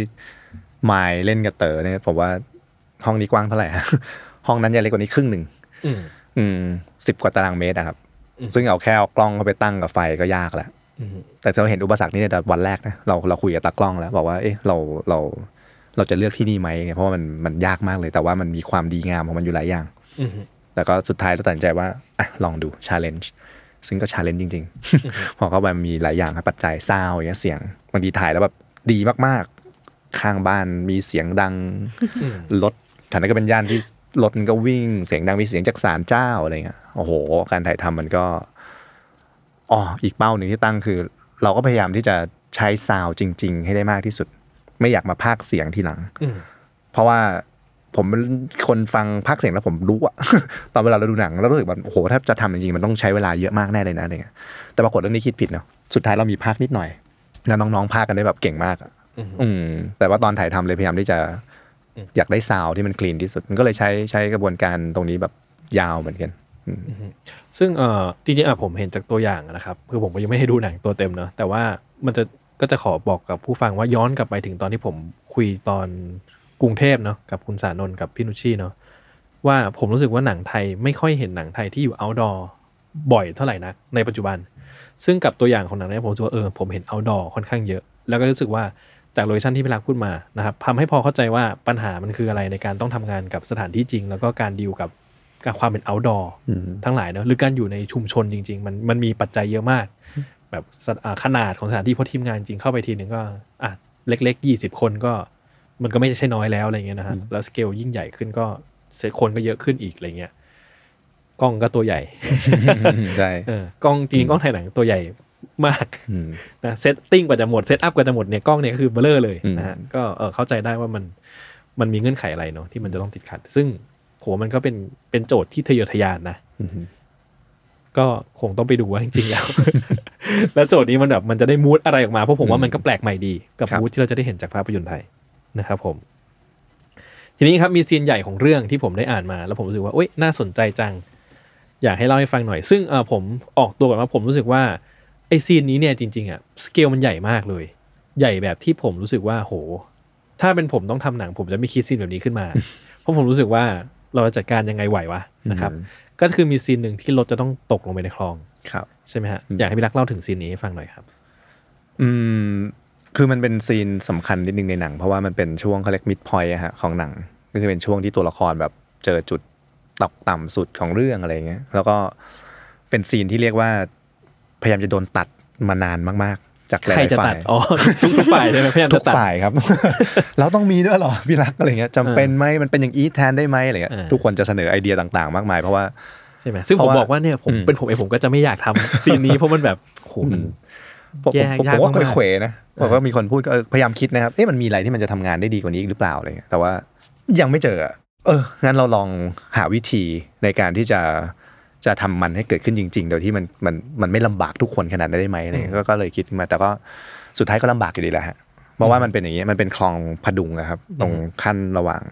มายเล่นกับเต๋อเนี่ยผมว่าห้องนี้กว้างเท่าไหร่ฮะห้องนั้นยังเล็กกว่านี้ครึ่งหนึ่งอืมอืมสิบกว่าตารางเมตรอะครับอืม ซึ่งเอาแค่เอากล้องเข้าไปตั้งกับไฟก็ยากแล้วอืมแต่เราเห็นอุปสรรคนี้ในแต่วันแรกนะเราเราคุยกับตากล้องแล้ว บอกว่าเอ๊ะเราเราเราจะเลือกที่นี่ไหมเนี่ยเพราะว่ามันมันยากมากเลย แต่ว่ามันมีความดีงามของมันอยู่หลายอย่างอืมแต่ก็สุดท้ายเราตัดสินใจว่าอะลองดู challenge ซึ่งก็ challenge จริง ๆ พอเข้าไปมันมีหลายอย่างครับปัจจัยซาวอย่างเงี้ยเสียงบางทีถ่ายแล้วแบบดีมากๆ ข้างบ้านมีเสียงดังอืมรถแถวนั้นก็เป็นย่านที่ รถมันก็วิ่งเสียงดังมีเสียงจากศาลเจ้าอะไรเงี้ยโอ้โห การถ่ายทำมันก็อ๋ออีกเป้าหนึ่งที่ตั้งคือ เราก็พยายามที่จะใช้ sound จริง ๆ ให้ได้มากที่สุด ไม่อยากมาพากย์เสียงทีหลังอืมเพราะว่าผมเป็นคนฟังพากย์เสียงแล้วผมรู้อะตอนเวลาเราดูหนังเรารู้สึกว่าโอ้โหถ้าจะทำจริงๆมันต้องใช้เวลาเยอะมากแน่เลยนะอะไรเงี้ยแต่ปรากฏเรื่องนี้คิดผิดเนาะสุดท้ายเรามีพากย์นิดหน่อยแล้วน้องๆพากย์กันได้แบบเก่งมากอะอืมอืมแต่ว่าตอนถ่ายทำเลยพยายามที่จะ อืมอยากได้ซาวด์ที่มันคลีนที่สุด มันก็เลยใช้ใช้กระบวนการตรงนี้แบบยาวเหมือนกันอืมซึ่งเอ่อจริงๆอะผมเห็นจากตัวอย่างนะครับคือผมก็ยังไม่ให้ดูหนังตัวเต็มเนาะแต่ว่ามันจะก็จะขอบอกกับผู้ฟังว่าย้อนกลับไปถึงตอนที่ผมคุยตอนกรุงเทพเนาะกับคุณสานนท์กับพี่นุชชีเนาะว่าผมรู้สึกว่าหนังไทยไม่ค่อยเห็นหนังไทยที่อยู่ outdoor บ่อยเท่าไหร่นักในปัจจุบัน ซึ่งกับตัวอย่างของหนังเนี้ผมรู้สึกว่าเออผมเห็น outdoor ค่อนข้างเยอะ แล้วก็รู้สึกว่า จากโลเคชั่นที่พี่รักพูดมานะครับทำให้พอเข้าใจว่าปัญหามันคืออะไรในการต้องทำงานกับสถานที่จริง แล้วก็การดีลกับกับความเป็น outdoor อืมทั้งหลายเนอะหรือการอยู่ในชุมชนจริง ๆ มันมันมีปัจจัยเยอะมาก แบบสถอ่าขนาดของสถานที่เพราะทีมงานจริงเข้าไปทีหนึ่งก็อะเล็กๆยี่สิบคนก็มันก็ไม่ใช่น้อยแล้วอะไรเงี้ยนะฮะแล้วสเกลยิ่งใหญ่ขึ้นก็เซตคนก็เยอะขึ้นอีกอะไรเงี้ยกล้องก็ตัวใหญ่ใช่เออกล้องจริงๆกล้องถ่ายหนังตัวใหญ่ มากอืมนะ setting กว่าจะหมด set up กว่าจะหมดเนี่ยกล้องเนี่ยคือ blur เลยอืมนะฮะก็เออเข้าใจได้ว่ามันมันมีเงื่อนไขอะไรเนาะที่มันจะต้องติดขัด ซึ่งโหมันก็เป็นเป็นโจทย์ที่ทะเยอทะยานนะอืมก็คงต้องไปดูว่าจริงๆแล้ว แล้วโจทย์นี้มันแบบมันจะได้ mood อะไรออกมาเพราะผมว่ามันก็แปลกใหม่ดีกับครับ mood ที่เราจะได้เห็นจากภาพยนตร์ไทยนะครับผม ทีนี้ครับมี scene ใหญ่ของเรื่องที่ผมได้อ่านมา แล้วผมรู้สึกว่าเอ้ยน่าสนใจจัง อยากให้เล่าให้ฟังหน่อย ซึ่งเออผมออกตัวก่อนว่าผมรู้สึกว่า ไอ scene นี้เนี่ยจริงๆอะสเกลมันใหญ่มากเลย ใหญ่แบบที่ผมรู้สึกว่าโห ถ้าเป็นผมต้องทำหนัง ผมจะไม่คิด scene แบบนี้ขึ้นมา เพราะผมรู้สึกว่าเราจะจัดการยังไงไหววะนะครับ ก็คือมี scene หนึ่งที่รถจะต้องตกลงไปในคลองครับใช่ไหมฮะอยากให้พี่รักเล่าถึง scene นี้ให้ฟังหน่อยครับ อืมคือมันเป็น scene สำคัญนิดนึงในหนัง เพราะว่ามันเป็นช่วงเขาเรียก midpoint ฮะของหนัง ก็คือเป็นช่วงที่ตัวละครแบบเจอจุดตกต่ำสุดของเรื่องอะไรเงี้ยแล้วก็เป็น scene ที่เรียกว่า พยายามจะโดนตัดมานานมากๆ จากหลายใครๆจะตัฝ่าดยอ๋อทุกทุกฝ่ายใช่ไหมพยายามทุจะกตัดฝ่ายครับ เราต้องมีด้วยเหรอพี่รักอะไรเงี้ยจำเป็นไหมมันเป็นอย่างอื่นแทนได้ไหมอะไรเงี้ยเออทุกคนจะเสนอไอเดียต่างๆ มากมายเพราะว่าใช่ไหมซึ่งเพผมราะว่าบอกว่าเนี่ยผมอืมเป็นผมเองผมก็จะไม่อยากทำซีนนี้เพราะมันแบบโหมันผมแยกผมยากผมว่ามากๆเขวๆนะบอกว่ามีคนพูดก็เออพยายามคิดนะครับเอ๊ะมันมีอะไรที่มันจะทำงานได้ดีกว่านี้อีกหรือเปล่าอะไรเงี้ยแต่ว่ายังไม่เจออะเอองั้นเราลองหาวิธีในการที่จะ จะทำมันให้เกิดขึ้นจริง ๆ โดยที่มันมันมันไม่ลำบากทุกคนขนาดนั้นได้ไหมอะไรเงี้ยก็ก็เลยคิดมาแต่ก็สุดท้ายก็ลำบากอยู่ดีแหละฮะเพราะว่ามันเป็นอย่างเงี้ยมันเป็นคลองพดุงนะครับ ตรงขั้นระหว่าง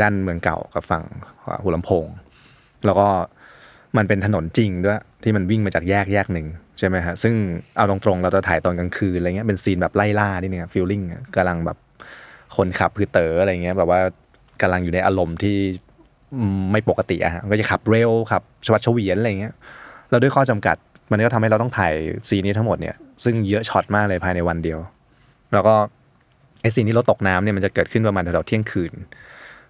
ย่านเมืองเก่ากับฝั่งหัวลำโพง แล้วก็มันเป็นถนนจริงด้วยที่มันวิ่งมาจากแยกแยกหนึ่งใช่ไหมฮะซึ่งเอาตรงๆเราจะถ่ายตอนกลางคืนอะไรเงี้ยเป็น scene แบบไล่ล่านิดนึง feeling กำลังแบบคนขับคือเต๋ออะไรเงี้ยแบบว่ากำลังอยู่ในอารมณ์ที่อืม ไม่ปกติอะฮะมันก็จะขับเร็วขับฉวัดเฉวียนอะไรเงี้ยแล้วด้วยข้อจำกัดมันก็ทำให้เราต้องถ่าย scene นี้ทั้งหมดเนี่ยซึ่งเยอะช็อตมากเลยภายในวันเดียว แล้วก็ไอ scene ที่รถตกน้ำเนี่ยมันจะเกิดขึ้นประมาณแถวๆเที่ยงคืน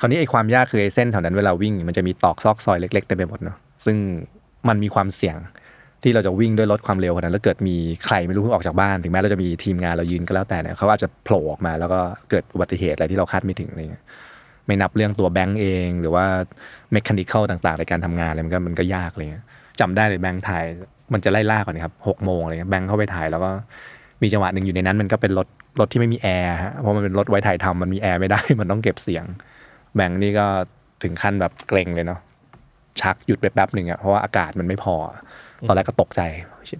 คราวนี้ไอ้ความยากคือไอ้เส้นแถวนั้นเวลาวิ่ง มันจะมีตรอกซอกซอยเล็กๆเต็มไปหมดเนาะซึ่งมันมีความเสี่ยงที่เราจะวิ่งด้วยรถความเร็วขนาดนั้นแล้วเกิดมีใครไม่รู้เพิ่งออกจากบ้าน ถึงแม้เราจะมีทีมงานเรายืนก็แล้วแต่เนี่ยเขาอาจจะโผล่ออกมาแล้วก็เกิดอุบัติเหตุอะไรที่เราคาดไม่ถึงอะไรเงี้ย ไม่นับเรื่องตัวแบงก์เอง หรือว่า mechanical ต่างๆ ในการทำงานอะไรมันก็มันก็ยากอะไรเงี้ยจำได้เลยแบงก์ถ่ายมันจะไล่ล่าก่อนครับหกโมงอะไรเงี้ยแบงก์เข้าไปถ่ายแล้วก็มีจังหวะหนึ่งอยู่ในนั้น มันก็เป็นรถรถที่ไม่มีแอร์ฮะเพราะมันเป็นรถไว้ถ่ายทำมันมีแอร์ไม่ได้ มันต้องเก็บเสียง แบงก์นี่ก็ถึงขั้นแบบเกร็งเลยเนาะชักหยุดไปแป๊บหนึ่งอะเพราะว่าอากาศมันไม่พอ ตอนแรกก็ตกใจ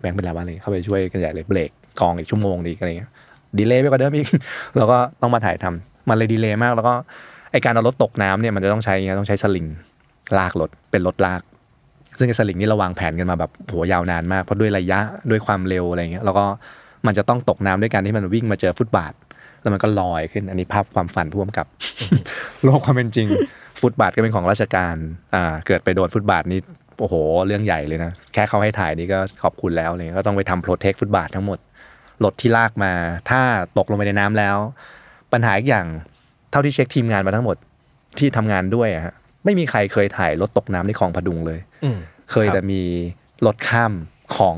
แบงก์เป็นอะไรวะเลยเข้าไปช่วยกันใหญ่เลยเบรกกองอีกชั่วโมงดีอะไรเงี้ย delay ไปกว่าเดิมอีกแล้วก็ต้องมาถ่ายทำมันเลย delay มากแล้วก็ ไอการเอารถตกน้ำเนี่ยมันจะต้องใช้ไงต้องใช้สลิงลากรถเป็นรถลาก ซึ่งไอสลิงนี่เราวางแผนกันมาแบบโหยาวนานมากเพราะด้วยระยะด้วยความเร็วอะไรเงี้ยแล้วก็มันจะต้องตกน้ำด้วยการที่มันวิ่งมาเจอฟุตบาท แล้วมันก็ลอยขึ้นอันนี้ภาพความฝันพ่วงกับ โลกความเป็นจริง ฟุตบาทก็เป็นของราชการอ่าเกิดไปโดนฟุตบาทนี่โอ้โห เรื่องใหญ่เลยนะ แค่เขาให้ถ่ายนี่ก็ขอบคุณแล้วเลยก็ต้องไปทำโปรเทคฟุตบาททั้งหมดรถที่ลากมา ถ้าตกลงไปในน้ำแล้ว ปัญหาอีกอย่าง เท่าที่เช็คทีมงานมาทั้งหมดที่ทำงานด้วยอะฮะไม่มีใครเคยถ่ายรถตกน้ำในคลองพดุงเลยอืมเคยครับแต่มีรถข้ามของ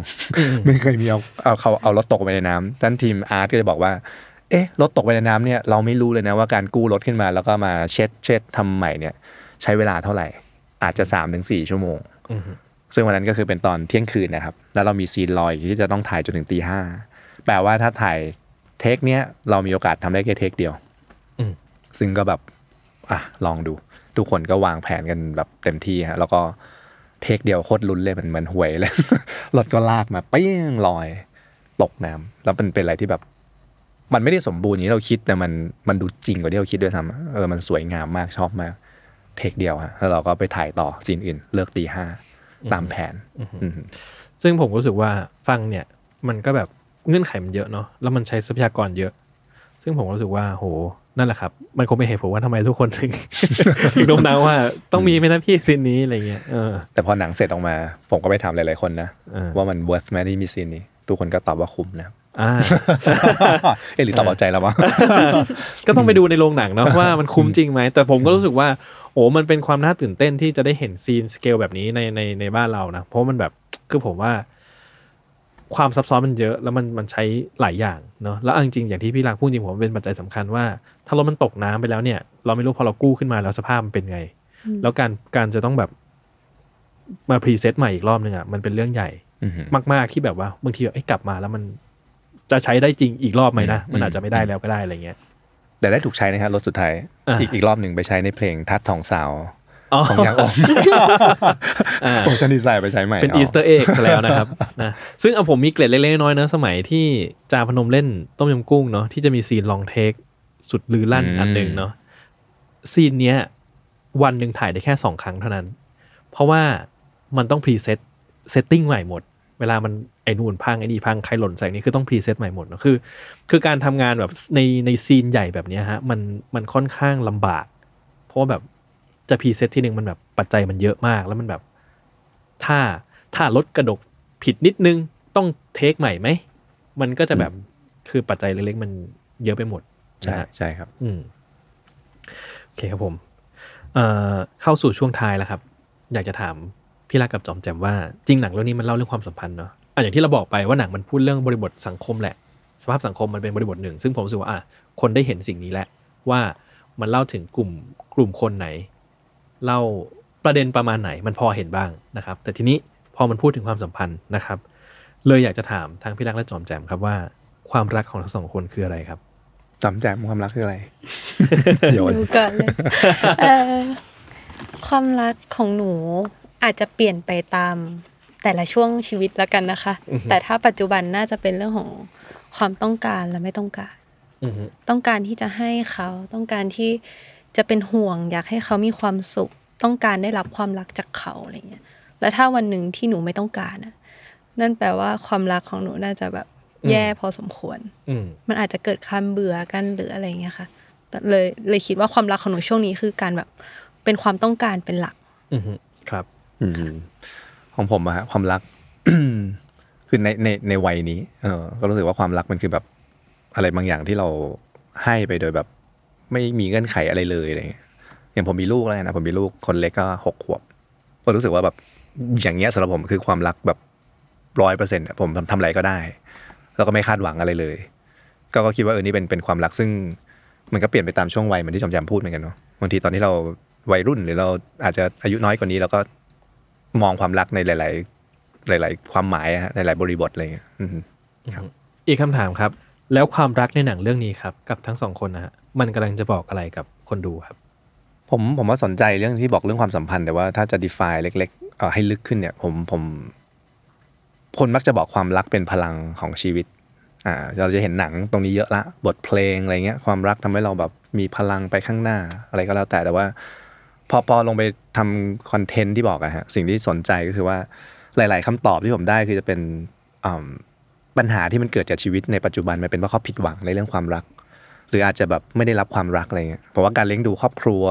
ไม่เคยมีเอาเอาเขาเอารถตกไปในน้ำท่านทีมอาร์ตก็จะบอกว่า เอ๊ะรถตกไปในน้ำเนี่ยเราไม่รู้เลยนะว่าการกู้รถขึ้นมา แล้วก็มาเช็ดเช็ดทำใหม่เนี่ย ใช้เวลาเท่าไหร่ อาจจะ3าถึงสชั่วโมงอืมซึ่งวันนั้นก็คือเป็นตอนเที่ยงคืนนะครับ แล้วเรามีซีนลอยที่จะต้องถ่ายจนถึงตีห้าแปลว่าถ้าถ่ายเทคเนี้ยเรามีโอกาสทำได้แค่เทคเดียวอืม ซึ่งก็แบบอะลองดู ทุกคนก็วางแผนกันแบบเต็มที่ฮะแล้วก็เทคเดียวโคตรลุ้นเลยมันเหมือนหวยเลยรถก็ลากมาเปี้ยงลอยตกน้ำแล้วมันเป็นอะไรที่แบบ มันไม่ได้สมบูรณ์อย่างที่เราคิดแต่มันมันดูจริงกว่าที่เราคิดด้วยซ้ำเออมันสวยงามมากชอบมาก เทคเดียวฮะแล้วเราก็ไปถ่ายต่อซีนอื่น เลิกตีห้าตามแผนอืมซึ่งผมรู้สึกว่าฟังเนี่ย มันก็แบบเงื่อนไขมันเยอะเนาะแล้วมันใช้ทรัพยากรเยอะ ซึ่งผมรู้สึกว่าโห นั่นแหละครับ มันคงเป็นเหตุผลว่าทำไมทุกคนถึงถึงโน้มน้าวว่าต้องมีไหมนะพี่ซีนนี้อะไรเงี้ยเออแต่พอหนังเสร็จออกมา ผมก็ไปถามหลายๆคนนะเออว่ามัน worth ไหมที่มีซีนนี้ ทุกคนก็ตอบว่าคุ้มนะครับอ่าเอะหรือตอบเอาใจแล้ววะก็ต้องไปดูในโรงหนังเนาะว่ามันคุ้มจริงไหม แต่ผมก็รู้สึกว่า โอ้มันเป็นความน่าตื่นเต้นที่จะได้เห็น scene scale แบบนี้ในในในบ้านเรานะ เพราะมันแบบคือผมว่า ความซับซ้อนมันเยอะแล้วมันมันใช้หลายอย่างเนาะแล้วเอาจริงๆอย่างที่พี่รักพูดจริงผมว่าเป็นปัจจัยสำคัญว่า ถ้ารถมันตกน้ำไปแล้วเนี่ย เราไม่รู้พอเรากู้ขึ้นมาแล้วสภาพมันเป็นไง แล้วการการจะต้องแบบมา preset ใหม่อีกรอบนึงอะมันเป็นเรื่องใหญ่อือหือมากๆที่แบบว่าบางทีแบบเอ้ยกลับมาแล้วมันจะใช้ได้จริงอีกรอบไหมนะอืมมันอาจจะไม่ได้แล้วก็ได้อะไรเงี้ย แต่ได้ถูกใช้นะครับรถสุดท้ายอ่าอีกอีกรอบหนึ่งไปใช้ในเพลงธาตุทองซาวด์อ๋อ ของ YOUNGOHM อ่า production design ไปใช้ใหม่ เป็น Easter egg แล้วนะครับนะซึ่งเอาผมมีเกร็ดเล็กๆน้อยๆนะสมัยที่จาพนมเล่นต้มยำกุ้งเนาะที่จะมี scene long take สุดลือลั่นอันหนึ่งเนาะ scene เนี้ยวันหนึ่งถ่ายได้แค่สองครั้งเท่านั้น เพราะว่ามันต้อง preset setting ใหม่หมด เวลามันไอ้นู่นพังไอ้นี่พังใครหล่นใส่นี่คือต้อง preset ใหม่หมดเนอะคือ คือการทำงานแบบในในซีนใหญ่แบบเนี้ยฮะมันมันค่อนข้างลำบาก เพราะว่าแบบ จะพรีเซตที่หนึ่งมันแบบปัจจัยมันเยอะมาก แล้วมันแบบ ถ้าถ้ารถกระดกผิดนิดนึงต้องเทคใหม่ไหม มันก็จะแบบคือปัจจัยเล็กๆ มันเยอะไปหมด ใช่นะฮะใช่ครับ อืมโอเคครับผมเอ่อเข้าสู่ช่วงท้ายแล้วครับ อยากจะถามพี่รักกับจอมแจมว่าจริงหนังเรื่องนี้มันเล่าเรื่องความสัมพันธ์เนาะอะอย่างที่เราบอกไปว่าหนังมันพูดเรื่องบริบทสังคมแหละ สภาพสังคมมันเป็นบริบทหนึ่ง ซึ่งผมรู้สึกว่าอะคนได้เห็นสิ่งนี้แหละว่ามันเล่าถึงกลุ่มกลุ่มคนไหน เล่าประเด็นประมาณไหนมันพอเห็นบ้างนะครับ แต่ทีนี้พอมันพูดถึงความสัมพันธ์นะครับ เลยอยากจะถามทั้งพี่รักและจอมแจมครับว่าความรักของทั้งสองคนคืออะไรครับจำแจมความรักคืออะไรโยนดูก่อนเลยเอ่อความรักของหนูอาจจะเปลี่ยนไปตามแต่ละช่วงชีวิตแล้วกันนะคะ แต่ถ้าปัจจุบันน่าจะเป็นเรื่องของความต้องการและไม่ต้องการอือฮึต้องการที่จะให้เขาต้องการที่ จะเป็นห่วง อยากให้เขามีความสุข ต้องการได้รับความรักจากเขาอะไรเงี้ยแล้วถ้าวันหนึ่งที่หนูไม่ต้องการน่ะนั่นแปลว่าความรักของหนูน่าจะแบบแย่พอสมควรอืมมันอาจจะเกิดความเบื่อกันหรืออะไรเงี้ยค่ะแต่เลยเลยคิดว่าความรักของหนูช่วงนี้คือการแบบเป็นความต้องการเป็นหลักอือฮึครับอืมของผมอะฮะความรักคือในในในวัยนี้ เออก็รู้สึกว่าความรักมันคือแบบ อะไรบางอย่างที่เราให้ไปโดยแบบ ไม่มีเงื่อนไขอะไรเลยอะไรเงี้ยอย่างผมมีลูกแล้วนะผมมีลูกคนเล็กก็หกขวบก็รู้สึกว่าแบบอย่างเงี้ยสำหรับผมคือความรักแบบร้อยเปอร์เซ็นต์ผมทำทำอะไรก็ได้ แล้วก็ไม่คาดหวังอะไรเลย ก็ก็คิดว่าเออนี่เป็นเป็นความรักซึ่ง มันก็เปลี่ยนไปตามช่วงวัยเหมือนที่จอมแจมพูดเหมือนกันเนาะบางทีตอนที่เราวัยรุ่นหรือเราอาจจะอายุน้อยกว่านี้เราก็มองความรักในหลาย ๆ หลาย ๆ ความหมายฮะในหลายบริบทอะไรเงี้ยอีกคำถามครับ แล้วความรักในหนังเรื่องนี้ครับ กับทั้งสองคนนะฮะ มันกำลังจะบอกอะไรกับคนดูครับ ผมผมว่าสนใจเรื่องที่บอกเรื่องความสัมพันธ์แต่ว่าถ้าจะ define เล็กๆเอให้ลึกขึ้นเนี่ย ผมผมคนมักจะบอกความรักเป็นพลังของชีวิต อ่า เราจะเห็นหนังตรงนี้เยอะละ บทเพลงอะไรเงี้ย ความรักทำให้เราแบบมีพลังไปข้างหน้า อะไรก็แล้วแต่แต่ว่า พอพอลงไปทำคอนเทนต์ที่บอกอะฮะสิ่งที่สนใจก็คือว่าหลาย ๆคำตอบที่ผมได้คือจะเป็นปัญหาที่มันเกิดจากชีวิตในปัจจุบันมันเป็นเพราะเขาผิดหวังในเรื่องความรัก หรืออาจจะแบบไม่ได้รับความรักอะไรเงี้ยเพราะว่าการเลี้ยงดูครอบครัว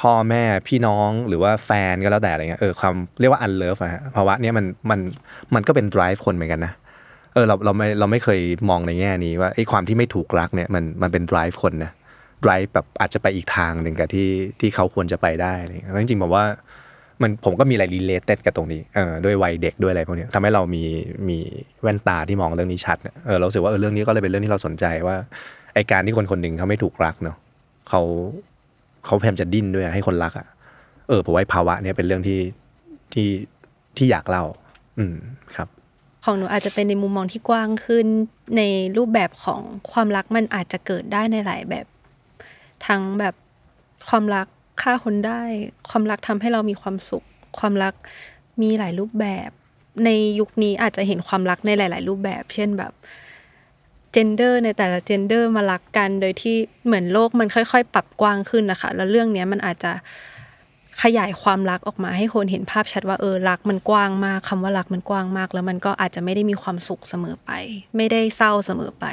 พ่อแม่พี่น้องหรือว่าแฟนก็แล้วแต่อะไรเงี้ยเออความเรียกว่าอันเลิฟอะฮะภาวะเนี้ยมันมันมันก็เป็น drive คนเหมือนกันนะเออเราเราไม่เราไม่เคยมองในแง่นี้ว่าไอ้ความที่ไม่ถูกรักเนี่ยมันมันเป็น drive คนนะ drive แบบอาจจะไปอีกทางหนึ่งกับที่ที่เขาควรจะไปได้อะไรเงี้ยจริงๆผมว่า มันผมก็มีอะไร related กับตรงนี้เออด้วยวัยเด็กด้วยอะไรพวกนี้ทำให้เรามีมีแว่นตาที่มองเรื่องนี้ชัดเออเราสึกว่าเออเรื่องนี้ก็เลยเป็นเรื่องที่เราสนใจว่าไอการที่คนคนหนึ่งเขาไม่ถูกรักเนาะเขาเขาพยายามจะดิ้นด้วยให้คนรักอะเออผมว่าภาวะเนี้ยเป็นเรื่องที่ที่ที่อยากเล่า อืมครับ ของหนูอาจจะเป็นในมุมมองที่กว้างขึ้นในรูปแบบของความรักมันอาจจะเกิดได้ในหลายแบบ ทั้งแบบความรัก ฆ่าคนได้ ความรักทำให้เรามีความสุข ความรักมีหลายรูปแบบ ในยุคนี้อาจจะเห็นความรักในหลาย ๆ รูปแบบ เช่นแบบเจนเดอร์ในแต่ละเจนเดอร์มารักกัน โดยที่เหมือนโลกมันค่อย ๆ ปรับกว้างขึ้นนะคะ แล้วเรื่องเนี้ยมันอาจจะขยายความรักออกมาให้คนเห็นภาพชัดว่าเออรักมันกว้างมากคำว่ารักมันกว้างมาก แล้วมันก็อาจจะไม่ได้มีความสุขเสมอไป ไม่ได้เศร้าเสมอไป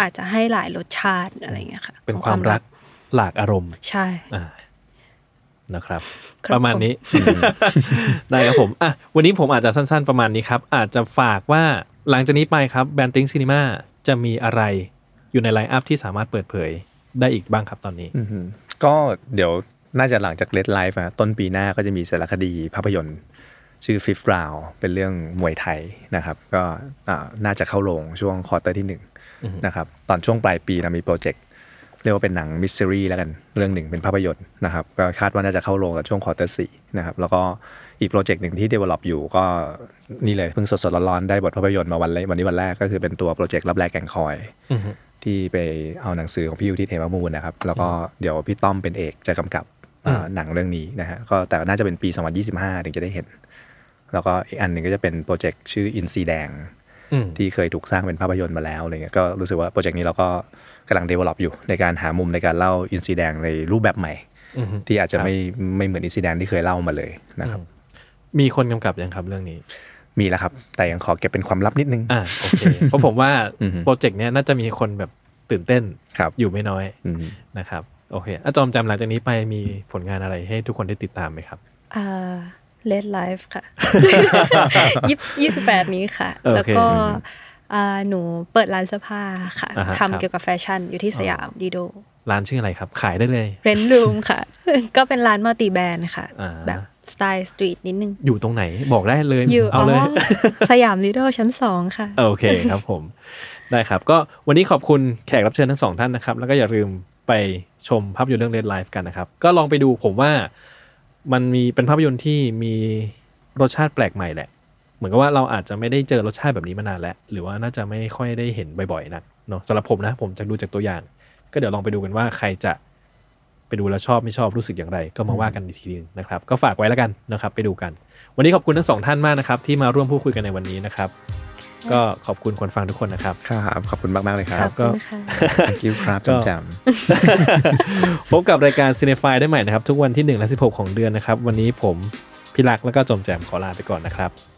อาจจะให้หลายรสชาติอะไรอย่างเงี้ยค่ะ เป็นของความรักหลากอารมณ์ ใช่อ่า นะครับครับ ประมาณนี้ ได้ครับผมอะวันนี้ผมอาจจะสั้นๆประมาณนี้ครับ อาจจะฝากว่าหลังจากนี้ไปครับ BrandThink Cinema จะมีอะไรอยู่ใน line up ที่สามารถเปิดเผยได้อีกบ้างครับตอนนี้อืมก็เดี๋ยวน่าจะหลังจาก RedLife ต้นปีหน้าก็จะมีสารคดีภาพยนตร์ ชื่อ Fifth Round เป็นเรื่องมวยไทยนะครับ ก็อ่าน่าจะเข้าโรงช่วง quarter ที่หนึ่งนะครับตอนช่วงปลายปีเรามีโปรเจกต์เรียกว่าเป็นหนังมิส t รีแล้วกันเรื่องหนึ่งเป็นภาพยนตร์นะครับก็คาดว่าน่าจะเข้าโรงกับช่วง quarter สี่นะครับแล้วก็อีกโปรเจกต์หนึ่งที่ develop อยู่ก็นี่เลยเพิ่งสดๆร้อนๆได้บทภาพยนตร์มาวันเลยวันนี้วันแรกก็คือเป็นตัวโปรเจกต์ลับแลแก่งคอยอือฮึที่ไปเอาหนังสือของพี่อุทิศ เหมะมูลนะครับแล้วก็เดี๋ยวพี่ต้อมเป็นเอกจะกำกับอ่าหนังเรื่องนี้นะฮะก็แต่น่าจะเป็นปี 2025 ถึงจะได้เห็น แล้วก็อีกอันหนึ่งก็จะเป็นโปรเจกต์ชื่ออินทรีแดงอืมที่เคยถูกสร้างเป็นภาพยนตร์มาแล้วอะไรเงี้ยก็รู้สึกว่าโปรเจกต์นี้เราก็ กำลัง develop อยู่ในการหามุมในการเล่าอินทรีแดงในรูปแบบใหม่อือฮึที่อาจจะครับไม่ไม่เหมือนอินทรีแดงที่เคยเล่ามาเลยนะครับ มีคนกำกับยังครับเรื่องนี้ มีแล้วครับ แต่ยังขอเก็บเป็นความลับนิดนึงอ่าโอเคเพราะผมว่าอือฮึโปรเจกต์เนี้ยน่าจะมีคนแบบตื่นเต้นครับอยู่ไม่น้อยอืมนะครับโอเคอาจอมจำหลังจากนี้ไปมีผลงานอะไรให้ทุกคนได้ติดตามไหมครับอ่า RedLife ค่ะยี่สิบยี่สิบแปดนี้ค่ะโอเคแล้วก็อ่า หนูเปิดร้านเสื้อผ้าค่ะอ่าฮะครับ ทำเกี่ยวกับแฟชั่นอยู่ที่สยามลิโด้ ร้านชื่ออะไรครับ ขายได้เลย เรนรูมค่ะ ก็เป็นร้าน multi-brand ค่ะ อ่า แบบสไตล์ street นิดนึง อยู่ตรงไหนบอกได้เลยอยู่เอาเลยสยามลิโด้ชั้นสองค่ะ โอเคครับผม ได้ครับ ก็วันนี้ขอบคุณแขกรับเชิญทั้งสองท่านนะครับ แล้วก็อย่าลืมไปชมภาพยนตร์เรื่อง Red Life กันนะครับ ก็ลองไปดูผมว่ามันมีเป็นภาพยนตร์ที่มีรสชาติแปลกใหม่แหละ เหมือนกับว่าเราอาจจะไม่ได้เจอรสชาติแบบนี้มานานแล้ว หรือว่าน่าจะไม่ค่อยได้เห็นบ่อยๆนักเนาะสำหรับผมนะ ผมจะดูจากตัวอย่าง ก็เดี๋ยวลองไปดูกันว่าใครจะไปดูแล้วชอบไม่ชอบรู้สึกอย่างไร ก็มาว่ากันอีกทีนึงนะครับ ก็ฝากไว้แล้วกันนะครับ ไปดูกัน วันนี้ขอบคุณทั้งสองท่านมากนะครับ ที่มาร่วมพูดคุยกันในวันนี้นะครับ ก็ขอบคุณคนฟังทุกคนนะครับ ครับขอบคุณมากมากๆเลยคขรัอบบคุณค่ะ thank you ครับก็ จำจพบกับรายการ c i n e f y ได้ใหม่นะครับ ทุกวันที่ 1 และ 16 ของเดือนนะครับ วันนี้ผมพี่รักแล้วก็จอมแจมขอลาไปก่อนนะครับำ